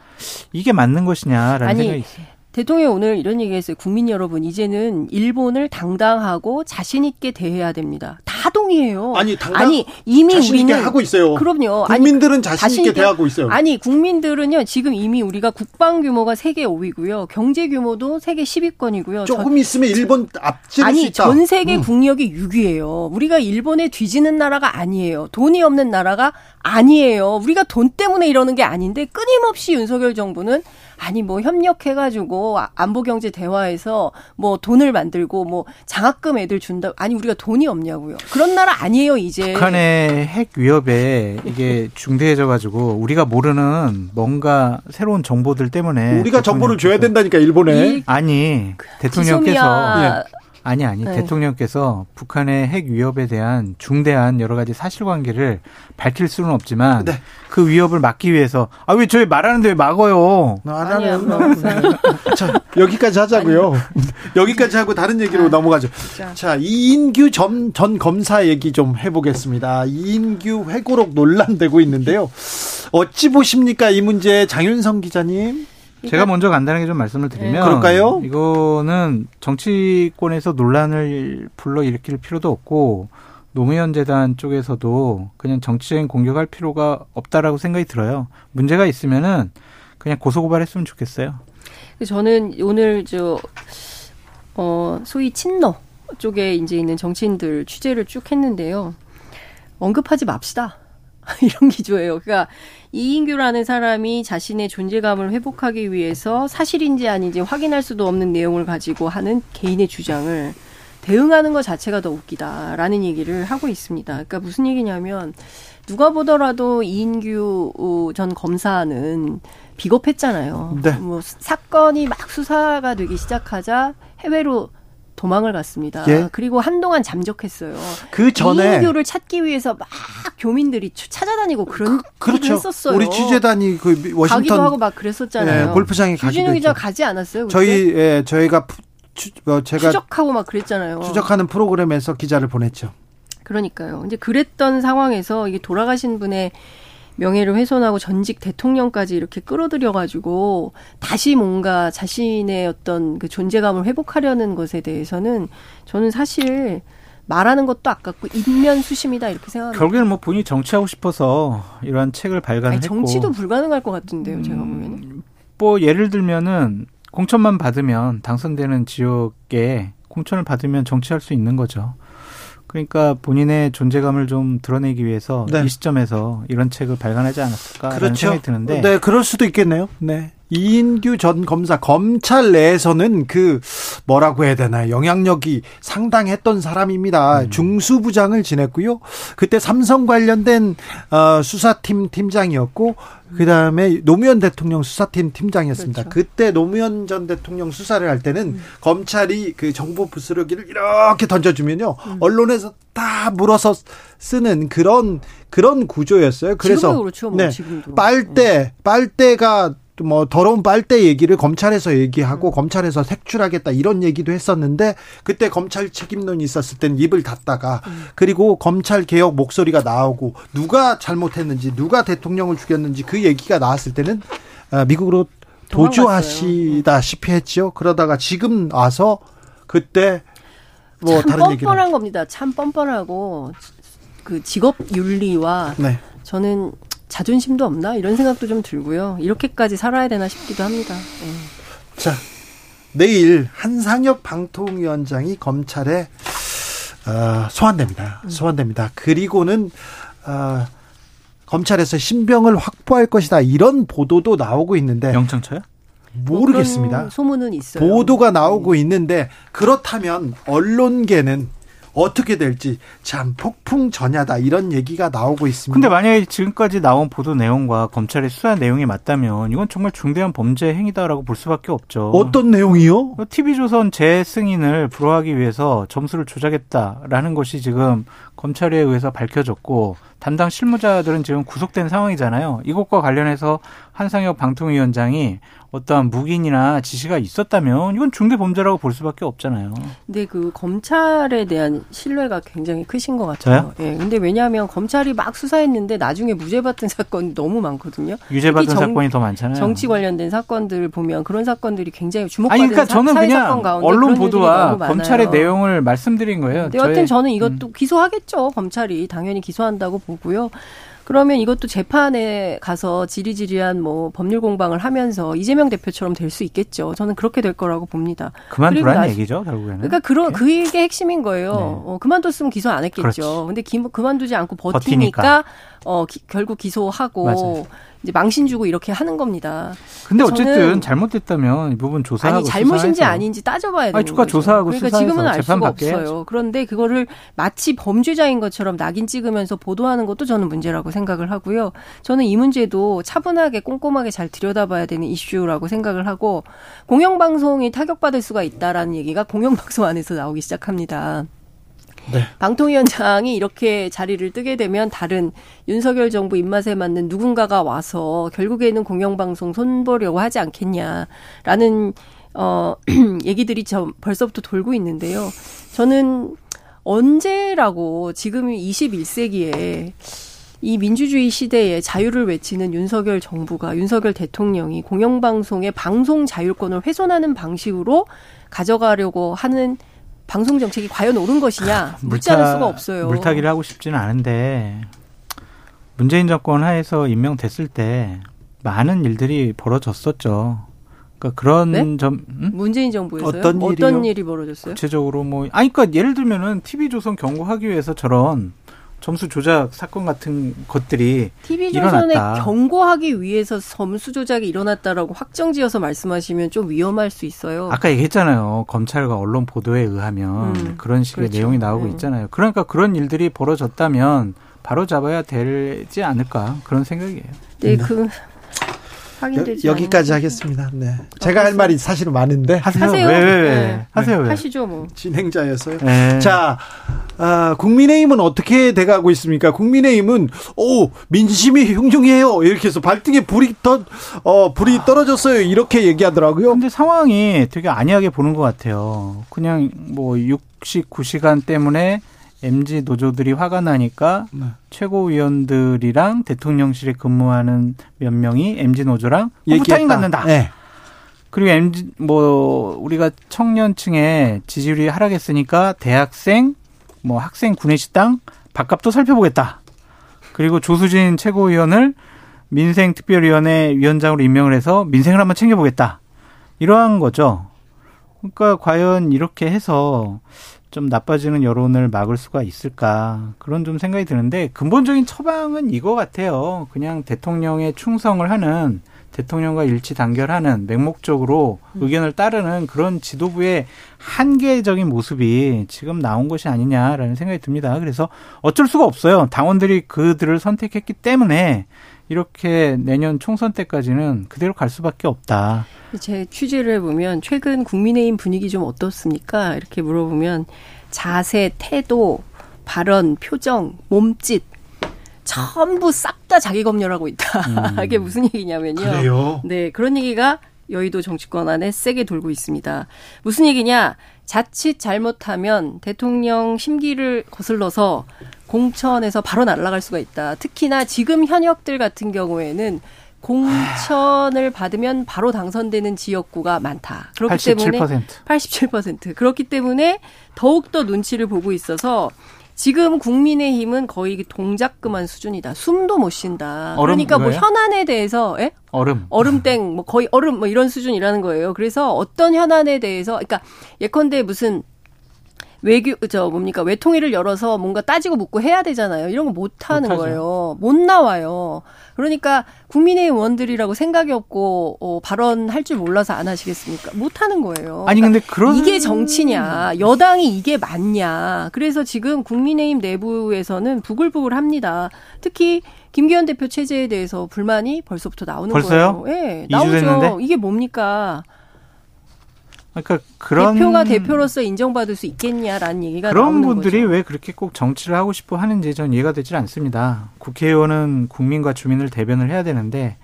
이게 맞는 것이냐라는 아니, 생각이 있어요. 대통령 오늘 이런 얘기했어요. 국민 여러분, 이제는 일본을 당당하고 자신 있게 대해야 됩니다. 다 동의해요. 아니, 당당- 아니, 이미 있게 우리는 하고 있어요. 그럼요. 국민들은 아니, 자신 있게 대하고 있어요. 아니, 국민들은요. 지금 이미 우리가 국방 규모가 세계 5위고요. 경제 규모도 세계 10위권이고요. 조금 있으면 일본 수 아니 있다. 전 세계 음. 국력이 6위예요. 우리가 일본에 뒤지는 나라가 아니에요. 돈이 없는 나라가 아니에요. 우리가 돈 때문에 이러는 게 아닌데 끊임없이 윤석열 정부는 아니 뭐 협력해가지고 아- 안보 경제 대화에서 뭐 돈을 만들고 뭐 장학금 애들 준다. 아니 우리가 돈이 없냐고요. 그런 나라 아니에요 이제. 북한의 핵 위협에 이게 중대해져 가지고 우리가 모르는 뭔가 새로운 정보들 때문에 우리가 정보를 줘야 된다니까 일본에. 이 아니 대통령께서 지소미 아 아니 아니 네. 대통령께서 북한의 핵 위협에 대한 중대한 여러 가지 사실관계를 밝힐 수는 없지만 네. 그 위협을 막기 위해서 아 왜 저희 말하는데 왜 막어요? 안 아니야, 하면 뭐. [LAUGHS] 자 여기까지 하자고요. [LAUGHS] 여기까지 하고 다른 얘기로 넘어가죠. 진짜. 자 이인규 전, 전 검사 얘기 좀 해보겠습니다. 이인규 회고록 논란되고 있는데요. 어찌 보십니까 이 문제 장윤성 기자님? 제가 먼저 간단하게 좀 말씀을 드리면 네. 그럴까요? 이거는 정치권에서 논란을 불러일으킬 필요도 없고 노무현 재단 쪽에서도 그냥 정치적인 공격할 필요가 없다라고 생각이 들어요. 문제가 있으면은 그냥 고소 고발했으면 좋겠어요. 저는 오늘 저, 어, 소위 친러 쪽에 이제 있는 정치인들 취재를 쭉 했는데요. 언급하지 맙시다. [LAUGHS] 이런 기조예요. 그러니까 이인규라는 사람이 자신의 존재감을 회복하기 위해서 사실인지 아닌지 확인할 수도 없는 내용을 가지고 하는 개인의 주장을 대응하는 것 자체가 더 웃기다라는 얘기를 하고 있습니다. 그러니까 무슨 얘기냐면 누가 보더라도 이인규 전 검사는 비겁했잖아요. 네. 뭐 사건이 막 수사가 되기 시작하자 해외로 도망을 갔습니다. 예. 그리고 한동안 잠적했어요. 그 전에 이인규를 찾기 위해서 막 교민들이 추- 찾아다니고 그런 그 렇죠. 일을 했었어요. 우리 취재단이 그 가기도 워싱턴 하고 막 그랬었잖아요. 예, 골프장에 가기도 기자. 가지 않았어요? 그때? 저희 예, 저희가 푸- 추, 어, 제가 추적하고 막 그랬잖아요. 추적하는 프로그램에서 기자를 보냈죠. 그러니까요. 이제 그랬던 상황에서 이게 돌아가신 분의 명예를 훼손하고 전직 대통령까지 이렇게 끌어들여가지고 다시 뭔가 자신의 어떤 그 존재감을 회복하려는 것에 대해서는 저는 사실 말하는 것도 아깝고 인면 수심이다 이렇게 생각합니다. 결국에는 뭐 본인이 정치하고 싶어서 이러한 책을 아니, 정치도 불가능할 것 같은데요, 제가 보면은. 뭐 예를 들면은 공천만 받으면 당선되는 지역에 공천을 받으면 정치할 수 있는 거죠. 그러니까 본인의 존재감을 좀 드러내기 위해서 네. 이 시점에서 이런 책을 발간하지 않았을까라는 그렇죠. 생각이 드는데 네, 그럴 수도 있겠네요. 네. 이인규 전 검사 검찰 내에서는 그 뭐라고 해야 되나 영향력이 상당했던 사람입니다. 음. 중수부장을 지냈고요. 그때 삼성 관련된 어, 수사팀 팀장이었고 그 다음에 노무현 대통령 수사팀 팀장이었습니다. 그렇죠. 그때 노무현 전 대통령 수사를 할 때는 음. 검찰이 그 정보 부스러기를 이렇게 던져주면요, 음. 언론에서 다 물어서 쓰는 그런 그런 구조였어요. 그래서 그렇죠, 뭐, 네, 빨대 빨대가 뭐 더러운 빨대 얘기를 검찰에서 얘기하고 음. 검찰에서 색출하겠다 이런 얘기도 했었는데 그때 검찰 책임론이 있었을 땐 입을 닫다가 음. 그리고 검찰 개혁 목소리가 나오고 누가 잘못했는지 누가 대통령을 죽였는지 그 얘기가 나왔을 때는 아, 미국으로 도주하시다시피 했죠. 그러다가 지금 와서 그때 뭐 다른 얘기를 뻔뻔한 겁니다. 참 뻔뻔하고 그 직업 윤리와 네. 저는 자존심도 없나 이런 생각도 좀 들고요. 이렇게까지 살아야 되나 싶기도 합니다. 네. 자 내일 한상혁 방통위원장이 검찰에 어, 소환됩니다. 음. 소환됩니다. 그리고는 어, 검찰에서 신병을 확보할 것이다 이런 보도도 나오고 있는데 영창처요? 모르겠습니다. 뭐 소문은 있어요. 보도가 나오고 네. 있는데 그렇다면 언론계는 어떻게 될지 참 폭풍 전야다 이런 얘기가 나오고 있습니다. 근데 만약에 지금까지 나온 보도 내용과 검찰의 수사 내용이 맞다면 이건 정말 중대한 범죄 행위다라고 볼 수밖에 없죠. 어떤 내용이요? TV조선 재승인을 불허하기 위해서 점수를 조작했다라는 것이 지금 검찰에 의해서 밝혀졌고 담당 실무자들은 지금 구속된 상황이잖아요. 이것과 관련해서 한상혁 방통위원장이 어떠한 묵인이나 지시가 있었다면 이건 중대 범죄라고 볼 수밖에 없잖아요. 근데 그 검찰에 대한 신뢰가 굉장히 크신 것 같아요. 예. 네, 근데 왜냐하면 검찰이 막 수사했는데 나중에 무죄 받은 [LAUGHS] 사건이 너무 많거든요. 유죄 받은 정, 사건이 더 많잖아요. 정치 관련된 사건들 보면 그런 사건들이 굉장히 주목받는 아니 그러니까 저는 그냥 언론 보도와 검찰의 내용을 말씀드린 거예요. 근데 여튼 저는 이것도 음. 기소하겠죠. 검찰이 당연히 기소한다고 보고요. 그러면 이것도 재판에 가서 지리지리한 뭐 법률 공방을 하면서 이재명 대표처럼 될 수 있겠죠. 저는 그렇게 될 거라고 봅니다. 그만두라는 얘기죠, 결국에는. 그러니까 그런 그게 핵심인 거예요. 네. 어, 그만뒀으면 기소 안 했겠죠. 그렇지. 근데 기, 그만두지 않고 버티니까, 버티니까. 어 기, 결국 기소하고 맞아요. 이제 망신 주고 이렇게 하는 겁니다. 근데 어쨌든 잘못됐다면 이 부분 조사하고 아니 잘못인지 수사해서. 아닌지 따져봐야 되는 아니, 거죠. 조사하고 그러니까 지금은 알 수가 없어요. 해야지. 그런데 그거를 마치 범죄자인 것처럼 낙인 찍으면서 보도하는 것도 저는 문제라고 생각을 하고요. 저는 이 문제도 차분하게 꼼꼼하게 잘 들여다봐야 되는 이슈라고 생각을 하고 공영방송이 타격받을 수가 있다라는 얘기가 공영방송 안에서 나오기 시작합니다. 네. 방통위원장이 이렇게 자리를 뜨게 되면 다른 윤석열 정부 입맛에 맞는 누군가가 와서 결국에는 공영방송 손보려고 하지 않겠냐라는 어 [CLEARS THROAT] 얘기들이 저 벌써부터 돌고 있는데요. 저는 언제라고 지금 21세기에 이 민주주의 시대에 자유를 외치는 윤석열 정부가 윤석열 대통령이 공영방송의 방송 자율권을 훼손하는 방식으로 가져가려고 하는 방송 정책이 과연 옳은 것이냐 묻지 않을 수가 없어요. 물타기를 하고 싶지는 않은데 문재인 정권 하에서 임명됐을 때 많은 일들이 벌어졌었죠. 그러니까 그런 네? 점 음? 문재인 정부에서요? 어떤, 어떤 일이 벌어졌어요? 구체적으로 뭐 아니 그러니까 예를 들면은 TV조선 경고하기 위해서 저런 점수 조작 사건 같은 것들이 TV조선에 경고하기 위해서 점수 조작이 일어났다라고 확정지어서 말씀하시면 좀 위험할 수 있어요. 아까 얘기했잖아요. 검찰과 언론 보도에 의하면 음, 그런 식의 그렇죠. 내용이 나오고 네. 있잖아요. 그러니까 그런 일들이 벌어졌다면 바로 잡아야 되지 않을까 그런 생각이에요. 네, 그 확인되지 여, 기까지 하겠습니다. 네. 제가 할 말이 사실은 많은데 하세요. 하세요. 왜, 왜, 왜. 네. 하세요. 왜. 하시죠, 뭐. 진행자였어요. 네. 자, 아, 국민의힘은 어떻게 돼가고 있습니까? 국민의힘은 오 민심이 흉흉해요. 이렇게 해서 발등에 불이 떠, 어 불이 떨어졌어요. 이렇게 얘기하더라고요. 근데 상황이 되게 안이하게 보는 것 같아요. 그냥 뭐 69시간 때문에 MZ 노조들이 화가 나니까 네. 최고위원들이랑 대통령실에 근무하는 몇 명이 MZ 노조랑 후타임 갖는다. 네. 그리고 MZ 뭐 우리가 청년층의 지지율이 하락했으니까 대학생 뭐 학생 구내식당 밥값도 살펴보겠다. 그리고 조수진 최고위원을 민생특별위원회 위원장으로 임명을 해서 민생을 한번 챙겨보겠다. 이러한 거죠. 그러니까 과연 이렇게 해서 좀 나빠지는 여론을 막을 수가 있을까 그런 좀 생각이 드는데 근본적인 처방은 이거 같아요. 그냥 대통령의 충성을 하는 대통령과 일치 단결하는 맹목적으로 음. 의견을 따르는 그런 지도부의 한계적인 모습이 지금 나온 것이 아니냐라는 생각이 듭니다. 그래서 어쩔 수가 없어요. 당원들이 그들을 선택했기 때문에 이렇게 내년 총선 때까지는 그대로 갈 수밖에 없다. 제 취재를 해보면 최근 국민의힘 분위기 좀 어떻습니까? 이렇게 물어보면 자세, 태도, 발언, 표정, 몸짓 전부 싹 다 자기 검열하고 있다. [LAUGHS] 음. 이게 무슨 얘기냐면요. 그래요? 네, 그런 얘기가 여의도 정치권 안에 세게 돌고 있습니다. 무슨 얘기냐? 자칫 잘못하면 대통령 심기를 거슬러서 공천에서 바로 날아갈 수가 있다. 특히나 지금 현역들 같은 경우에는 공천을 받으면 바로 당선되는 지역구가 많다. 그렇기 87%. 때문에 87% 그렇기 때문에 더욱 더 눈치를 보고 있어서 지금 국민의힘은 거의 동작금한 수준이다. 숨도 못 쉰다. 얼음 그러니까 뭐? 현안에 대해서 예? 얼음. 얼음땡 뭐 거의 얼음 뭐 이런 수준이라는 거예요. 그래서 어떤 현안에 대해서 그러니까 예컨대 무슨 외교 저 뭡니까 외통위를 열어서 뭔가 따지고 묻고 해야 되잖아요. 이런 거 못 하는 못하죠. 거예요. 못 나와요. 그러니까 국민의힘 의원들이라고 생각이 없고 어, 발언할 줄 몰라서 안 하시겠습니까? 못 하는 거예요. 아니 근데 그런 이게 정치냐, 여당이 이게 맞냐. 그래서 지금 국민의힘 내부에서는 부글부글합니다. 특히 김기현 대표 체제에 대해서 불만이 벌써부터 나오는 벌써요? 거예요. 예, 이주 나오죠. 됐는데? 이게 뭡니까? 그러니까 그런 대표가 대표로서 인정받을 수 있겠냐라는 얘기가 그런 나오는 분들이 거죠. 왜 그렇게 꼭 정치를 하고 싶어 하는지 전 이해가 되질 않습니다. 국회의원은 국민과 주민을 대변을 해야 되는데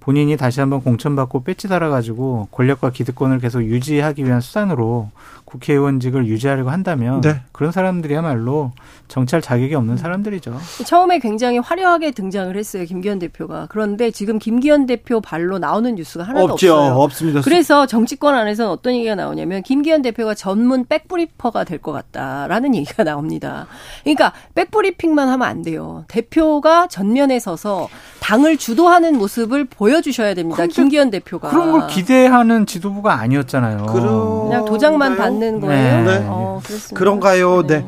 본인이 다시 한번 공천받고 배지 달아가지고 권력과 기득권을 계속 유지하기 위한 수단으로 국회의원직을 유지하려고 한다면 네. 그런 사람들이야말로 정치할 자격이 없는 사람들이죠. 처음에 굉장히 화려하게 등장을 했어요 김기현 대표가. 그런데 지금 김기현 대표 발로 나오는 뉴스가 하나도 없죠. 없어요. 없습니다. 그래서 정치권 안에서는 어떤 얘기가 나오냐면 김기현 대표가 전문 백브리퍼가 될 것 같다라는 얘기가 나옵니다. 그러니까 백브리핑만 하면 안 돼요. 대표가 전면에 서서 당을 주도하는 모습을 보여주셔야 됩니다. 그런데 김기현 대표가 그런 걸 기대하는 지도부가 아니었잖아요. 그냥 도장만 받는 거예요. 네. 어, 그렇습니다. 그런가요? 네.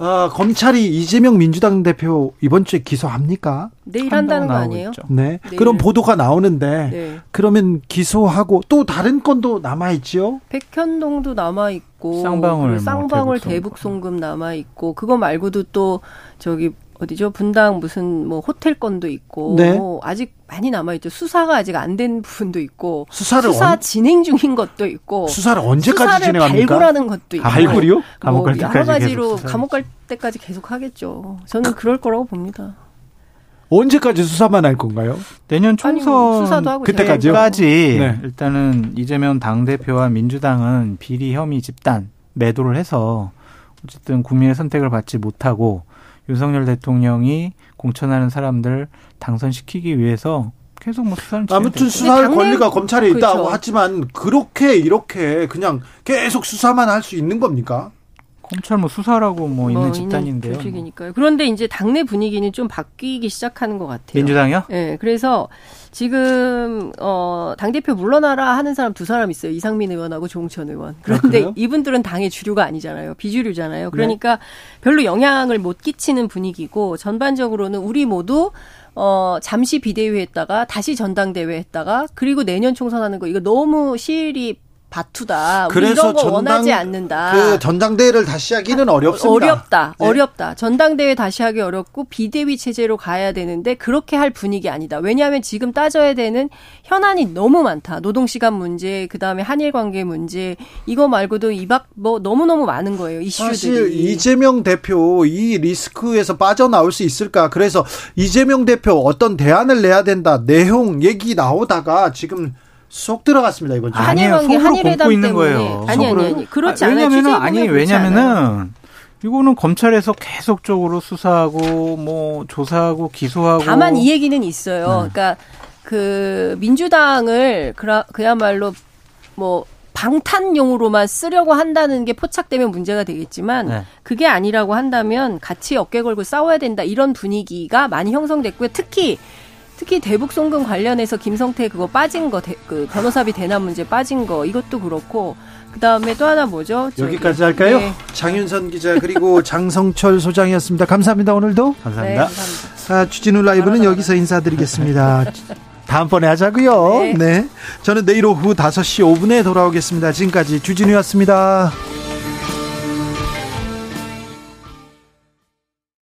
아, 검찰이 이재명 민주당 대표 이번 주에 기소합니까? 내일 한다는 거 아니에요? 네. 내일. 그런 보도가 나오는데 네. 그러면 기소하고 또 다른 건도 남아 있죠? 백현동도 남아 있고 쌍방울, 뭐 쌍방울 대북 대북 송금 남아 있고 그거 말고도 또 저기 어디죠 분당 무슨 뭐 호텔 건도 있고 네. 뭐 아직 많이 남아 있죠 수사가 아직 안 된 부분도 있고 수사를 수사 언- 진행 중인 것도 있고 수사를 언제까지 수사를 진행합니까? 발굴하는 것도 있고 발굴이요? 감옥 갈뭐 여러 때까지 가지로 계속 수사. 감옥 갈 때까지 계속 하겠죠 저는 그럴 거라고 봅니다 언제까지 수사만 할 건가요? 내년 아니, 총선 수사도 하고 그때까지요? 까지 네. 일단은 이재명 당 대표와 민주당은 비리 혐의 집단 매도를 해서 어쨌든 국민의 선택을 받지 못하고 윤석열 대통령이 공천하는 사람들 당선시키기 위해서 계속 뭐 수사를 아무튼. 수사할 권리가 검찰에 있다고 그렇죠. 하지만 그렇게 이렇게 그냥 계속 수사만 할 수 있는 겁니까? 검찰 뭐 수사라고 뭐, 있는 뭐 집단인데요. 조직이니까요. 그런데 이제 당내 분위기는 좀 바뀌기 시작하는 것 같아요. 민주당이요? 예, 그래서 지금 어 당 대표 물러나라 하는 사람 두 사람 있어요. 이상민 의원하고 조홍천 의원. 그런데 그래요? 이분들은 당의 주류가 아니잖아요. 비주류잖아요. 그러니까 별로 영향을 못 끼치는 분위기고 전반적으로는 우리 모두 어 잠시 비대위 했다가 다시 전당대회 했다가 그리고 내년 총선하는 거 이거 너무 시일이 바투다. 그래서 전당- 원하지 않는다. 그 전당대회를 다시 하기는 어렵습니다. 어렵다. 네. 어렵다. 전당대회 다시 하기 어렵고 비대위 체제로 가야 되는데 그렇게 할 분위기 아니다. 왜냐하면 지금 따져야 되는 현안이 너무 많다. 노동시간 문제, 그 다음에 한일 관계 문제, 이거 말고도 이박 뭐 너무 너무 많은 거예요. 이슈들이. 사실 이재명 대표 이 리스크에서 빠져나올 수 있을까? 그래서 이재명 대표 어떤 대안을 내야 된다. 내용 얘기 나오다가 지금 쏙 들어갔습니다 이번 주에. 한일 아니에요. 속으로 곰고 있는. 거예요. 아니, 아니. 아니. 그렇지 아, 않아요. 왜냐면은 아니 왜냐면은 이거는 검찰에서 계속적으로 수사하고 뭐 조사하고 기소하고 다만 이 얘기는 있어요. 네. 그러니까 그 민주당을 그라, 그야말로 뭐 방탄용으로만 쓰려고 한다는 게 포착되면 문제가 되겠지만 네. 그게 아니라고 한다면 같이 어깨 걸고 싸워야 된다 이런 분위기가 많이 형성됐고요. 특히 특히 대북 송금 관련해서 김성태 그거 빠진 거, 대- 그 변호사비 대납 문제 빠진 거 이것도 그렇고 그 다음에 또 하나 뭐죠? 여기까지 할까요? 네. 장윤선 기자 그리고 [LAUGHS] 장성철 소장이었습니다. 감사합니다. 오늘도 네, 감사합니다. 감사합니다. 아, 주진우 라이브는 여기서 인사드리겠습니다. 다음번에 하자고요. 네. 네. 저는 내일 오후 5시 5분에 돌아오겠습니다. 지금까지 주진우였습니다.